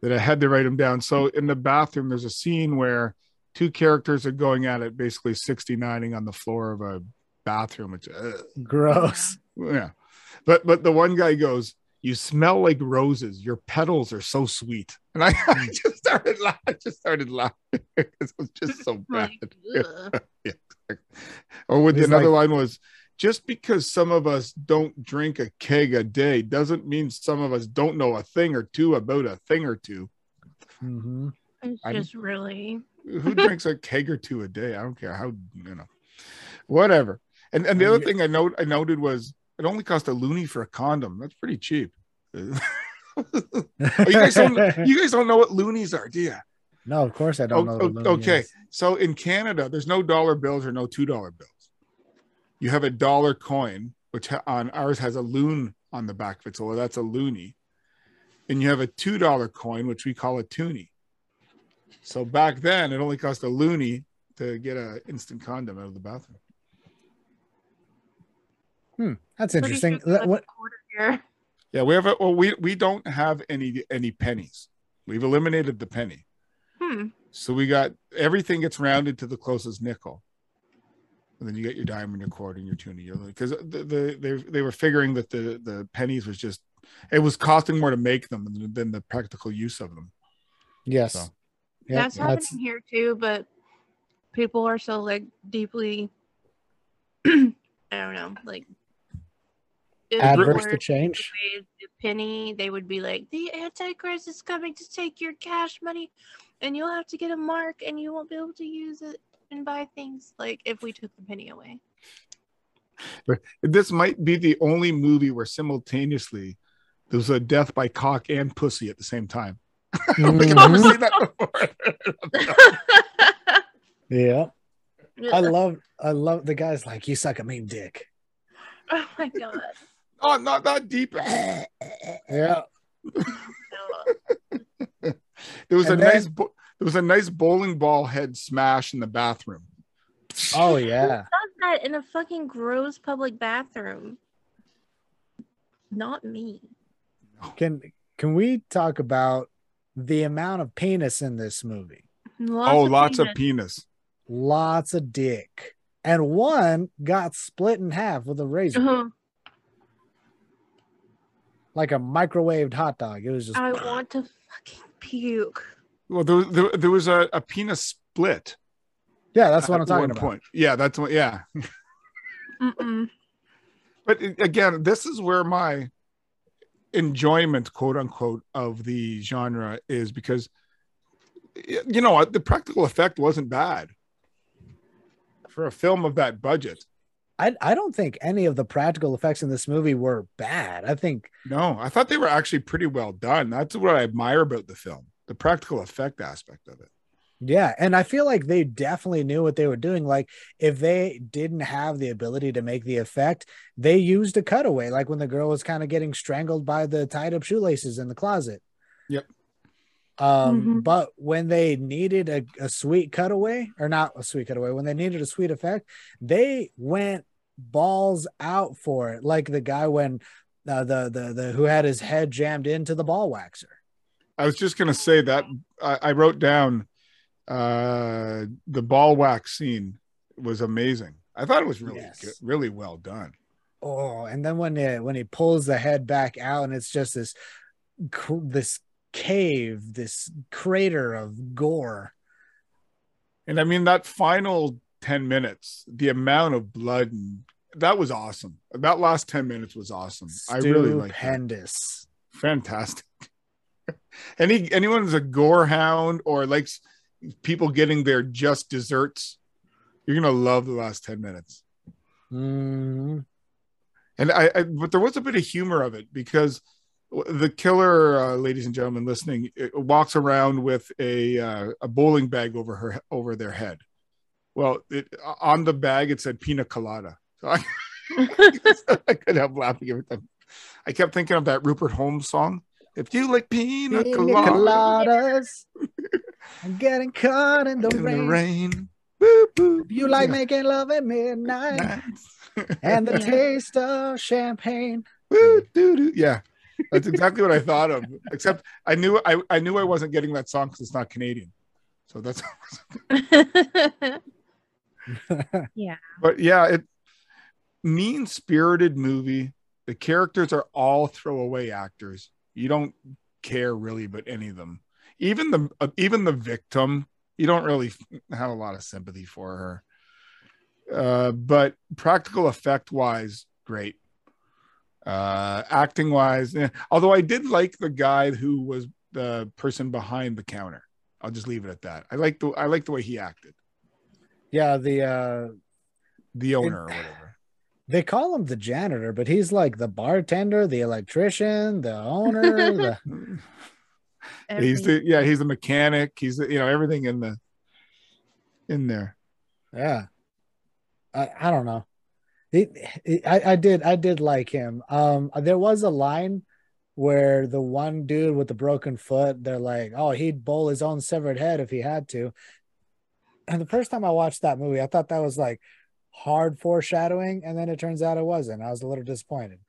that I had to write them down. So in the bathroom, there's a scene where two characters are going at it, basically 69ing on the floor of a bathroom. It's ugh. Gross. yeah, but but the one guy goes, "You smell like roses. Your petals are so sweet," and I, mm. I just started laughing. I just started laughing because it was just so bad. Ugh. Or with another like- line was just because some of us don't drink a keg a day doesn't mean some of us don't know a thing or two about a thing or two. Mhm. It's I- just really Who drinks a keg or two a day? I don't care how you know. Whatever. And and the other thing I note I noted was It only cost a loony for a condom. That's pretty cheap. oh, you guys don't. You guys don't know what loonies are, do you? No, of course I don't Oh, know. what loony okay, is. so in Canada, there's no dollar bills or no two dollar bills. You have a dollar coin, which on ours has a loon on the back of it, so that's a loony, and you have a two dollar coin, which we call a toonie. So back then, it only cost a loony to get an instant condom out of the bathroom. Hmm, that's interesting. sure That- what- a quarter here. Yeah, we have a well, we we don't have any any pennies. We've eliminated the penny. Hmm. So we got everything gets rounded to the closest nickel. And then you get your diamond, your quarter, and your toonie. Because the, the they they were figuring that the the pennies was just it was costing more to make them than, than the practical use of them. yes. So. Yeah, that's happening here too, but people are so like deeply I don't know, like if adverse to change. the penny, they would be like, The Antichrist is coming to take your cash money and you'll have to get a mark and you won't be able to use it and buy things like if we took the penny away. This might be the only movie where simultaneously there was a death by cock and pussy at the same time. I don't think I've ever Mhm. seen that before. Yeah, I love, I love the guys like you suck a mean dick. oh my god. oh, not that deep. Yeah, No. There was And a then- nice bo- there was a nice bowling ball head smash in the bathroom. oh yeah. does that in a fucking gross public bathroom? Not me. Can can we talk about the amount of penis in this movie? Lots oh, of lots penis. of penis. Lots of dick, and one got split in half with a razor, Uh-huh. like a microwaved hot dog. It was just I want to fucking puke. Well, there, there, there was a, a penis split. yeah. That's what I'm talking one about. Point. Yeah, that's what. Yeah, but again, this is where my enjoyment, quote unquote, of the genre is because you know the practical effect wasn't bad for a film of that budget. I I don't think any of the practical effects in this movie were bad. I think No, I thought they were actually pretty well done. That's what I admire about the film, the practical effect aspect of it. Yeah, and I feel like they definitely knew what they were doing. Like if they didn't have the ability to make the effect, they used a cutaway, like when the girl was kind of getting strangled by the tied up shoelaces in the closet. Yep. Um, Mhm. but when they needed a, a sweet cutaway, or not a sweet cutaway, when they needed a sweet effect, they went balls out for it. Like the guy when uh, the the the who had his head jammed into the ball waxer. I was just gonna say that I, I wrote down uh the ball wax scene was amazing. I thought it was really Yes. good, really well done. Oh, and then when it, when he pulls the head back out, and it's just this this cave, this crater of gore. And I mean that final 10 minutes, the amount of blood and that was awesome. That last 10 minutes was awesome. I really like stupendous. fantastic. Any anyone who's a gore hound or likes people getting their just desserts, you're gonna love the last 10 minutes. Mhm. And I, I but there was a bit of humor of it because the killer, uh, ladies and gentlemen listening, walks around with a uh, a bowling bag over her over their head. Well, it, on the bag it said pina colada. So I, I couldn't help laughing every time. I kept thinking of that Rupert Holmes song. If you like pina, Pina colada, coladas. I'm getting caught in the in rain. the rain, boo, boo, If you like yeah. making love at midnight Nice. and the taste of champagne. Woo, doo, doo. Yeah, that's exactly what I thought of. Except I knew I, I knew I wasn't getting that song because it's not Canadian. So that's. Yeah. But yeah, it mean spirited movie. The characters are all throwaway actors. You don't care really about any of them. Even the uh, even the victim, you don't really have a lot of sympathy for her. Uh, but practical effect wise, great. Uh, acting wise, eh. although I did like the guy who was the person behind the counter. I'll just leave it at that. I like the I like the way he acted, Yeah, the uh the owner or whatever. They call him the janitor, but he's like the bartender, the electrician, the owner. the... he's the yeah, he's the mechanic. He's the, you know everything in the in there. Yeah, I I don't know. He, it, I I did I did like him. Um, there was a line where the one dude with the broken foot, they're like, "Oh, he'd bowl his own severed head if he had to." And the first time I watched that movie, I thought that was like hard foreshadowing, and then it turns out it wasn't. I was a little disappointed.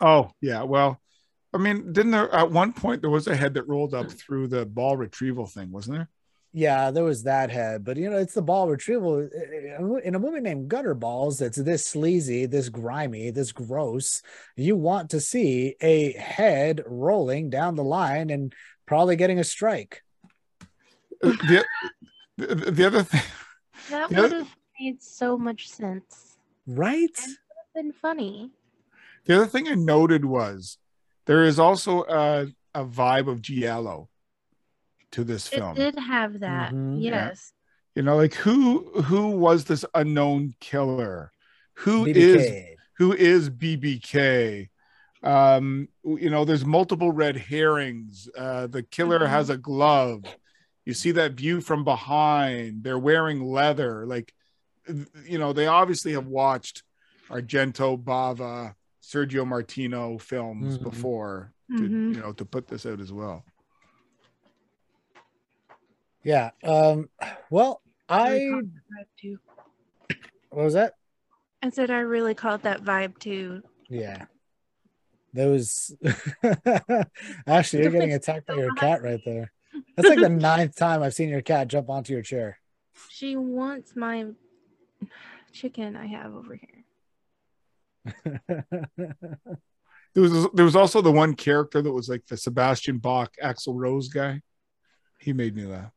Oh yeah, well, I mean, didn't there at one point there was a head that rolled up through the ball retrieval thing, wasn't there? Yeah, there was that head, but you know, it's the ball retrieval in a movie named Gutter Balls. That's this sleazy, this grimy, this gross. You want to see a head rolling down the line and probably getting a strike. Uh, the, the, the other thing that would have made so much sense, right? And been funny. The other thing I noted was there is also a, a vibe of giallo to this film. It did have that. Mm-hmm. Yes. Yeah. You know, like who who was this unknown killer? Who BBK. is who is BBK? Um, you know, there's multiple red herrings. Uh, the killer mm-hmm. has a glove. You see that view from behind. They're wearing leather. Like, you know, they obviously have watched Argento, Bava, Sergio Martino films mm-hmm. before to, mm-hmm. you know, to put this out as well. Yeah. Um, well, I what was that? I said I really caught that vibe too. Yeah. That was actually you're getting attacked by your cat right there. That's like the ninth time I've seen your cat jump onto your chair. She wants my chicken I have over here. there was there was also the one character that was like the Sebastian Bach Axl Rose guy. He made me laugh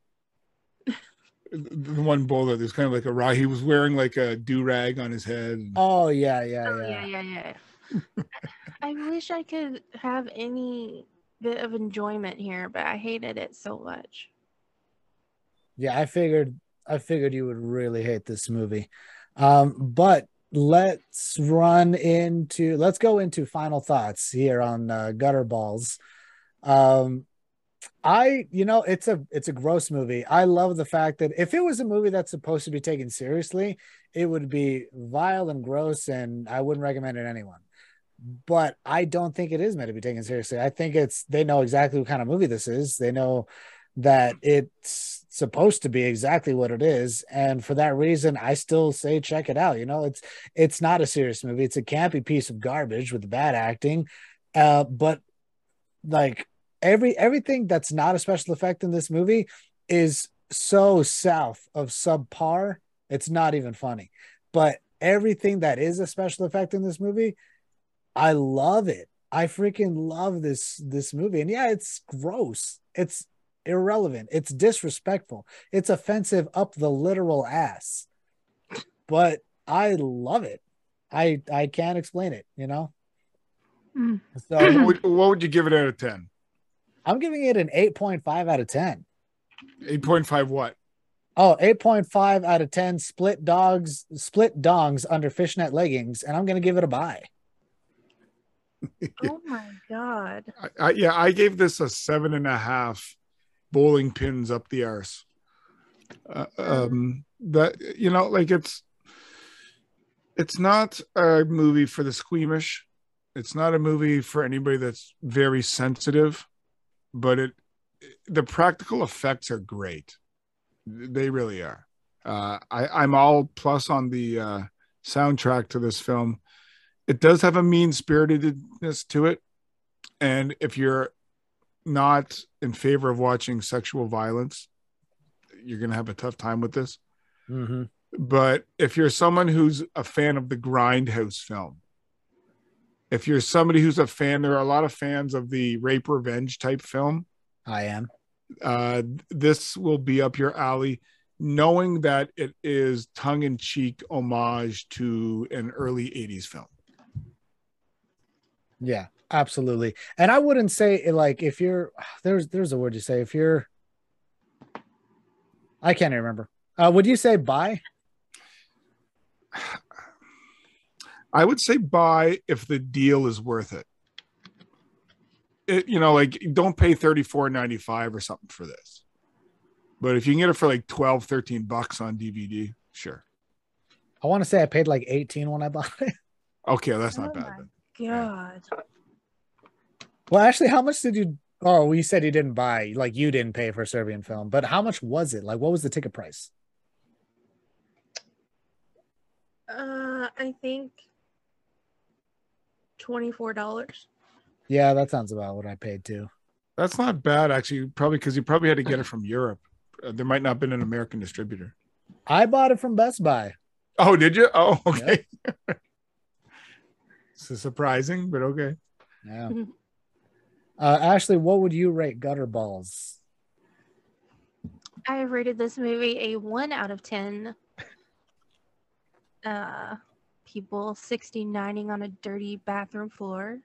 the one bowler there's kind of like a raw he was wearing like a do-rag on his head oh yeah yeah oh, yeah yeah yeah, yeah. i wish i could have any bit of enjoyment here but i hated it so much yeah i figured i figured you would really hate this movie um but let's run into let's go into final thoughts here on uh, gutter balls um I, you know, it's a it's a gross movie. I love the fact that if it was a movie that's supposed to be taken seriously, it would be vile and gross, and I wouldn't recommend it to anyone. But I don't think it is meant to be taken seriously. I think it's they know exactly what kind of movie this is. They know that it's supposed to be exactly what it is, and for that reason, I still say check it out. You know, it's it's not a serious movie. It's a campy piece of garbage with bad acting, uh, but like every everything that's not a special effect in this movie is so south of subpar. It's not even funny. But everything that is a special effect in this movie, I love it. I freaking love this this movie. And yeah, it's gross. It's irrelevant. It's disrespectful. It's offensive up the literal ass. But I love it. I I can't explain it, you know. Mm. So what would, what would you give it out of 10? I'm giving it an 8.5 out of 10. 8.5 what? Oh, 8.5 out of 10 split dogs, split dongs under fishnet leggings, and I'm going to give it a buy. oh my God. I, I, yeah, I gave this a seven and a half bowling pins up the arse. Uh, um, that, you know, like it's, it's not a movie for the squeamish. It's not a movie for anybody that's very sensitive but it the practical effects are great. They really are. Uh, I, I'm all plus on the uh, soundtrack to this film. It does have a mean spiritedness to it, and if you're not in favor of watching sexual violence, you're gonna have a tough time with this. Mm-hmm. But if you're someone who's a fan of the grindhouse film, if you're somebody who's a fan, there are a lot of fans of the rape revenge type film. I am. Uh, this will be up your alley, knowing that it is tongue in cheek homage to an early 80s film. Yeah, absolutely. And I wouldn't say like if you're there's there's a word you say if you're I can't remember. Uh, would you say buy? I would say buy if the deal is worth it. It you know, like don't pay 34.95 or something for this. But if you can get it for like 12, 13 bucks on DVD, sure. I want to say I paid like 18 when I bought it. Okay, that's not Oh bad. my Then. God. Well, actually, how much did you? Oh, we said you didn't buy, like you didn't pay for Serbian film, but how much was it? Like, what was the ticket price? Uh, I think twenty-four dollars. Yeah, that sounds about what I paid too. That's not bad actually, probably because you probably had to get it from Europe. Uh, there might not have been an American distributor. I bought it from Best Buy. Oh, did you? Oh, okay. so surprising, but okay. Yeah. Uh, Ashley, what would you rate Gutter Balls? I rated this movie a one out of ten. Uh, people 69ing on a dirty bathroom floor.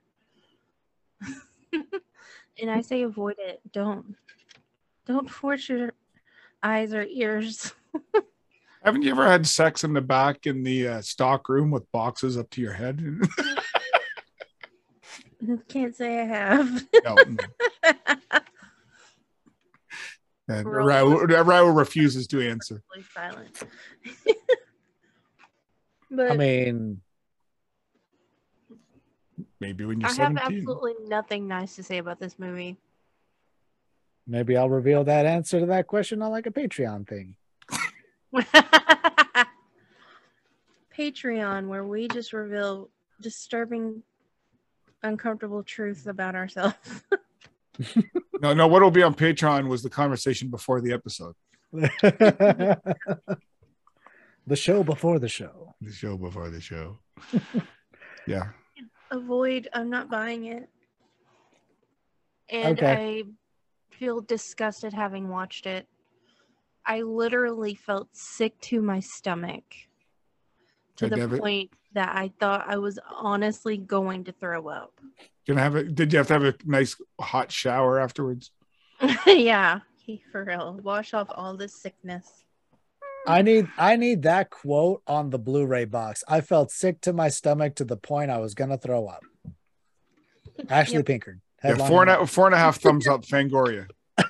and I say avoid it. Don't. Don't force your eyes or ears. Haven't you ever had sex in the back in the uh, stock room with boxes up to your head? Can't say I have. no. And Raul, Raul refuses to answer. Silent. but I mean, Maybe when you're I have absolutely nothing nice to say about this movie. maybe I'll reveal that answer to that question on like a Patreon thing. Patreon, where we just reveal disturbing, uncomfortable truths about ourselves. No, no, what'll be on Patreon was the conversation before the episode. the show before the show. The show before the show. yeah. Avoid, I'm not buying it. And Okay. I feel disgusted having watched it. I literally felt sick to my stomach to I the never- point that I thought I was honestly going to throw up. Gonna have it. Did you have to have a nice hot shower afterwards? yeah, for real. Wash off all this sickness. I need I need that quote on the Blu-ray box. I felt sick to my stomach to the point I was gonna throw up. Ashley Yep. Pinkard. Yeah, four and a, four and a half thumbs up, Fangoria.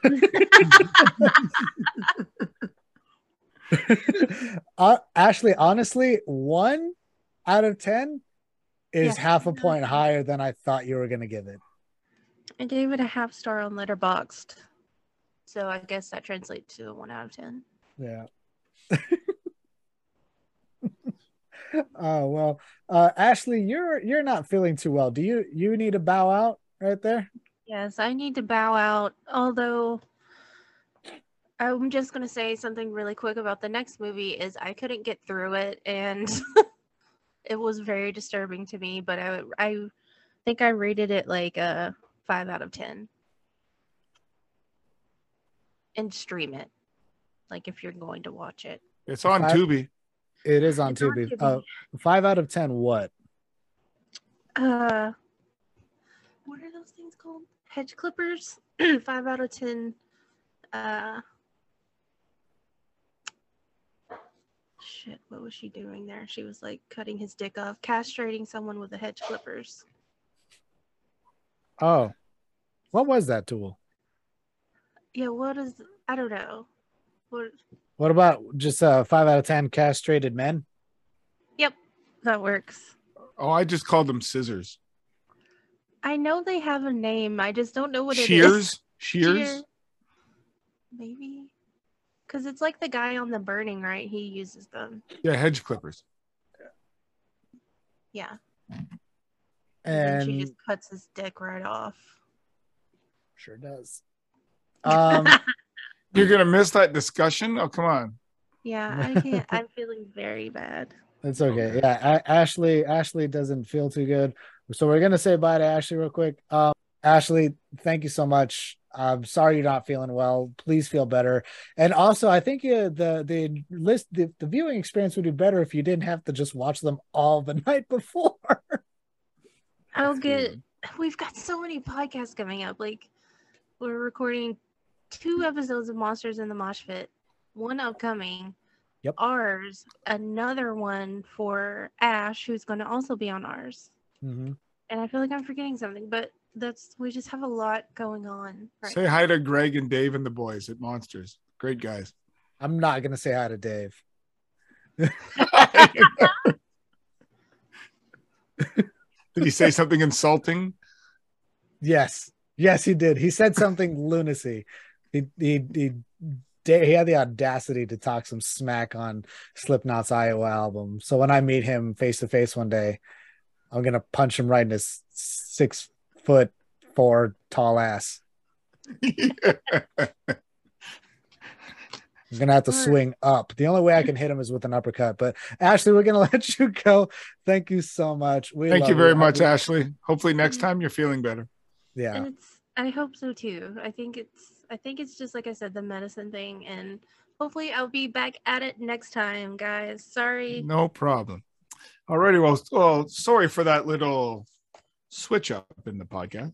uh, Ashley, honestly, one out of ten is Yes. half a point higher than I thought you were gonna give it. I gave it a half star on Letterboxd. So I guess that translates to a one out of ten. Yeah. oh well, uh, Ashley, you're you're not feeling too well. Do you you need to bow out right there? Yes, I need to bow out. Although I'm just gonna say something really quick about the next movie is I couldn't get through it and it was very disturbing to me. But I I think I rated it like a five out of ten. And stream it, like if you're going to watch it. It's on I- Tubi. It is on It's on Tubi. Tubi. Uh, five out of ten. What? Uh, what are those things called? Hedge clippers. Five out of ten. Uh, shit. What was she doing there? She was like cutting his dick off, castrating someone with the hedge clippers. Oh, what was that tool? Yeah. What is? I don't know. What? What about just uh, five out of ten castrated men? Yep, that works. Oh, I just called them scissors. I know they have a name. I just don't know what it is. Shears. Shears. Shear- Maybe. Because it's like the guy on the burning, right? He uses them. Yeah, hedge clippers. Yeah. And, then she just cuts his dick right off. sure does. Um, You're gonna miss that discussion. Oh, come on. Yeah, I can't. I'm feeling very bad. it's okay. Yeah, A- Ashley. Ashley doesn't feel too good, so we're gonna say bye to Ashley real quick. Um, Ashley, thank you so much. I'm sorry you're not feeling well. Please feel better. And also, I think uh, the the list the, the viewing experience would be better if you didn't have to just watch them all the night before. I'll get. We've got so many podcasts coming up. Like, we're recording two episodes of Monsters in the Mosh Pit, one upcoming. Yep. ours, another one for Ash, who's going to also be on ours. hmm And I feel like I'm forgetting something, but that's we just have a lot going on. Right. Say hi to Greg and Dave and the boys at Monsters. Great guys. I'm not gonna say hi to Dave. Did he say something insulting? Yes, yes, he did. He said something lunacy. He he he. He had the audacity to talk some smack on Slipknot's Iowa album. So when I meet him face to face one day, I'm gonna punch him right in his six foot four tall ass. I'm gonna have to swing up. The only way I can hit him is with an uppercut. But Ashley, we're gonna let you go. Thank you so much. We Thank you very much, We- Ashley. Hopefully next time you're feeling better. Yeah. and it's I hope so too. I think it's I think it's just like I said, the medicine thing, and hopefully I'll be back at it next time, guys. Sorry. No problem. Alrighty, well, well, sorry for that little switch up in the podcast.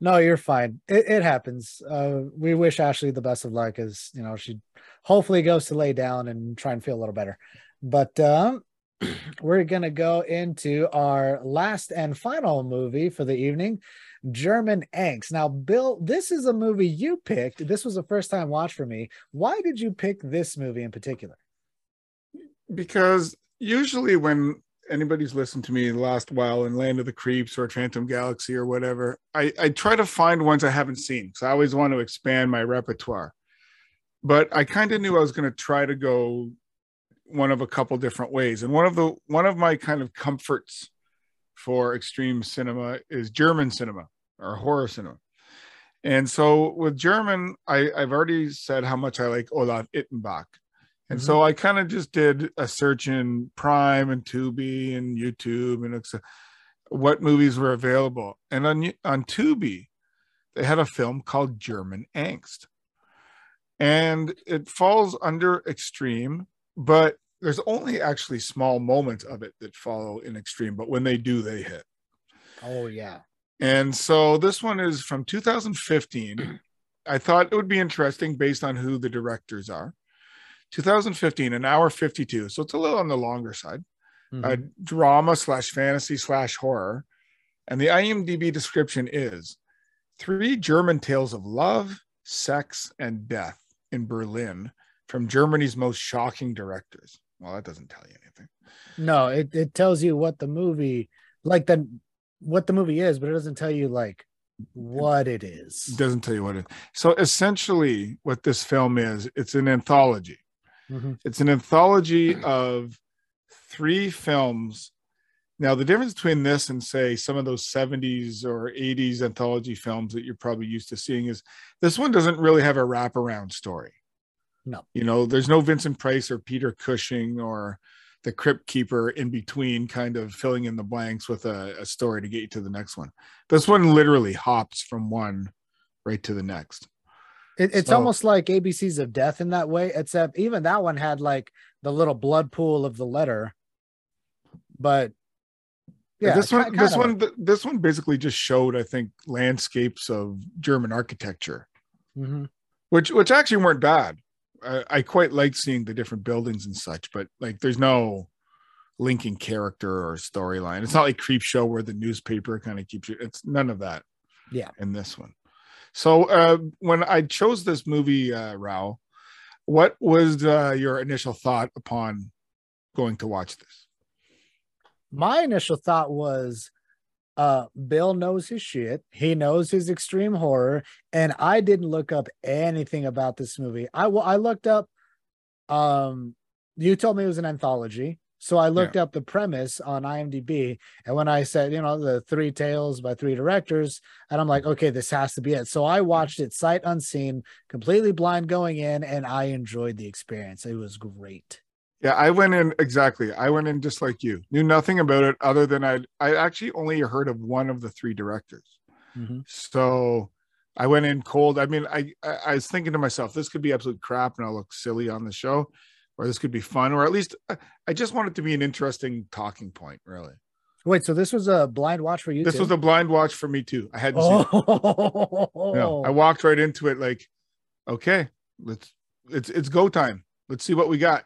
No, you're fine. It, it happens. Uh, we wish Ashley the best of luck as you know she hopefully goes to lay down and try and feel a little better. But um, we're gonna go into our last and final movie for the evening, German Angst. Now, Bill, this is a movie you picked. This was a first time watch for me. Why did you pick this movie in particular? because usually when anybody's listened to me the last while in Land of the Creeps or Phantom Galaxy or whatever, I, I try to find ones I haven't seen. So I always want to expand my repertoire. But I kind of knew I was going to try to go one of a couple different ways. And one of the one of my kind of comforts for extreme cinema is German cinema or horror cinema. And so with German, I, I've already said how much I like Olaf Ittenbach. And Mhm. so I kind of just did a search in Prime and Tubi and YouTube and what movies were available. And on on Tubi, they had a film called German Angst. And it falls under extreme, but there's only actually small moments of it that follow in extreme, but when they do, they hit. Oh yeah. And so this one is from 2015. I thought it would be interesting based on who the directors are. 2015, an hour 52. So it's a little on the longer side. Mhm. A drama slash fantasy slash horror. And the IMDb description is three German tales of love, sex, and death in Berlin from Germany's most shocking directors. Well, that doesn't tell you anything. No, it, it tells you what the movie like the what the movie is, but it doesn't tell you like what it is. It doesn't tell you what it so essentially what this film is it's an anthology Mhm. it's an anthology of three films now the difference between this and say some of those 70s or 80s anthology films that you're probably used to seeing is this one doesn't really have a wraparound story No. you know there's no vincent price or peter cushing or the crypt keeper in between kind of filling in the blanks with a, a story to get you to the next one this one literally hops from one right to the next It, it's So- almost like ABCs of Death in that way, except even that one had like the little blood pool of the letter. But yeah, this one this kinda one this one basically just showed i think landscapes of german architecture Mhm. which which actually weren't bad I, I quite like seeing the different buildings and such but like there's no linking character or storyline it's not like Creepshow where the newspaper kind of keeps you it's none of that Yeah. in this one so uh when i chose this movie uh Raul what was uh, your initial thought upon going to watch this my initial thought was uh Bill knows his shit. He knows his extreme horror and I didn't look up anything about this movie. I I looked up um you told me it was an anthology. So I looked up the premise on IMDb and when I said, you know, the three tales by three directors and I'm like, okay, this has to be it. So I watched it sight unseen, completely blind going in and I enjoyed the experience. It was great. Yeah, I went in exactly. I went in just like you. Knew nothing about it other than I I actually only heard of one of the three directors. Mhm. So I went in cold. I mean, I, I I was thinking to myself, this could be absolute crap and I'll look silly on the show, or this could be fun, or at least uh, I just want it to be an interesting talking point, really. Wait, so this was a blind watch for you This too? was a blind watch for me too. I hadn't seen it. Oh, No, I walked right into it like, okay, let's it's it's go time. Let's see what we got.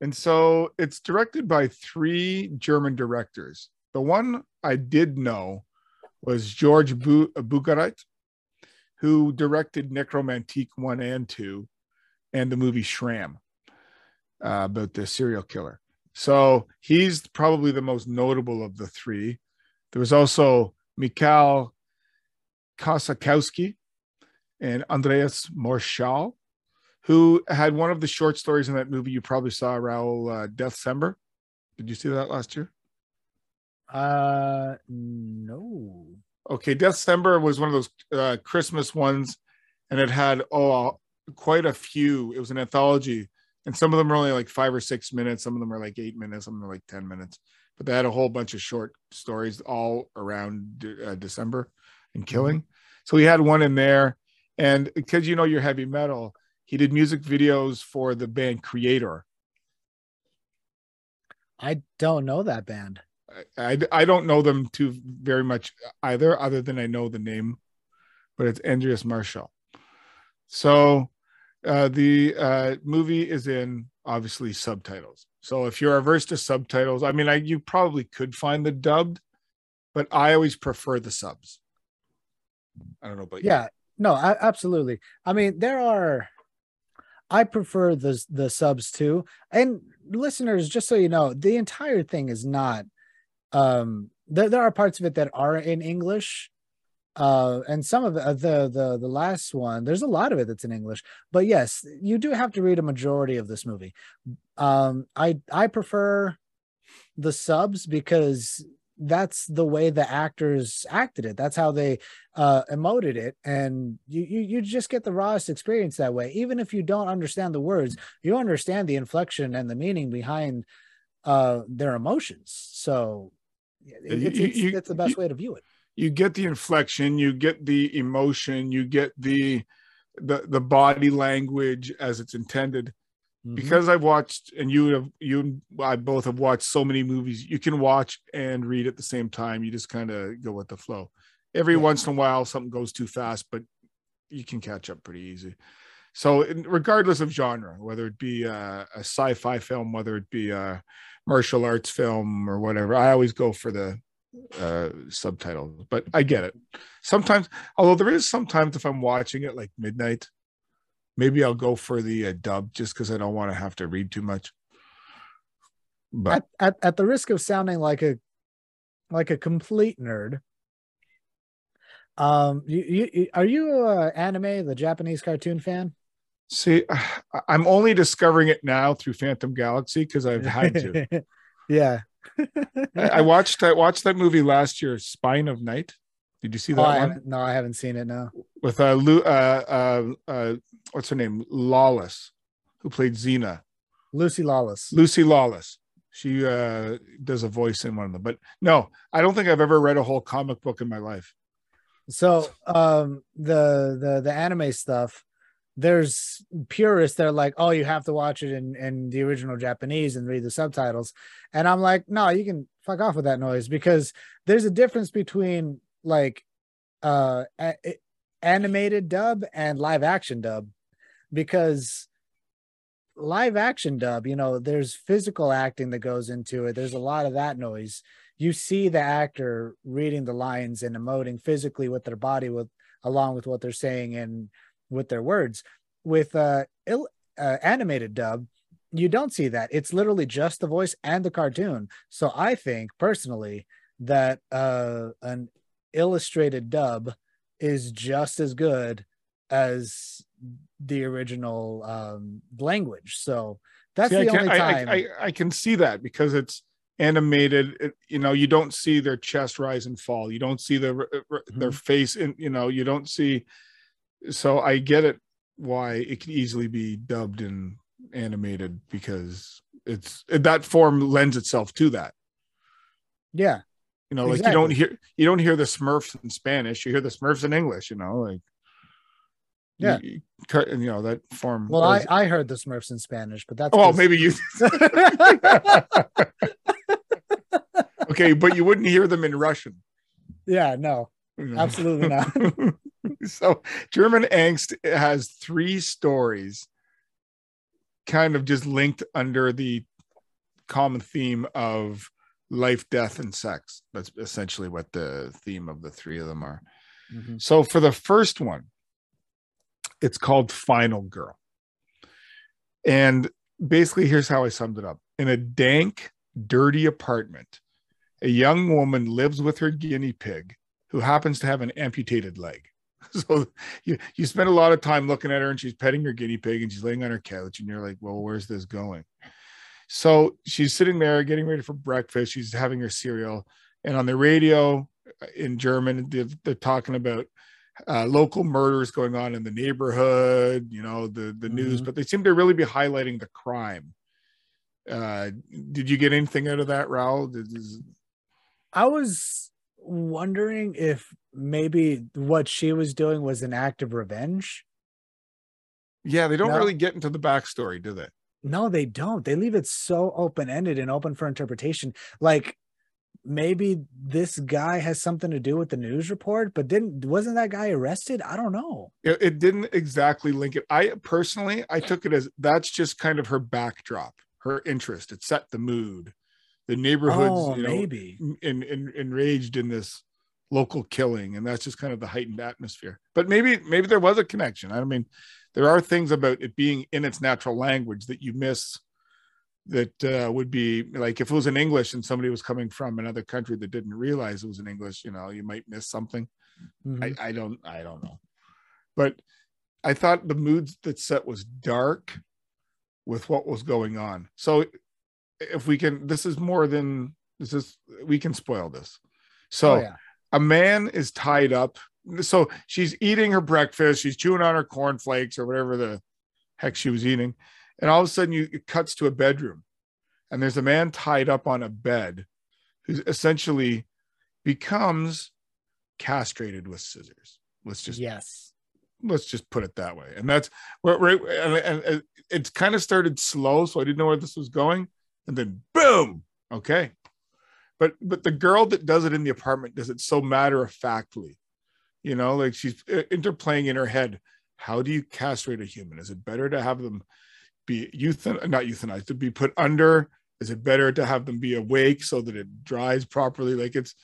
And so it's directed by three German directors. The one I did know was George Bu- Bucharest, who directed Nekromantik 1 and 2 and the movie Schramm uh, about the serial killer. So he's probably the most notable of the three. There was also Mikhail Kosakowski and Andreas Marschall, who had one of the short stories in that movie you probably saw, Raul, uh, Deathcember. Did you see that last year? Uh, no. Okay, Deathcember was one of those uh, Christmas ones, and it had oh quite a few. It was an anthology, and some of them are only like five or six minutes. Some of them are like eight minutes. Some of them are like ten minutes. But they had a whole bunch of short stories all around uh, December and killing. Mm-hmm. So he had one in there, and because you know you're heavy metal, he did music videos for the band Kreator I don't know that band. I, I don't know them too very much either, other than I know the name, but it's Andreas Marschall So uh, the uh, movie is in obviously subtitles. So if you're averse to subtitles, I mean, I, you probably could find the dubbed, but I always prefer the subs. I don't know, but yeah, no, I, absolutely. I mean, there are. I prefer the the subs too, and listeners, just so you know, the entire thing is not um there, there are parts of it that are in english uh and some of the, uh, the the the last one there's a lot of it that's in english but yes you do have to read a majority of this movie. Um i i prefer the subs because that's the way the actors acted it. That's how they uh emoted it. And you, you you just get the rawest experience that way. Even if you don't understand the words you understand the inflection and the meaning behind uh their emotions. So it's, it's, it's the best way to view it you get the inflection you get the emotion you get the the the body language as it's intended mm-hmm. because i've watched and you have you and i both have watched so many movies you can watch and read at the same time you just kind of go with the flow every yeah. once in a while something goes too fast but you can catch up pretty easy so regardless of genre whether it be a, a sci-fi film whether it be a martial arts film or whatever. I always go for the uh subtitles, but I get it. Sometimes, although there is sometimes if I'm watching it like midnight, maybe I'll go for the uh, dub just because I don't want to have to read too much. But at, at, at the risk of sounding like a like a complete nerd, um, you, you are you uh, anime, the Japanese cartoon fan? See, I'm only discovering it now through Phantom Galaxy because I've had to. yeah. I watched I watched that movie last year, Spine of Night. Did you see that oh, one? No, I haven't seen it. No. With uh, Lu, uh, uh, uh, what's her name? Lawless, who played Xena. Lucy Lawless. Lucy Lawless. She uh, does a voice in one of them. But no, I don't think I've ever read a whole comic book in my life. So um, the the the anime stuff there's purists that are like, oh, you have to watch it in, in the original Japanese and read the subtitles. And I'm like, no, you can fuck off with that noise because there's a difference between like uh a- animated dub and live action dub because live action dub, you know, there's physical acting that goes into it. There's a lot of that noise. You see the actor reading the lines and emoting physically with their body with along with what they're saying and with their words. With uh, Ill, uh, animated dub, you don't see that. It's literally just the voice and the cartoon. So I think personally that uh, an illustrated dub is just as good as the original um, language. So that's see, the can, only time I, I, I, can see that because it's animated. It, you know, you don't see their chest rise and fall. You don't see their mm-hmm. their face, and you know, you don't see so I get it why it could easily be dubbed and animated because it's that form lends itself to that. Yeah. You know, exactly. like you don't hear you don't hear the Smurfs in Spanish, you hear the Smurfs in English, you know, like yeah, you, you know that form. Well, I I heard the Smurfs in Spanish, but that's oh, maybe you. okay, but you wouldn't hear them in Russian. Yeah, no, absolutely not. so German Angst has three stories kind of just linked under the common theme of life, death, and sex. That's essentially what the theme of the three of them are. Mhm. So for the first one, it's called Final Girl. And basically, here's how I summed it up in a dank, dirty apartment, a young woman lives with her guinea pig who happens to have an amputated leg. So you, you spend a lot of time looking at her and she's petting her guinea pig and she's laying on her couch, and you're like, well, where's this going? So she's sitting there getting ready for breakfast. She's having her cereal. And on the radio uh, in German, they're, they're talking about uh, local murders going on in the neighborhood, you know, the, the news, Mhm. but they seem to really be highlighting the crime. Uh, did you get anything out of that, Raul? Did, is- I was wondering if maybe what she was doing was an act of revenge. yeah, they don't No. really get into the backstory, do they? No, they don't. They leave it so open ended and open for interpretation. Like maybe this guy has something to do with the news report, but didn't wasn't that guy arrested? I don't know. it, it didn't exactly link it. I personally, I took it as that's just kind of her backdrop, her interest. It set the mood. The neighborhood's Oh, you know, maybe. in, in, enraged in this local killing, and that's just kind of the heightened atmosphere. But maybe maybe there was a connection. I mean, there are things about it being in its natural language that you miss. That uh, would be like if it was in English and somebody was coming from another country that didn't realize it was in English, you know, you might miss something. Mhm. I, I don't I don't know. But I thought the mood that set was dark with what was going on. So if we can this is more than this is we can spoil this. So Oh, yeah. a man is tied up. So she's eating her breakfast, she's chewing on her cornflakes or whatever the heck she was eating. And all of a sudden you it cuts to a bedroom and there's a man tied up on a bed who essentially becomes castrated with scissors. Let's just yes. let's just put it that way. And that's where, where and, and, and it's kind of started slow, so I didn't know where this was going, and then boom, okay. But but the girl that does it in the apartment does it so matter of factly, you know, like she's uh, interplaying in her head. How do you castrate a human? Is it better to have them be euthan not euthanized to be put under? Is it better to have them be awake so that it dries properly? Like it's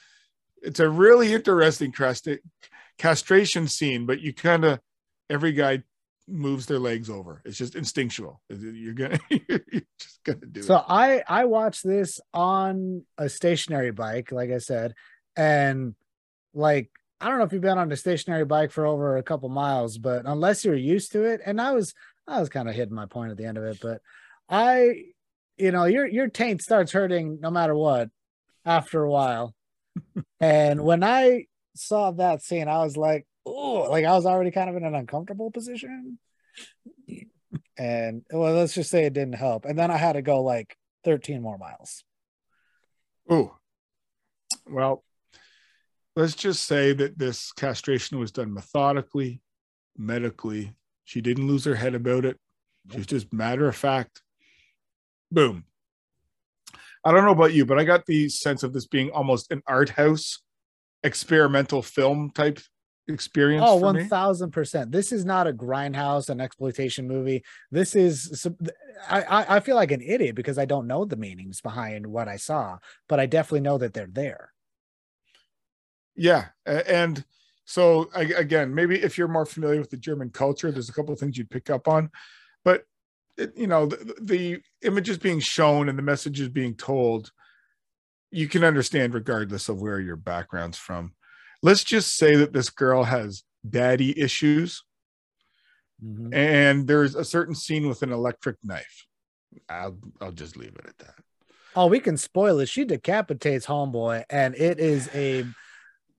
it's a really interesting castration castration scene, but you kind of every guy moves their legs over. It's just instinctual. You're gonna you're just gonna do So it. I I watched this on a stationary bike, like I said, and like I don't know if you've been on a stationary bike for over a couple miles, but unless you're used to it, and I was I was kind of hitting my point at the end of it, but I, you know, your your taint starts hurting no matter what after a while, and when I saw that scene, I was like, oh, like I was already kind of in an uncomfortable position. And well, let's just say it didn't help. And then I had to go like 13 more miles. Oh, well, let's just say that this castration was done methodically, medically. She didn't lose her head about it. She's just matter of fact. Boom. I don't know about you, but I got the sense of this being almost an art house experimental film type experience. Oh, 1000%. This is not a grindhouse, an exploitation movie. This is, I, I, I feel like an idiot because I don't know the meanings behind what I saw, but I definitely know that they're there. Yeah, and so again, maybe if you're more familiar with the German culture, there's a couple of things you'd pick up on, but it, you know the, the images being shown and the messages being told, you can understand regardless of where your background's from. Let's just say that this girl has daddy issues, Mhm. and there's a certain scene with an electric knife. I'll I'll just leave it at that. Oh, we can spoil it. She decapitates homeboy, and it is a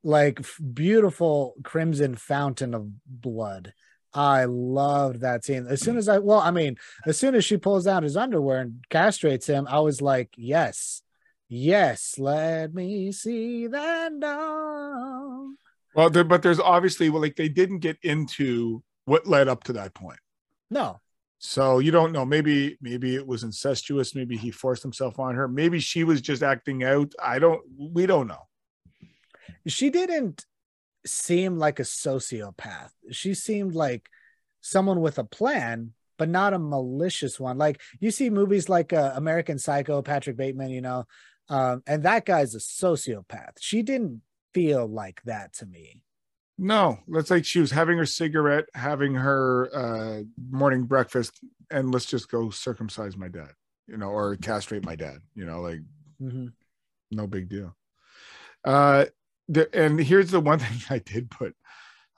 like beautiful crimson fountain of blood. I loved that scene. As soon as I, well, I mean, as soon as she pulls out his underwear and castrates him, I was like, yes, yes, let me see that dog. Well, there, but there's obviously well, like they didn't get into what led up to that point. No, So you don't know. Maybe maybe it was incestuous. Maybe he forced himself on her. Maybe she was just acting out. I don't. We don't know. she didn't seem like a sociopath. She seemed like someone with a plan, but not a malicious one. Like you see movies like uh, American Psycho, Patrick Bateman, you know, um, and that guy's a sociopath. She didn't feel like that to me. No, let's say she was having her cigarette, having her uh, morning breakfast, and let's just go circumcise my dad, you know, or castrate my dad, you know, like Mm-hmm. no big deal. Uh, the, and here's the one thing I did put: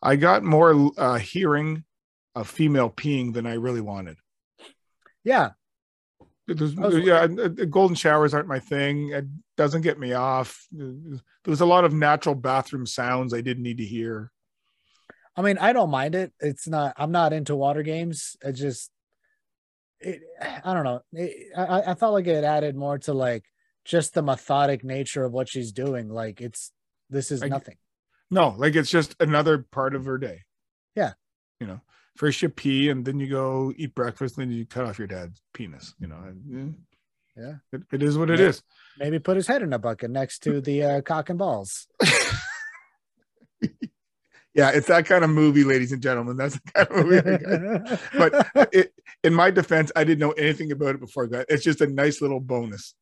I got more uh, hearing of female peeing than I really wanted. Yeah, There's, yeah, golden showers aren't my thing. It doesn't get me off. There was a lot of natural bathroom sounds I didn't need to hear. I mean, I don't mind it. It's not. I'm not into water games. It just, it. I don't know. It, I I felt like it added more to like just the methodic nature of what she's doing. Like it's this is I- nothing. No, like it's just another part of her day. Yeah. You know, first you pee and then you go eat breakfast, then you cut off your dad's penis. You know, and, eh, Yeah. it, it is what it Yeah. is. Maybe put his head in a bucket next to the uh, cock and balls. Yeah, it's that kind of movie, ladies and gentlemen. That's the kind of movie. But it, in my defense, I didn't know anything about it before that. It's just a nice little bonus.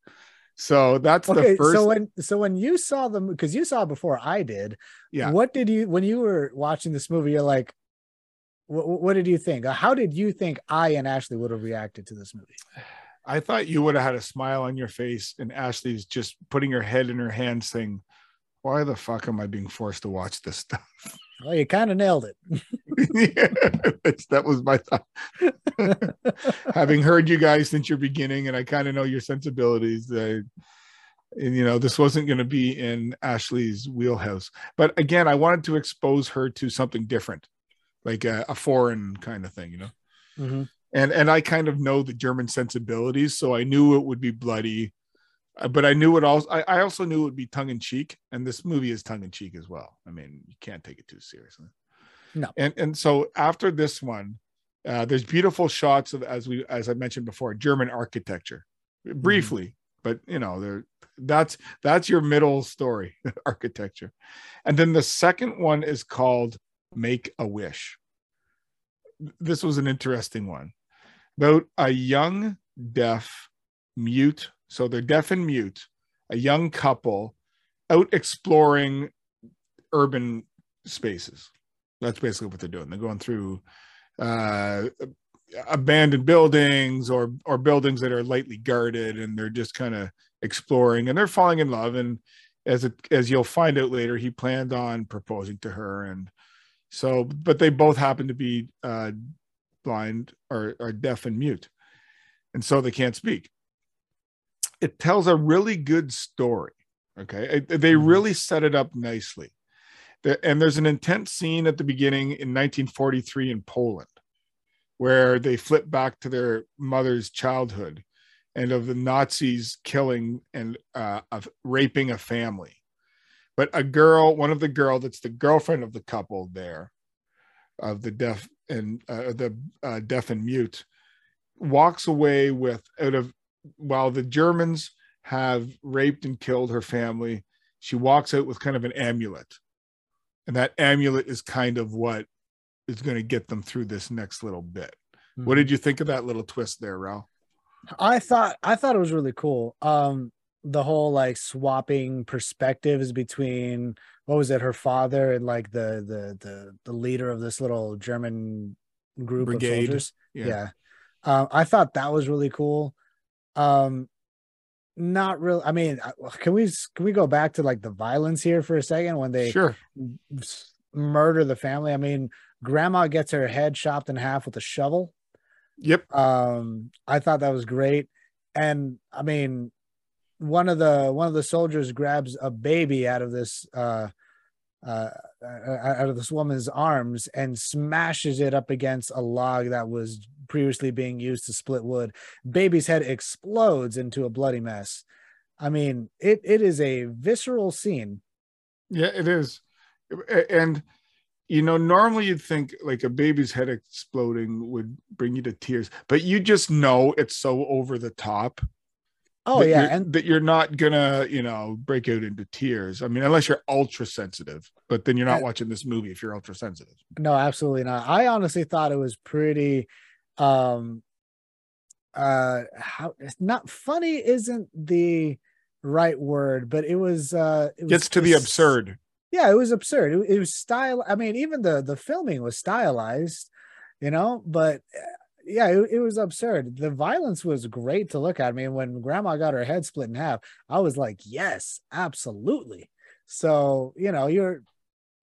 So that's okay, the first. so when so when you saw them because you saw it before I did, Yeah. What did you when you were watching this movie? You're like, what, what did you think? How did you think I and Ashley would have reacted to this movie? I thought you would have had a smile on your face, and Ashley's just putting her head in her hands, saying, "Why the fuck am I being forced to watch this stuff?" Well, you kind of nailed it. yeah, that was my thought. Having heard you guys since your beginning, and I kind of know your sensibilities. Uh, and you know, this wasn't going to be in Ashley's wheelhouse. But again, I wanted to expose her to something different, like a, a foreign kind of thing. You know, Mhm. and and I kind of know the German sensibilities, so I knew it would be bloody, uh, but I knew it also. I, I also knew it would be tongue in cheek, and this movie is tongue in cheek as well. I mean, you can't take it too seriously. No. And and so after this one, uh, there's beautiful shots of as we as I mentioned before, German architecture, briefly, but you know, there that's that's your middle story, architecture, and then the second one is called Make a Wish. This was an interesting one. About a young deaf mute so they're deaf and mute a young couple out exploring urban spaces. That's basically what they're doing. They're going through uh abandoned buildings or or buildings that are lightly guarded and they're just kind of exploring and they're falling in love. And as it as you'll find out later he planned on proposing to her and so but they both happen to be uh blind or, or deaf and mute. And so they can't speak. It tells a really good story okay? It- they Mhm. really set it up nicely. The- and there's an intense scene at the beginning in 1943 in poland where they flip back to their mother's childhood and of the nazis killing and uh, of raping a family but a girl one of the girl that's the girlfriend of the couple there of the deaf and uh, the uh, deaf and mute walks away with out of while the Germans have raped and killed her family, she walks out with kind of an amulet. And that amulet is kind of what is going to get them through this next little bit. What did you think of that little twist there, Ralph? I thought I thought it was really cool. Um, the whole like swapping perspectives between what was it, her father and like the the the the leader of this little German group Brigade. of soldiers. Yeah. Yeah. Um, I thought that was really cool. Um, not real. I mean, uh, can we can we go back to like the violence here for a second when they Sure. murder the family? I mean, grandma gets her head chopped in half with a shovel Yep. um i thought that was great and i mean one of the one of the soldiers grabs a baby out of this uh uh uh, out of this woman's arms and smashes it up against a log that was previously being used to split wood baby's head explodes into a bloody mess i mean it it is a visceral scene Yeah, it is. And you know, normally you'd think like a baby's head exploding would bring you to tears, but you just know it's so over the top. Oh yeah you're- and that you're not gonna, you know, break out into tears. I mean, unless you're ultra sensitive, but then you're not Uh, watching this movie if you're ultra sensitive. No, absolutely not. I honestly thought it was pretty um uh how it's not funny isn't the right word but it was uh it was Gets to the absurd. yeah it was absurd it, it was style i mean even the the filming was stylized you know but yeah it, it was absurd the violence was great to look at i mean when grandma got her head split in half i was like yes absolutely so you know you're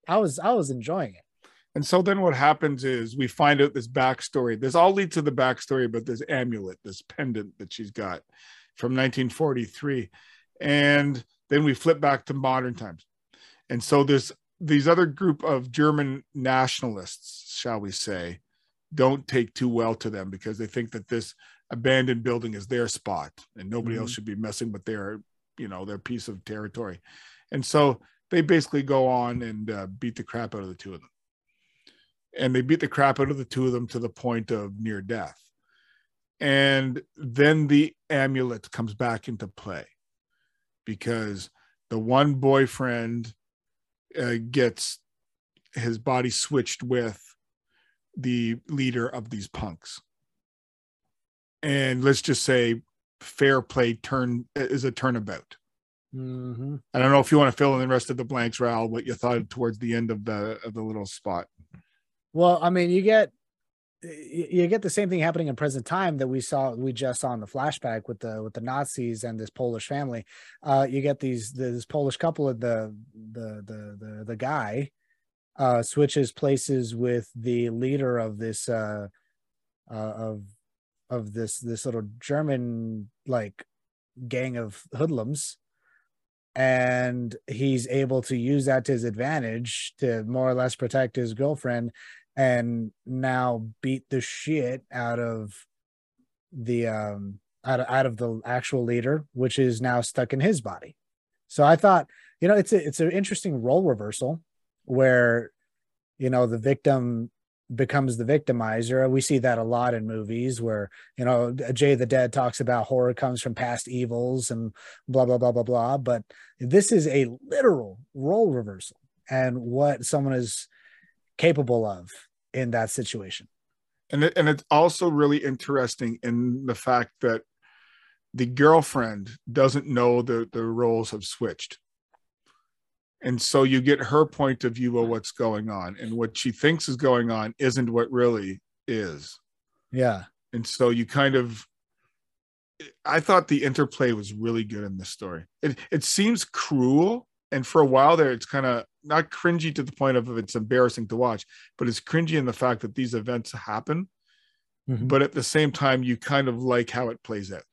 i was i was enjoying it And so then what happens is we find out this backstory. This all leads to the backstory about this amulet, this pendant that she's got from 1943. And then we flip back to modern times. And so there's these other group of German nationalists, shall we say, don't take too well to them because they think that this abandoned building is their spot and nobody else Mhm. should be messing with their, you know, their piece of territory. And so they basically go on and uh, beat the crap out of the two of them and they beat the crap out of the two of them to the point of near death. And then the amulet comes back into play because the one boyfriend uh, gets his body switched with the leader of these punks. And let's just say fair play turn is a turnabout. mm-hmm. I don't know if you want to fill in the rest of the blanks, Raul, what you thought towards the end of the of the little spot. Well, I mean, you get you get the same thing happening in present time that we saw we just saw in the flashback with the with the Nazis and this Polish family. Uh, you get these this Polish couple of the the the the, the guy uh, switches places with the leader of this uh, uh, of of this this little German like gang of hoodlums. And he's able to use that to his advantage to more or less protect his girlfriend and now beat the shit out of the um out of, out of the actual leader which is now stuck in his body. So i thought you know it's a, it's an interesting role reversal where you know the victim becomes the victimizer. We see that a lot in movies where you know jay the dead talks about horror comes from past evils and blah blah blah blah blah. But this is a literal role reversal and what someone is capable of in that situation. And it, and it's also really interesting in the fact that the girlfriend doesn't know the the roles have switched and so you get her point of view of what's going on and what she thinks is going on isn't what really is. Yeah. And so you kind of i thought the interplay was really good in this story. It, it seems cruel and for a while there it's kind of not cringy to the point of it's embarrassing to watch but it's cringy in the fact that these events happen. Mhm. but at the same time you kind of like how it plays out.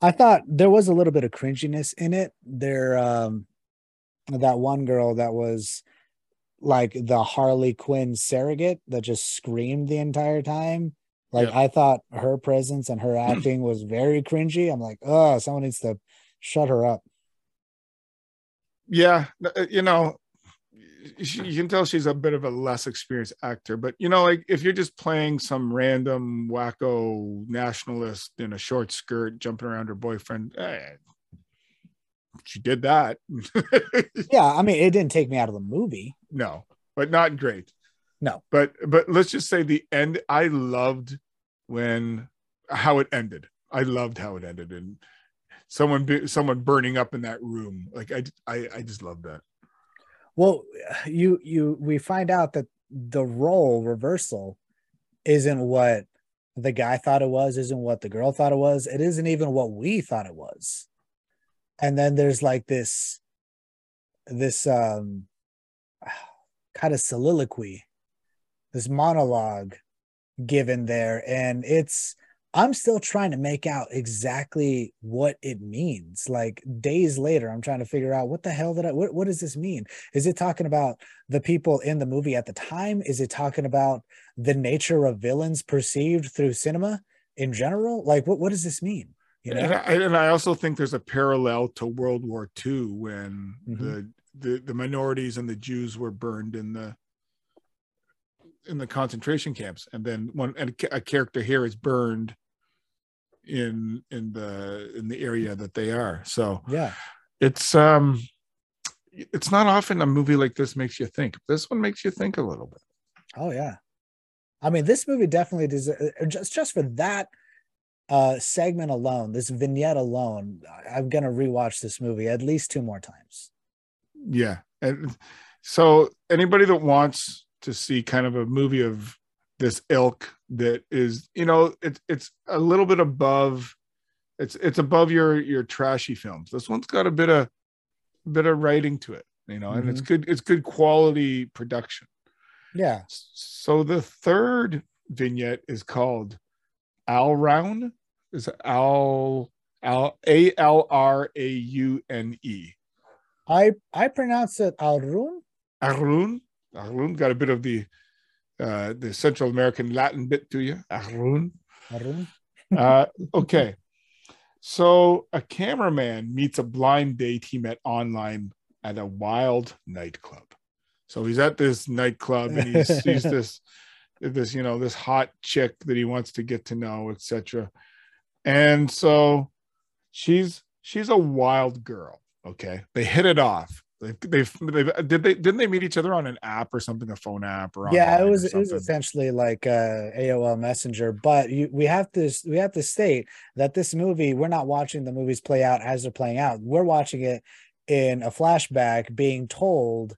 I thought there was a little bit of cringiness in it. There um that one girl that was like the harley quinn surrogate that just screamed the entire time. Like i thought her presence and her acting was very cringy. I'm like oh someone needs to shut her up. Yeah uh, you know you can tell she's a bit of a less experienced actor but you know like if you're just playing some random wacko nationalist in a short skirt jumping around her boyfriend eh, she did that. Yeah i mean it didn't take me out of the movie. No but not great. No. but but let's just say the end i loved when how it ended. I loved how it ended and someone be, someone burning up in that room. Like i i, I just love that. Well you you we find out that the role reversal isn't what the guy thought it was isn't what the girl thought it was. It isn't even what we thought it was and then there's like this this um kind of soliloquy this monologue given there and it's i'm still trying to make out exactly what it means. Like days later i'm trying to figure out what the hell did i what, what does this mean? Is it talking about the people in the movie at the time? Is it talking about the nature of villains perceived through cinema in general? Like what, what does this mean you know and, I, and I also think there's a parallel to World War II when Mhm. the, the the minorities and the Jews were burned in the in the concentration camps, and then one and a character here is burned in in the in the area that they are. So yeah it's um it's not often a movie like this makes you think. This one makes you think a little bit. oh yeah I mean, this movie definitely does uh, just just for that uh segment alone, this vignette alone. I'm gonna rewatch this movie at least two more times. Yeah, and so anybody that wants to see kind of a movie of this ilk that is, you know, it's it's a little bit above, it's it's above your your trashy films. This one's got a bit of a bit of writing to it, you know, and it's good. It's good quality production. Yeah. So the third vignette is called Al Round. Is Al Al A L R A U N E. I I pronounce it Alrun. Arun. Arun got a bit of the uh the Central American Latin bit to you. Arun. Arun. Uh okay. So a cameraman meets a blind date he met online at a wild nightclub. So he's at this nightclub and he sees this this you know this hot chick that he wants to get to know, etc. And so she's she's a wild girl. Okay, they hit it off. They've, they've, they've did they didn't they meet each other on an app or something, a phone app or yeah, it was it was essentially like uh, AOL Messenger, but you, we have to we have to state that this movie we're not watching the movies play out as they're playing out. We're watching it in a flashback, being told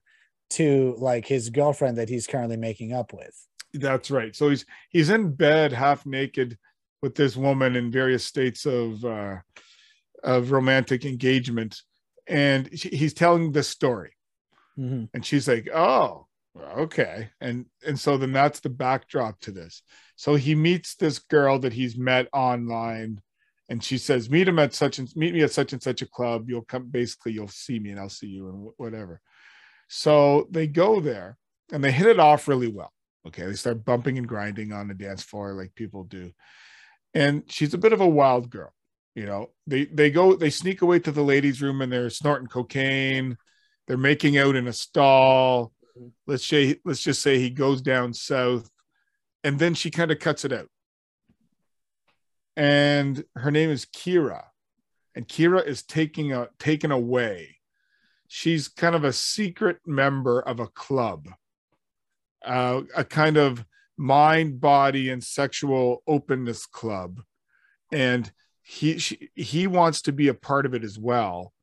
to like his girlfriend that he's currently making up with. That's right. So he's he's in bed half naked with this woman in various states of uh of romantic engagement. And she, he's telling this story. Mhm. and she's like oh okay. And and so then that's the backdrop to this. So he meets this girl that he's met online. And she says meet him at such and meet me at such and such a club. You'll come basically you'll see me and i'll see you and whatever. So they go there and they hit it off really well okay? They start bumping and grinding on the dance floor like people do. And she's a bit of a wild girl you know? They they go they sneak away to the ladies room and they're snorting cocaine. They're making out in a stall. Let's say let's just say he goes down south. And then she kind of cuts it out. And her name is kira. And kira is taking a taken away. She's kind of a secret member of a club uh, a kind of mind body and sexual openness club. And he she, he wants to be a part of it as well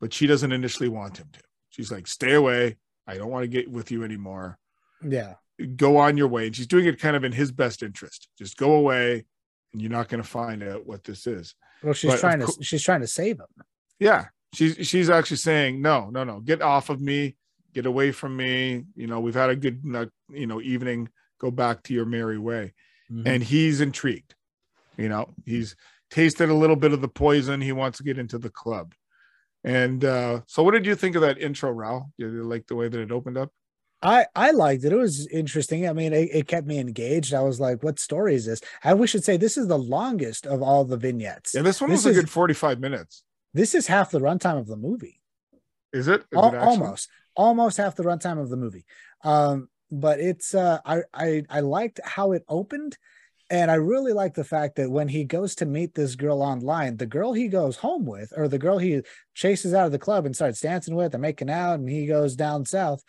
but she doesn't initially want him to. She's like stay away. I don't want to get with you anymore. Yeah. go on your way. And she's doing it kind of in his best interest. Just go away and you're not going to find out what this is. Well, she's But trying to cour- she's trying to save him. yeah. She's she's actually saying no no no. Get off of me get away from me you know we've had a good you know evening go back to your merry way Mhm. and he's intrigued you know he's tasted a little bit of the poison he wants to get into the club and uh so what did you think of that intro Raul? you like the way that it opened up I I liked it. It was interesting. I mean, it, it kept me engaged. I was like, "What story is this?" And we should say this is the longest of all the vignettes. yeah this one This was a good 45 minutes This is half the runtime of the movie. Is it, Is Al- it almost, almost half the runtime of the movie. Um, but it's uh, I I I liked how it opened, and I really like the fact that when he goes to meet this girl online, the girl he goes home with, or the girl he chases out of the club and starts dancing with, and making out, and he goes down south,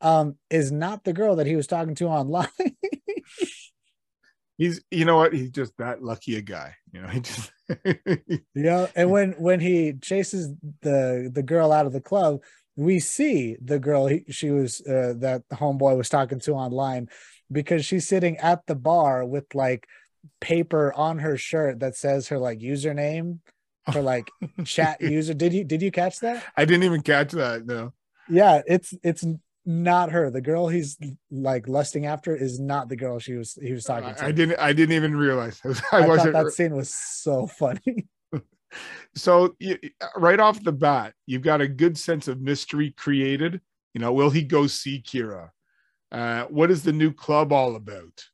um, is not the girl that he was talking to online. he's you know what he's just that lucky a guy you know he just Yeah, and when when he chases the the girl out of the club, we see the girl he, she was uh, that the homeboy was talking to online because she's sitting at the bar with like paper on her shirt that says her like username her like chat user. Did you did you catch that? i didn't even catch that no Yeah, it's it's not her. The girl he's like lusting after is not the girl she was he was talking to. I, I didn't i didn't even realize i, I wasn't that scene was so funny. so you, right off the bat you've got a good sense of mystery created you know will he go see kira uh, what is the new club all about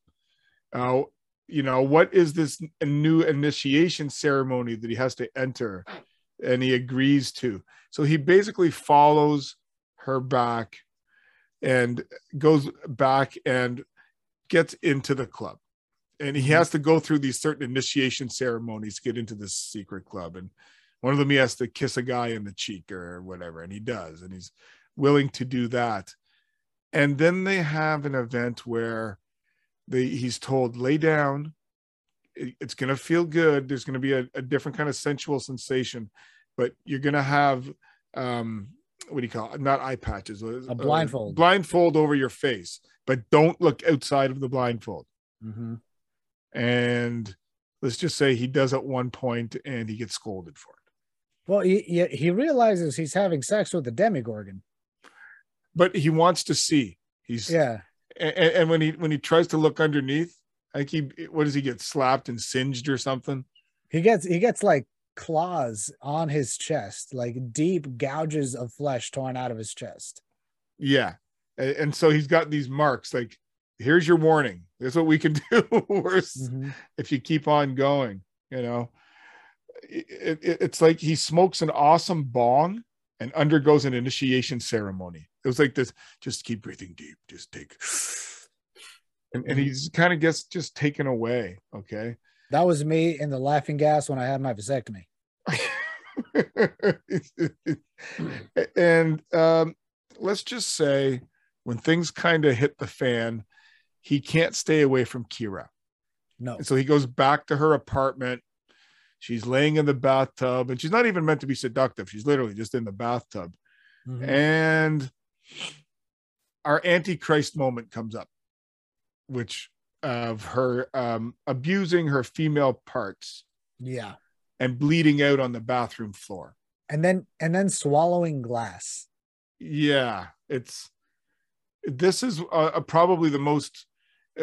uh, you know what is this new initiation ceremony that he has to enter and he agrees to so he basically follows her back and goes back and gets into the club. And he has to go through these certain initiation ceremonies to get into this secret club. And one of them he has to kiss a guy in the cheek or whatever and he does and he's willing to do that. And then they have an event where the he's told lay down. It's going to feel good. There's going to be a, a different kind of sensual sensation but you're going to have um what do you call it? Not eye patches is- A blindfold. blindfold over your face but don't look outside of the blindfold. Mhm. and let's just say he does at one point and he gets scolded for it. Well, he, he realizes he's having sex with the demigorgon. but he wants to see. He's Yeah, and, and when he when he tries to look underneath like he what does he get? Slapped and singed or something? He gets he gets like claws on his chest, like deep gouges of flesh torn out of his chest. Yeah. And so he's got these marks like, here's your warning. This is what we can do worse Mhm. if you keep on going. You know, it, it- it's like he smokes an awesome bong and undergoes an initiation ceremony. It was like this just keep breathing deep, just take. And, and he's kind of gets just taken away. Okay. That was me in the laughing gas when I had my vasectomy. and um, let's just say when things kind of hit the fan, he can't stay away from Kira. No, And so he goes back to her apartment. She's laying in the bathtub and she's not even meant to be seductive. She's literally just in the bathtub. Mhm. And our Antichrist moment comes up, which of her um, abusing her female parts yeah, and bleeding out on the bathroom floor. and then and then swallowing glass. yeah it's this is uh, probably the most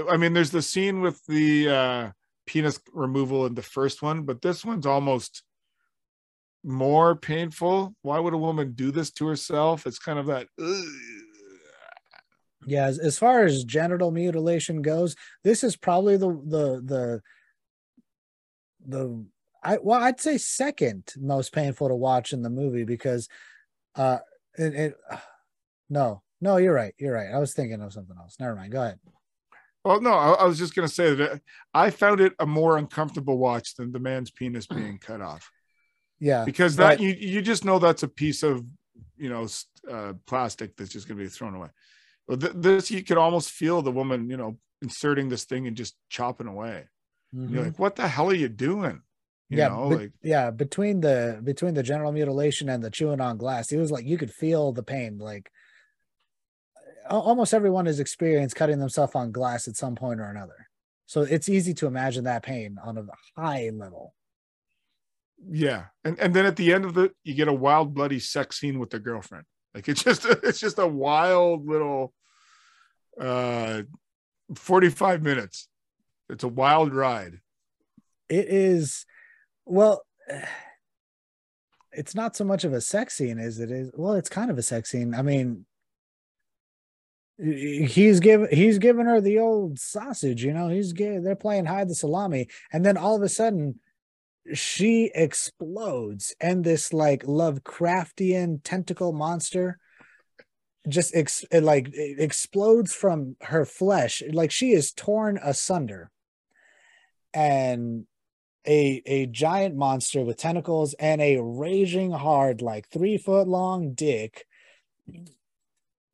i mean there's the scene with the uh penis removal in the first one but this one's almost more painful why would a woman do this to herself it's kind of that "Ugh." Yeah, as, as far as genital mutilation goes, this is probably the the the the I well, I'd say second most painful to watch in the movie because uh it, it no, no, you're right. You're right. I was thinking of something else. Never mind. Go ahead. well no I, I was just going to say that i found it a more uncomfortable watch than the man's penis being cut off Yeah. because that but- you you just know that's a piece of you know uh, plastic that's just going to be thrown away. This you could almost feel the woman you know inserting this thing and just chopping away. Mhm. You're like, what the hell are you doing? You yeah, know, be- like yeah, between the between the general mutilation and the chewing on glass, it was like you could feel the pain. Like almost everyone has experienced cutting themselves on glass at some point or another. So it's easy to imagine that pain on a high level. yeah, and and then at the end of it, you get a wild bloody sex scene with the girlfriend. Like it's just it's just a wild little uh 45 minutes. It's a wild ride. It is well it's not so much of a sex scene as it is well, it's kind of a sex scene. I mean he's given he's giving her the old sausage, you know, he's gi- they're playing hide the salami, and then all of a sudden she explodes, and this like Lovecraftian tentacle monster just ex- it, like it explodes from her flesh, like she is torn asunder, and a a giant monster with tentacles and a raging hard like three foot long dick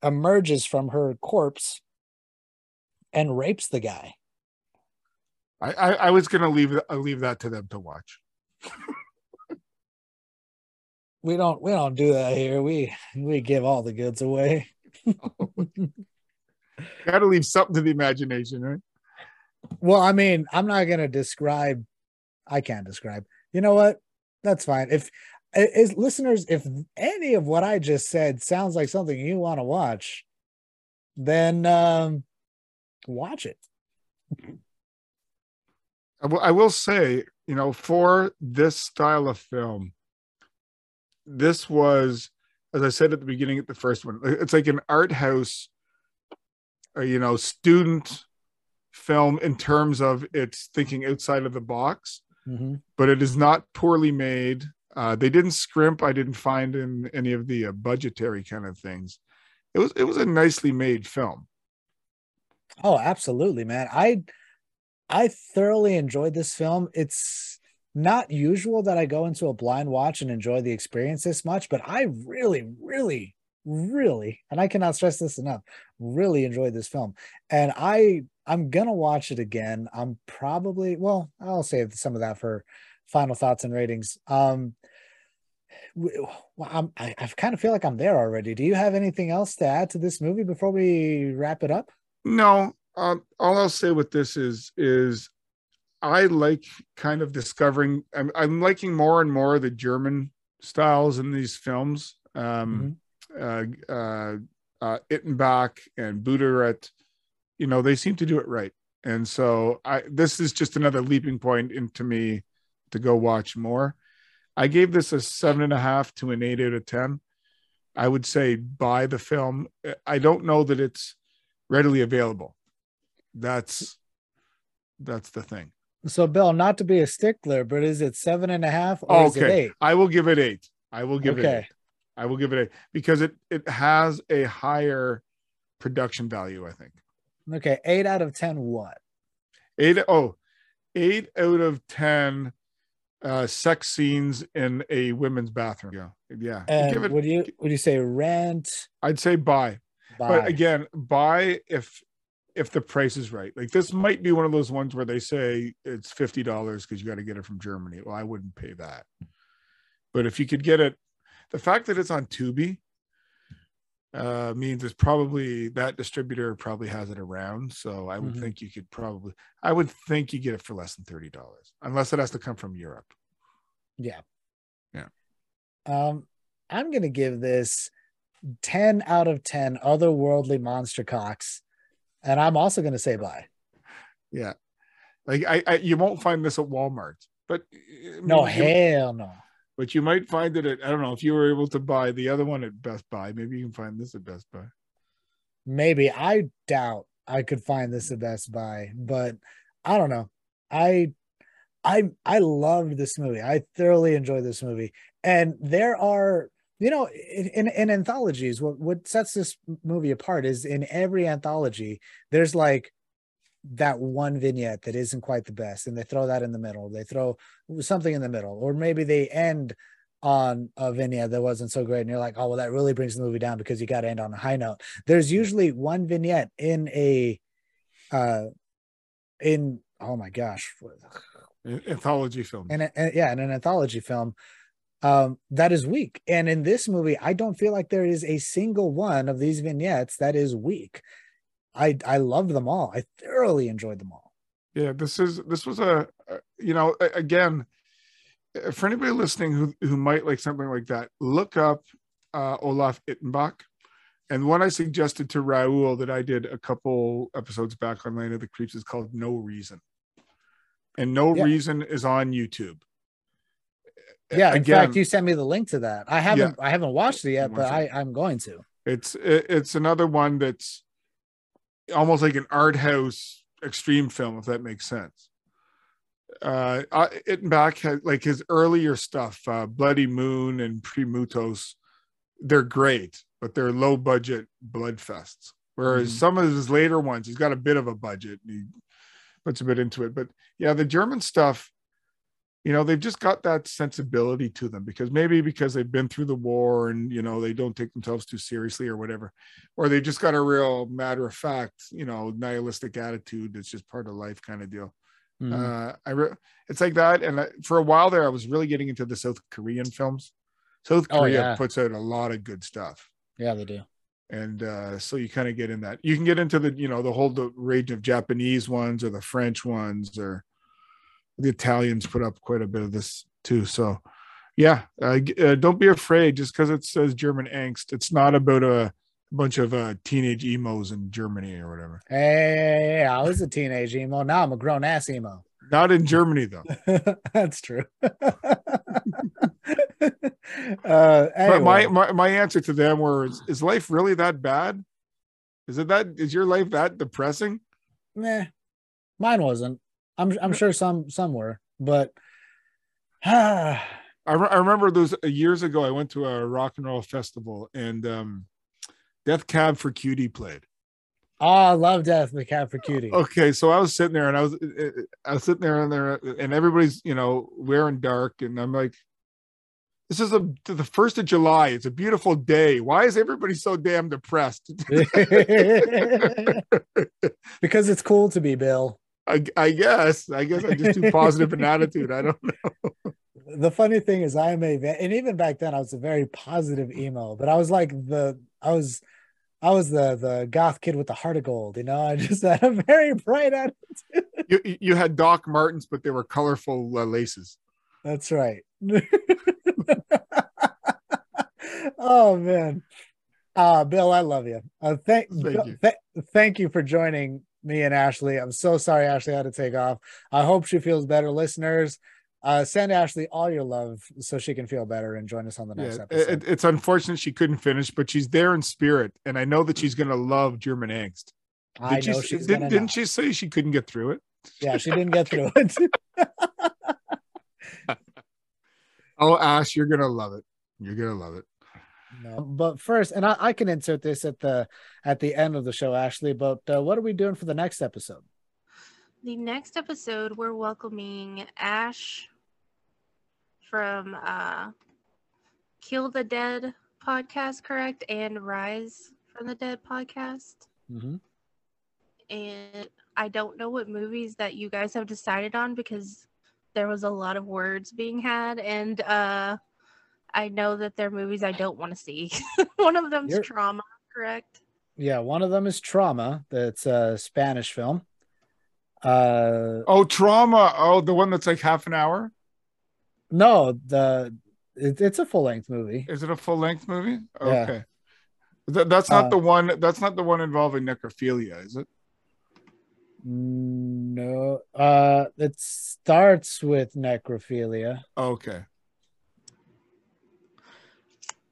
emerges from her corpse and rapes the guy. I I, I was gonna leave I leave that to them to watch. We don't we don't do that here. We we give all the goods away. Got to leave something to the imagination, right? Well, I mean, I'm not gonna describe. I can't describe. You know what? That's fine. If as listeners, if any of what I just said sounds like something you want to watch, then um, watch it. I will, I will say, you know, for this style of film, this was, as I said at the beginning at the first one, it's like an art house, uh, you know, student film in terms of its thinking outside of the box, Mhm. but it is not poorly made. Uh, they didn't scrimp. I didn't find in any of the uh, budgetary kind of things. It was it was a nicely made film. Oh, absolutely, man. I I thoroughly enjoyed this film. It's not usual that I go into a blind watch and enjoy the experience this much, but I really, really really, and I cannot stress this enough, really enjoyed this film. And I I'm gonna watch it again. I'm probably well, I'll save some of that for final thoughts and ratings. Um well, I'm, I, I kind of feel like I'm there already. Do you have anything else to add to this movie before we wrap it up? No, um, all I'll say with this is is I like kind of discovering. I'm, I'm liking more and more the German styles in these films. Um, mm-hmm. uh, uh, uh, Ittenbach and Buderus, you know, they seem to do it right. And so I this is just another leaping point into me to go watch more. I gave this a seven and a half to an eight out of ten. I would say buy the film. I don't know that it's readily available. That's that's the thing. So, Bill, not to be a stickler, but is it seven and a half or okay. is it eight? I will give it eight. I will give okay. it eight. I will give it eight because it it has a higher production value, I think. Okay, eight out of ten. What? Eight oh, eight out of ten uh sex scenes in a women's bathroom. Yeah. Yeah. And it, would you would you say rent? I'd say buy. buy. But again, buy if if the price is right. Like this might be one of those ones where they say it's fifty dollars because you got to get it from Germany. Well, I wouldn't pay that. But if you could get it, the fact that it's on Tubi uh, means it's probably that distributor probably has it around. So I would mm-hmm. think you could probably, I would think you get it for less than thirty dollars, unless it has to come from Europe. Yeah, yeah. Um, I'm gonna give this ten out of ten otherworldly monster cocks and I'm also going to say bye. Yeah, like I, I, you won't find this at Walmart, but I no, hell no. But you might find it at I don't know if you were able to buy the other one at Best Buy. Maybe you can find this at Best Buy. Maybe I doubt I could find this at Best Buy, but I don't know. I I I loved this movie. I thoroughly enjoyed this movie. And there are you know in, in anthologies what, what sets this movie apart is in every anthology there's like that one vignette that isn't quite the best and they throw that in the middle. They throw something in the middle or maybe they end on a vignette that wasn't so great and you're like oh well that really brings the movie down because you got to end on a high note. There's usually one vignette in a uh in oh my gosh anthology film. and yeah in an anthology film um, that is weak. And in this movie, I don't feel like there is a single one of these vignettes that is weak. I I loved them all. I thoroughly enjoyed them all. Yeah, this is this was a, you know again for anybody listening who who might like something like that, look up uh, Olaf Ittenbach. And one I suggested to Raul that I did a couple episodes back on Land of the Creeps is called No Reason. And No yeah. Reason is on YouTube yeah in Again, fact you sent me the link to that. I haven't yeah, i haven't watched it yet but i i'm going to. It's it, it's another one that's almost like an art house extreme film if that makes sense. Uh Ittenbach had like his earlier stuff uh bloody moon and Premutos they're great but they're low budget blood fests whereas mm-hmm. some of his later ones he's got a bit of a budget he puts a bit into it. But yeah the german stuff you know they've just got that sensibility to them because maybe because they've been through the war and you know they don't take themselves too seriously or whatever or they've just got a real matter of fact you know nihilistic attitude that's just part of life kind of deal mm. uh i re- it's like that and I, for a while there i was really getting into the south korean films south oh, korea oh, yeah. puts out a lot of good stuff yeah they do and uh, so you kind of get in that you can get into the you know the whole the range of japanese ones or the french ones or the Italians put up quite a bit of this too. So, yeah, uh, uh, don't be afraid just because it says German angst. It's not about a bunch of uh, teenage emos in Germany or whatever. Hey, I was a teenage emo. Now I'm a grown ass emo. Not in Germany though. That's true. uh, anyway. But my, my my answer to them was: Is life really that bad? Is it that? Is your life that depressing? Nah, mine wasn't. I'm I'm sure some some were, but I, re- I remember those uh, years ago. I went to a rock and roll festival, and um, Death Cab for Cutie played. Oh, I love Death Cab for Cutie. Okay, so I was sitting there, and I was uh, uh, I was sitting there, and there, and everybody's you know wearing dark, and I'm like, This is a the first of July. It's a beautiful day. Why is everybody so damn depressed? because it's cool to be Bill. I, I guess. I guess I'm just too positive an attitude. I don't know. The funny thing is, I am a and even back then I was a very positive emo, but I was like the I was I was the the goth kid with the heart of gold. You know, I just had a very bright attitude. You you had Doc Martens, but they were colorful uh, laces. That's right. oh man, uh, Bill, I love you. Uh, thank Thank you. th- thank you for joining me and Ashley. I'm so sorry Ashley had to take off. I hope she feels better. Listeners, uh, send Ashley all your love so she can feel better and join us on the next Yeah, episode. it- it's unfortunate she couldn't finish, but she's there in spirit, and I know that she's gonna love German angst. I Did she, know s- she's didn't know. she say she couldn't get through it? Yeah, she didn't get through it. Oh, Ash, you're gonna love it. You're gonna love it. No, but first, and I, I can insert this at the at the end of the show, Ashley. But uh, what are we doing for the next episode? The next episode, we're welcoming Ash from uh, Kill the Dead podcast, correct? And Rise from the Dead podcast. Mm-hmm. And I don't know what movies that you guys have decided on because there was a lot of words being had. And uh, I know that they're movies I don't want to see. One of them's You're- Trauma, correct? Yeah, one of them is Trauma. That's a Spanish film. Uh, Oh, trauma. Oh, the one that's like half an hour. no, the it, it's a full length movie. Is it a full length movie? Yeah. Okay. Th- that's not Uh, the one. That's not the one involving necrophilia, is it? No, uh, it starts with necrophilia. Okay.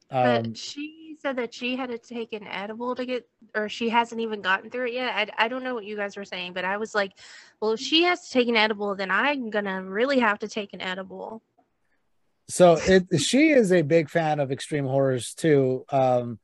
Um, but she said that she had to take an edible to get, or she hasn't even gotten through it yet. I, I don't know what you guys were saying, but I was like, well, if she has to take an edible, then I'm gonna really have to take an edible. so it she is a big fan of extreme horrors too. Um,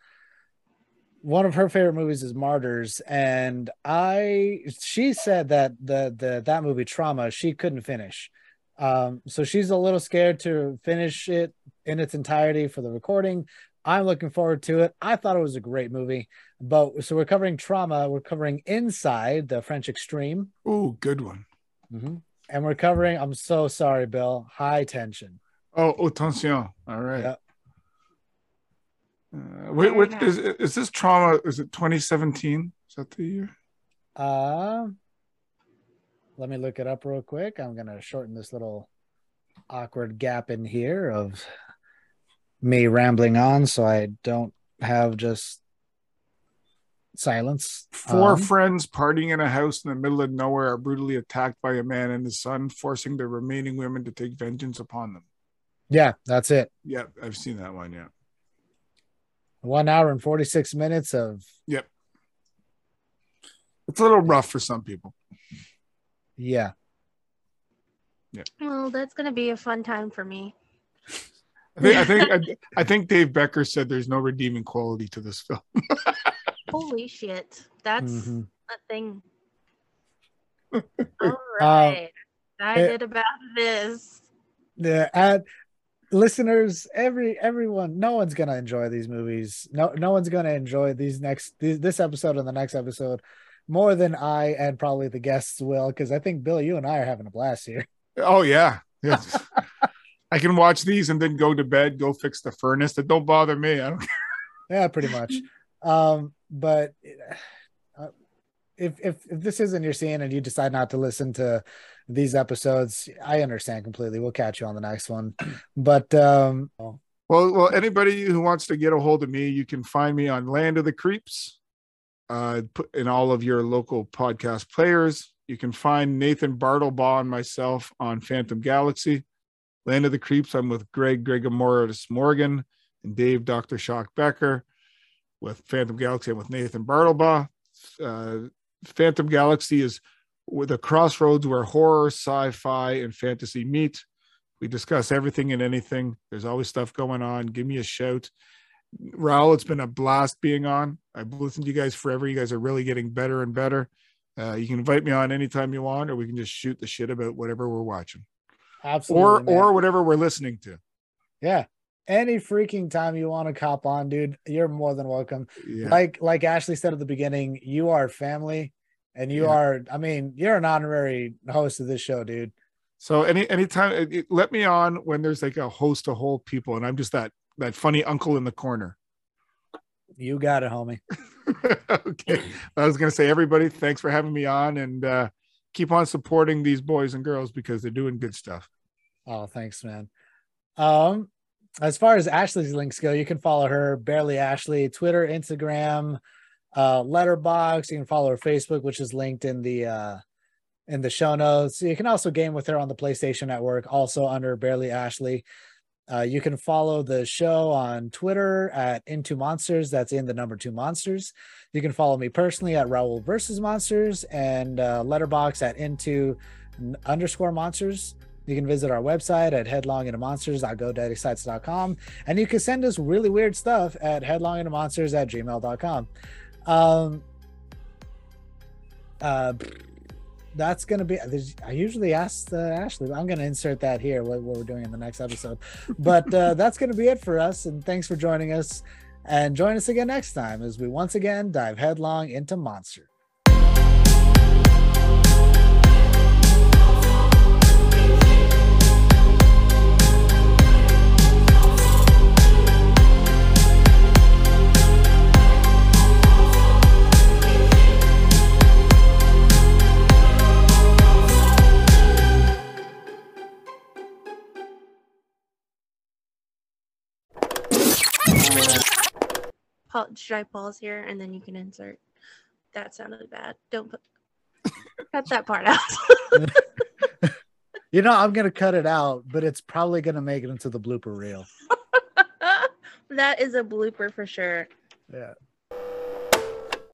one of her favorite movies is Martyrs, and I she said that the the that movie Trauma she couldn't finish. Um, so she's a little scared to finish it in its entirety for the recording. I'm looking forward to it. I thought it was a great movie, but so we're covering Trauma. We're covering Inside the French Extreme, Oh, good one. and we're covering. I'm so sorry, Bill. High Tension. Oh, oh, attention. All right. Yeah. Uh, wait, wait, is, is this trauma? Is it 2017? Is that the year? Uh, let me look it up real quick. I'm gonna shorten this little awkward gap in here of me rambling on, so I don't have just silence. Four Um, friends partying in a house in the middle of nowhere are brutally attacked by a man and his son, forcing the remaining women to take vengeance upon them. yeah, that's it. Yeah, I've seen that one. Yeah. One hour and 46 minutes of Yep. It's a little rough for some people. Yeah. Yeah. Well, that's gonna be a fun time for me. I think I think I, I think Dave Becker said there's no redeeming quality to this film. Holy shit, that's Mhm. a thing. All right, I eh, did about this. Yeah, ad listeners every everyone no one's gonna enjoy these movies no no one's gonna enjoy these next these, this episode and the next episode more than i and probably the guests will because i think bill you and i are having a blast here Oh yeah. Yes. I can watch these and then go to bed, go fix the furnace. That don't bother me. I don't yeah pretty much um but uh, if, if if this isn't your scene and you decide not to listen to these episodes i understand completely we'll catch you on the next one but um Well, well, anybody who wants to get a hold of me, you can find me on Land of the Creeps, uh, put in all of your local podcast players. You can find Nathan Bartlebaugh and myself on Phantom Galaxy. Land of the Creeps, I'm with Greg Gregomoris Morgan and Dave Dr. Shock Becker. With Phantom Galaxy, I'm with Nathan Bartlebaugh. Uh, Phantom Galaxy is a crossroads where horror, sci-fi, and fantasy meet. We discuss everything and anything. There's always stuff going on. Give me a shout. Raul, it's been a blast being on. I've listened to you guys forever. You guys are really getting better and better. Uh, you can invite me on anytime you want, or we can just shoot the shit about whatever we're watching, absolutely or man. or whatever we're listening to. yeah any freaking time you want to cop on, dude, you're more than welcome. Yeah. Like like Ashley said at the beginning, you are family, and you Yeah. are. I mean, you're an honorary host of this show, dude. So any anytime it- let me on when there's like a host of whole people and I'm just that that funny uncle in the corner. You got it, homie. okay. I was gonna say everybody, thanks for having me on and uh keep on supporting these boys and girls because they're doing good stuff. Oh, thanks, man. Um, as far as Ashley's links go, you can follow her, Barely Ashley, Twitter, Instagram, uh, Letterboxd. You can follow her Facebook, which is linked in the uh in the show notes. You can also game with her on the PlayStation Network, also under Barely Ashley. Uh, you can follow the show on Twitter at Into Monsters. That's in the number two monsters. You can follow me personally at Raul versus Monsters and uh, Letterboxd at Into underscore Monsters. You can visit our website at headlongintomonsters.godaddysites.com and you can send us really weird stuff at headlongintomonsters at gmail.com. Um, uh, that's gonna be. I usually ask uh, Ashley. but I'm gonna insert that here. What, what we're doing in the next episode, but uh, that's gonna be it for us. And thanks for joining us. And join us again next time as we once again dive headlong into monster. Pa- should I pause here and then you can insert? That sounded bad. Don't put cut that part out. You know, I'm gonna cut it out, but it's probably gonna make it into the blooper reel. that is a blooper for sure. Yeah.